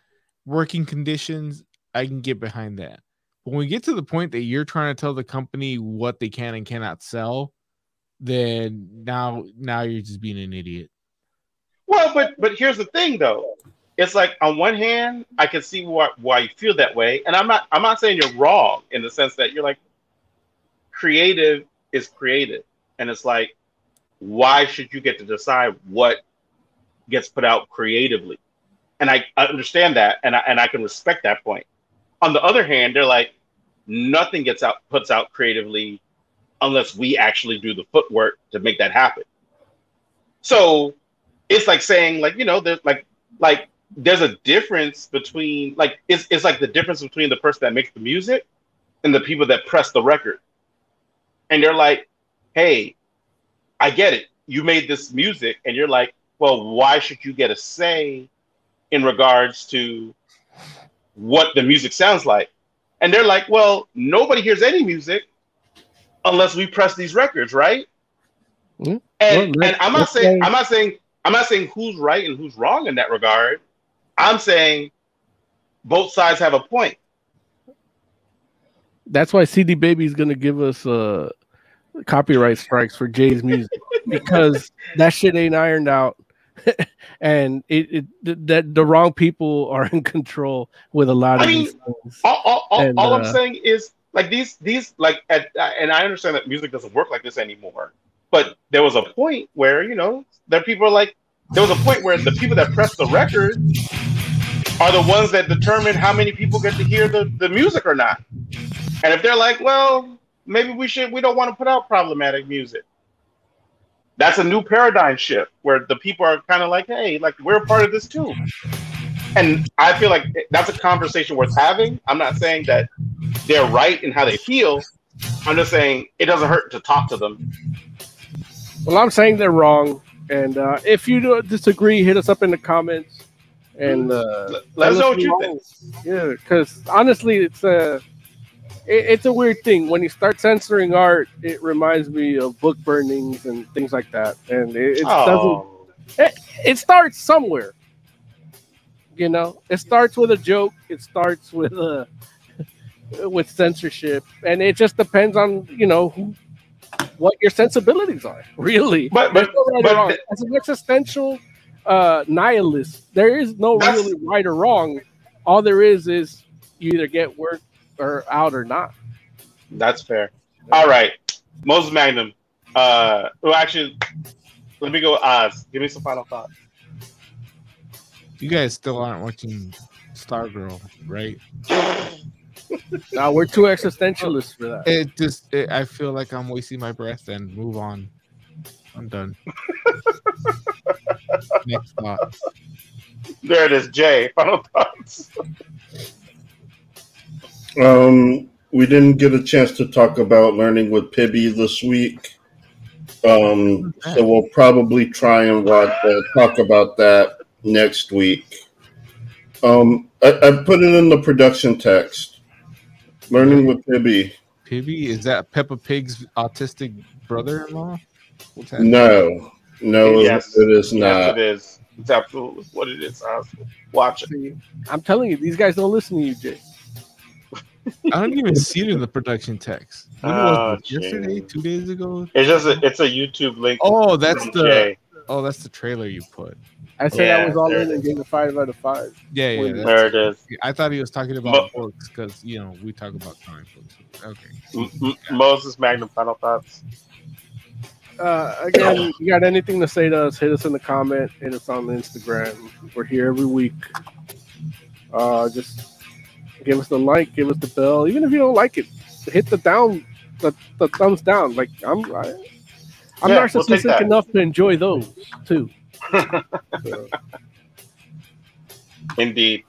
working conditions, I can get behind that. But when we get to the point that you're trying to tell the company what they can and cannot sell, then now now you're just being an idiot. Well, but but here's the thing though. It's like on one hand, I can see why why you feel that way, and I'm not I'm not saying you're wrong in the sense that you're like creative is creative, and it's like why should you get to decide what gets put out creatively? And I, I understand that, and I and I can respect that point. On the other hand, they're like nothing gets out puts out creatively unless we actually do the footwork to make that happen. So it's like saying like you know there's like like there's a difference between like it's, it's like the difference between the person that makes the music and the people that press the record. And they're like, hey, I get it. You made this music, and you're like, well, why should you get a say in regards to what the music sounds like? And they're like, well, nobody hears any music unless we press these records, right? Mm-hmm. And Well, and I'm not saying I'm not saying I'm not saying who's right and who's wrong in that regard. I'm saying both sides have a point. That's why CD Baby is going to give us uh, copyright strikes for Jay's music because that shit ain't ironed out, and it, it that the wrong people are in control with a lot of I mean, things. All, all, all, And, all uh, I'm saying is like these these like at, and I understand that music doesn't work like this anymore. But there was a point where you know there people are like there was a point where the people that press the record are the ones that determine how many people get to hear the, the music or not. And if they're like, well, maybe we should we don't want to put out problematic music. That's a new paradigm shift where the people are kind of like, hey, like we're a part of this too. And I feel like that's a conversation worth having. I'm not saying that they're right in how they feel. I'm just saying it doesn't hurt to talk to them. Well, I'm saying they're wrong, and uh, if you disagree, hit us up in the comments and uh, Let- let us know what you wrong. Yeah, because honestly, it's a it, it's a weird thing when you start censoring art. It reminds me of book burnings and things like that, and it, it doesn't. Oh, It starts somewhere. You know, it starts with a joke. It starts with a with censorship, and it just depends on you know who, what your sensibilities are. Really, But- but- no right but as an existential uh, nihilist, there is no really right or wrong. All there is is you either get work or out or not. that's fair. All right, Moses Magnum. Uh, well, actually, let me go. Oz, give me some final thoughts. You guys still aren't watching Stargirl, right? Now we're too existentialists for that. It just, it, I feel like I'm wasting my breath and move on. I'm done. Next thought. There it is, Jay. Final thoughts. Um, we didn't get a chance to talk about learning with Pibby this week. Um, so we'll probably try and watch, uh, talk about that next week. Um, I, I put it in the production text. Learning with Pibby. Pibby, is that Peppa Pig's autistic brother-in-law? No, no, Yes. it is Yes, not. it is. It's absolutely what it is. Oz. Watch it. See, I'm telling you, these guys don't listen to you, Jay. I don't even see it in the production text. Oh, was? Yesterday, jeez. two days ago. It's just a, it's a YouTube link. Oh, that's the Jay. oh, that's the trailer you put. I said Yeah, I was all in it and gave a five out of five. Yeah, yeah. That's- There it is. I thought he was talking about books because you know we talk about comic books. Okay. M- M- Moses Magnum. Final thoughts. Uh, again, you got anything to say to us? Hit us in the comment. Hit us on the Instagram. We're here every week. Uh, just give us the like, give us the bell. Even if you don't like it, hit the down, the, the thumbs down. Like I'm, I, I'm Yeah, we'll take narcissistic that. enough to enjoy those too. So, Indeed.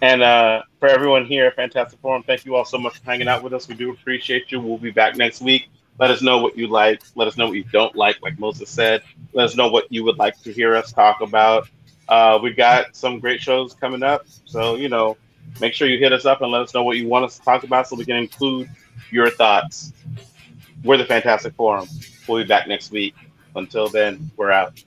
And uh, for everyone here at Fantastic Forum, thank you all so much for hanging out with us. We do appreciate you. We'll be back next week. Let us know what you like. Let us know what you don't like, like Moses said. Let us know what you would like to hear us talk about. Uh, we got some great shows coming up. So, you know, make sure you hit us up and let us know what you want us to talk about so we can include your thoughts. We're the Fantastic Forum. We'll be back next week. Until then, we're out.